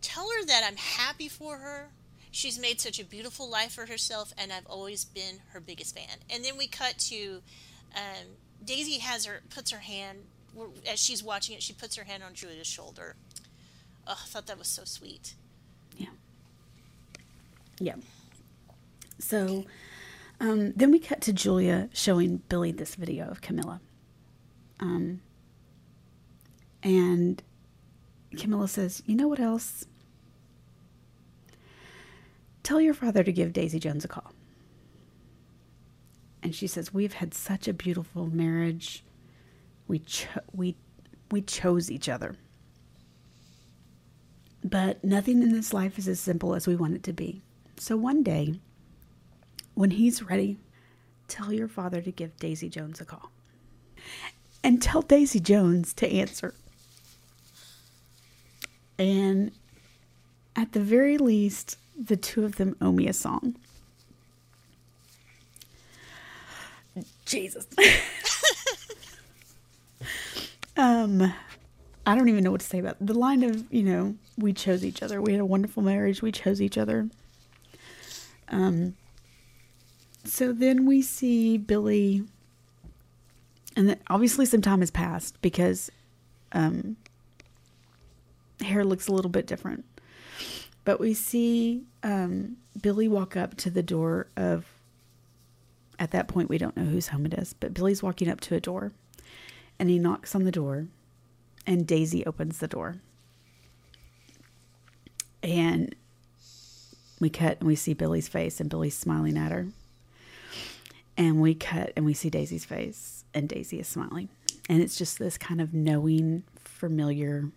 Tell her that I'm happy for her. She's made such a beautiful life for herself, and I've always been her biggest fan. And then we cut to um, Daisy has her puts her hand as she's watching it. She puts her hand on Julia's shoulder. Oh, I thought that was so sweet. Yeah. Yeah. So um, then we cut to Julia showing Billy this video of Camila. Um, and Camila says, You know what else? Tell your father to give Daisy Jones a call. And she says, We've had such a beautiful marriage. We, cho- we, we chose each other. But nothing in this life is as simple as we want it to be. So one day, when he's ready, tell your father to give Daisy Jones a call. And tell Daisy Jones to answer. And at the very least, the two of them owe me a song. Jesus. Um, I don't even know what to say about the line of you know we chose each other. We had a wonderful marriage. We chose each other. Um. So then we see Billy, and then obviously some time has passed because, um, hair looks a little bit different. But we see um, Billy walk up to the door of. At that point, we don't know whose home it is, but Billy's walking up to a door, and he knocks on the door, and Daisy opens the door. And we cut and we see Billy's face, and Billy's smiling at her. And we cut and we see Daisy's face, and Daisy is smiling. And it's just this kind of knowing, familiar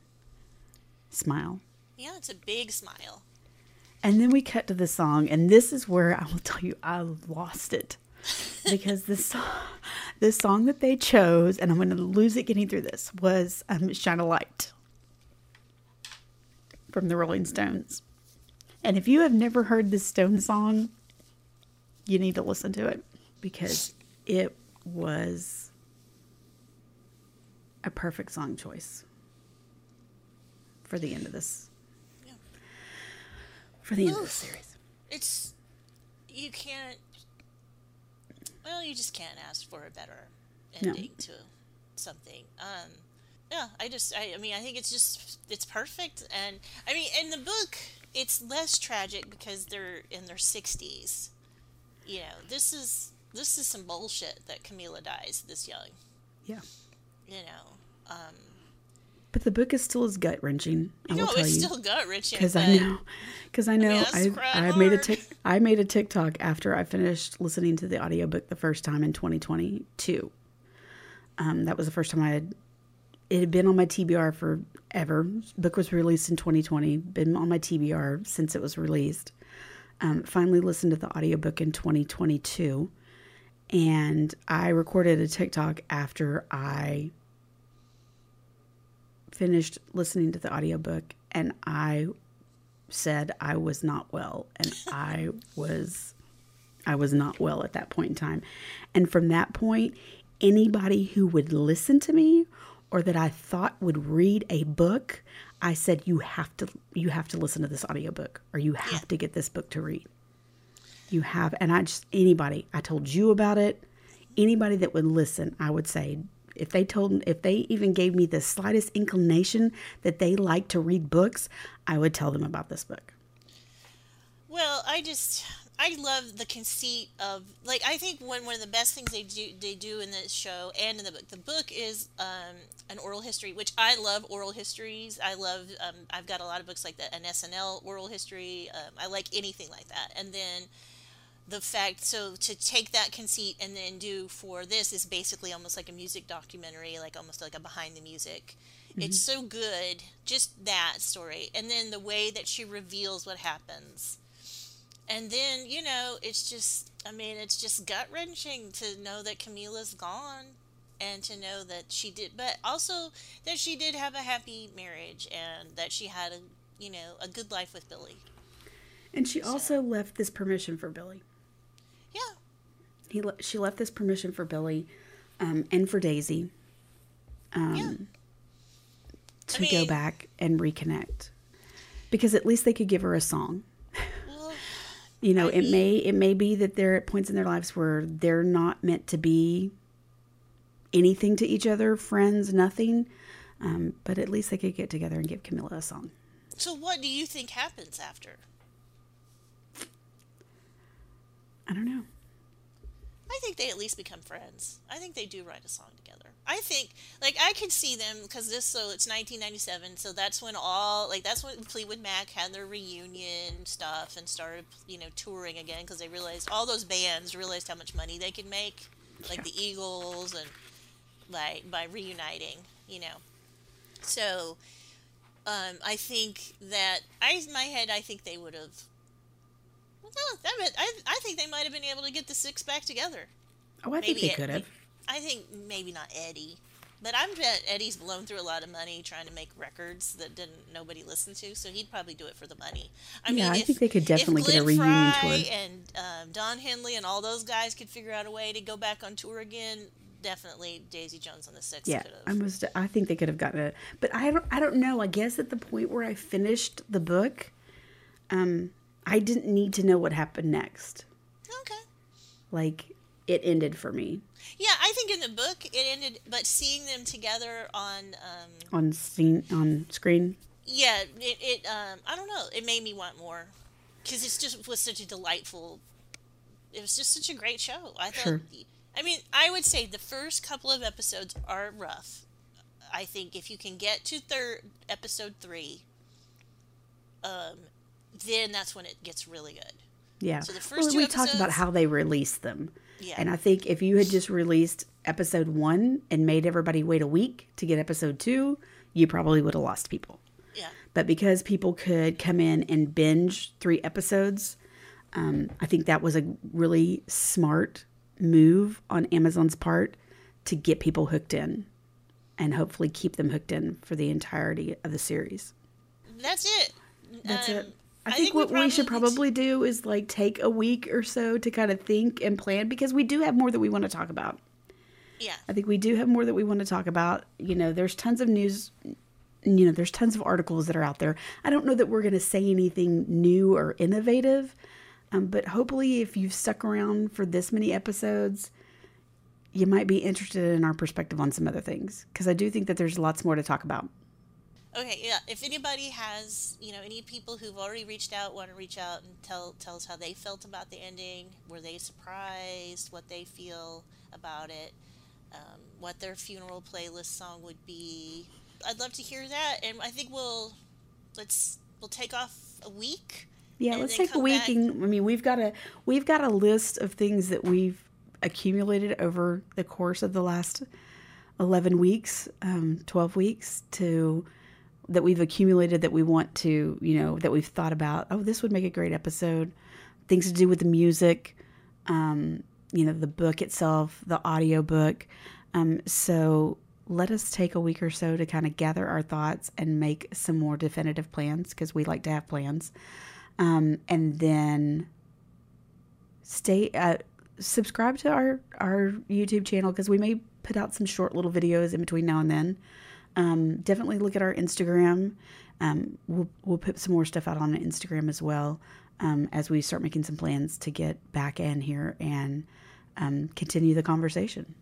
smile. Yeah, it's a big smile. And then we cut to the song, and this is where I will tell you I lost it because this song, this song that they chose, and I'm going to lose it getting through this, was um, "Shine a Light" from the Rolling Stones. And if you have never heard this Stone song, you need to listen to it because it was a perfect song choice for the end of this Yeah. for the end of this series. It's you can't. Well, you just can't ask for a better No. ending to something. Um, yeah, I just, I, I mean, I think it's just, it's perfect, and I mean, in the book, it's less tragic because they're in their sixties. You know, this is this is some bullshit that Camila dies this young. Yeah. You know, um, But the book is still as gut wrenching. I no, will tell it's you still gut wrenching because I know, because I know I cried I made a hard. tic, I made a TikTok after I finished listening to the audiobook the first time in 2022. Um, that was the first time I had it had been on my TBR forever. Book was released in 2020. Been on my TBR since it was released. Um, finally listened to the audiobook in 2022, and I recorded a TikTok after I finished listening to the audiobook and I said I was not well and I was I was not well at that point in time. And from that point, anybody who would listen to me or that I thought would read a book, I said you have to you have to listen to this audiobook or you have to get this book to read. You have and I just anybody, I told you about it. Anybody that would listen, I would say if they told if they even gave me the slightest inclination that they like to read books, I would tell them about this book. Well, I just I love the conceit of like I think one one of the best things they do they do in this show and in the book. The book is um, an oral history, which I love oral histories. I love um, I've got a lot of books like that, an SNL oral history. Um, I like anything like that, and then the fact so to take that conceit and then do for this is basically almost like a music documentary like almost like a behind the music. It's mm-hmm. so good just that story and then the way that she reveals what happens. And then you know it's just i mean it's just gut wrenching to know that camila's gone and to know that she did but also that she did have a happy marriage and that she had a you know a good life with billy. And she also left this permission for Billy. Yeah He le- she left this permission for Billy, um, and for Daisy, um, Yeah. to I go back and reconnect, because at least they could give her a song. well You know, I it mean- may it may be that they're at points in their lives where they're not meant to be anything to each other, friends, nothing. Um, but at least they could get together and give Camila a song. So what do you think happens after? I don't know. I think they at least become friends. I think they do write a song together. I think like I could see them because this so it's 1997, so that's when all like that's when Fleetwood Mac had their reunion stuff and started you know touring again because they realized all those bands realized how much money they could make, like the Eagles and like by reuniting, you know. So um, I think that I in my head I think they would have. No, that meant, I I think they might have been able to get the six back together. Oh, I think they could have. I think maybe not Eddie, but I'm bet Eddie's blown through a lot of money trying to make records that didn't nobody listen to, so he'd probably do it for the money. I Yeah, mean, I if- think they could definitely get a reunion Frey tour. And um, Don Henley and all those guys could figure out a way to go back on tour again. definitely Daisy Jones on the Six. Yeah, I must. I think they could have gotten it, but I don't. I don't know. I guess at the point where I finished the book, um, I didn't need to know what happened next. Okay. Like it ended for me Yeah, I think in the book it ended, but seeing them together on, um, on scene on screen. yeah, it, it um, I don't know, it made me want more because it's just was such a delightful. It was just such a great show. I thought. Sure. I mean, I would say the first couple of episodes are rough. I think if you can get to third episode three, um, then that's when it gets really good. Yeah. So the first well, we talked about how they released them. Yeah. And I think if you had just released episode one and made everybody wait a week to get episode two, you probably would have lost people. Yeah. But because people could come in and binge three episodes, um, I think that was a really smart move on Amazon's part to get people hooked in and hopefully keep them hooked in for the entirety of the series. That's it. That's Um, it. I, think, what we, should need to- probably do is like take a week or so to kind of think and plan because we do have more that we want to talk about. Yeah. I think we do have more that we want to talk about. You know, there's tons of news. You know, there's tons of articles that are out there. I don't know that we're going to say anything new or innovative, um, but hopefully, if you've stuck around for this many episodes, you might be interested in our perspective on some other things because I do think that there's lots more to talk about. Okay, yeah. If anybody has, you know, any people who've already reached out want to reach out and tell tell us how they felt about the ending, were they surprised, what they feel about it, um, what their funeral playlist song would be. I'd love to hear that, and I think we'll let's we'll take off a week. Yeah, let's take a week back. and I mean we've got a we've got a list of things that we've accumulated over the course of the last eleven weeks, um, twelve weeks to that we've accumulated that we want to, you know, that we've thought about, oh, this would make a great episode. Things to do with the music, um, you know, the book itself, the audio book. Um, so let us take a week or so to kind of gather our thoughts and make some more definitive plans because we like to have plans. Um, and then stay uh, subscribe to our our YouTube channel because we may put out some short little videos in between now and then. Um, definitely look at our Instagram. Um, we'll we'll put some more stuff out on Instagram as well um, as we start making some plans to get back in here and um, continue the conversation.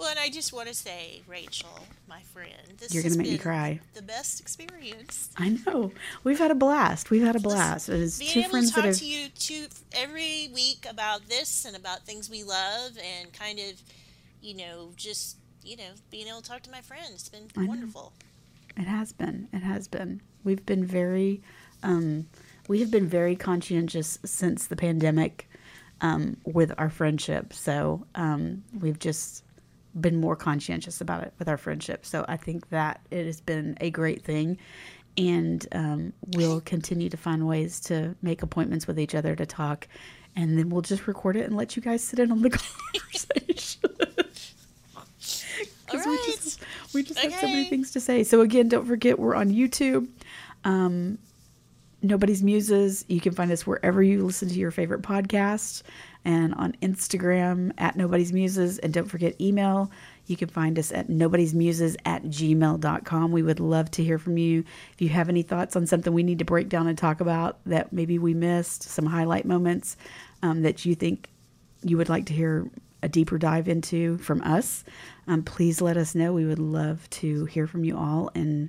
Well, and I just want to say, Rachel, my friend, this You're gonna make me cry. The best experience. I know we've had a blast. We've had a blast. It is being two able to friends that talk have to you two every week about this and about things we love and kind of you know just you know being able to talk to my friends it's been know. wonderful It has been. It has been. We've been very, um, we have been very conscientious since the pandemic um, with our friendship. So um, we've just been more conscientious about it with our friendship. So I think that it has been a great thing. And um, we'll continue to find ways to make appointments with each other to talk. And then we'll just record it and let you guys sit in on the conversation. Because we right just we just have so many things to say. So again, don't forget we're on YouTube. Um, Nobody's Muses. You can find us wherever you listen to your favorite podcasts and on Instagram at Nobody's Muses. And don't forget email. You can find us at Nobody's Muses at gmail.com. We would love to hear from you. If you have any thoughts on something we need to break down and talk about that maybe we missed, some highlight moments um, that you think you would like to hear a deeper dive into from us, um, please let us know. We would love to hear from you all, and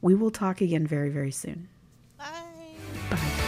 we will talk again very, very soon. Bye. Bye.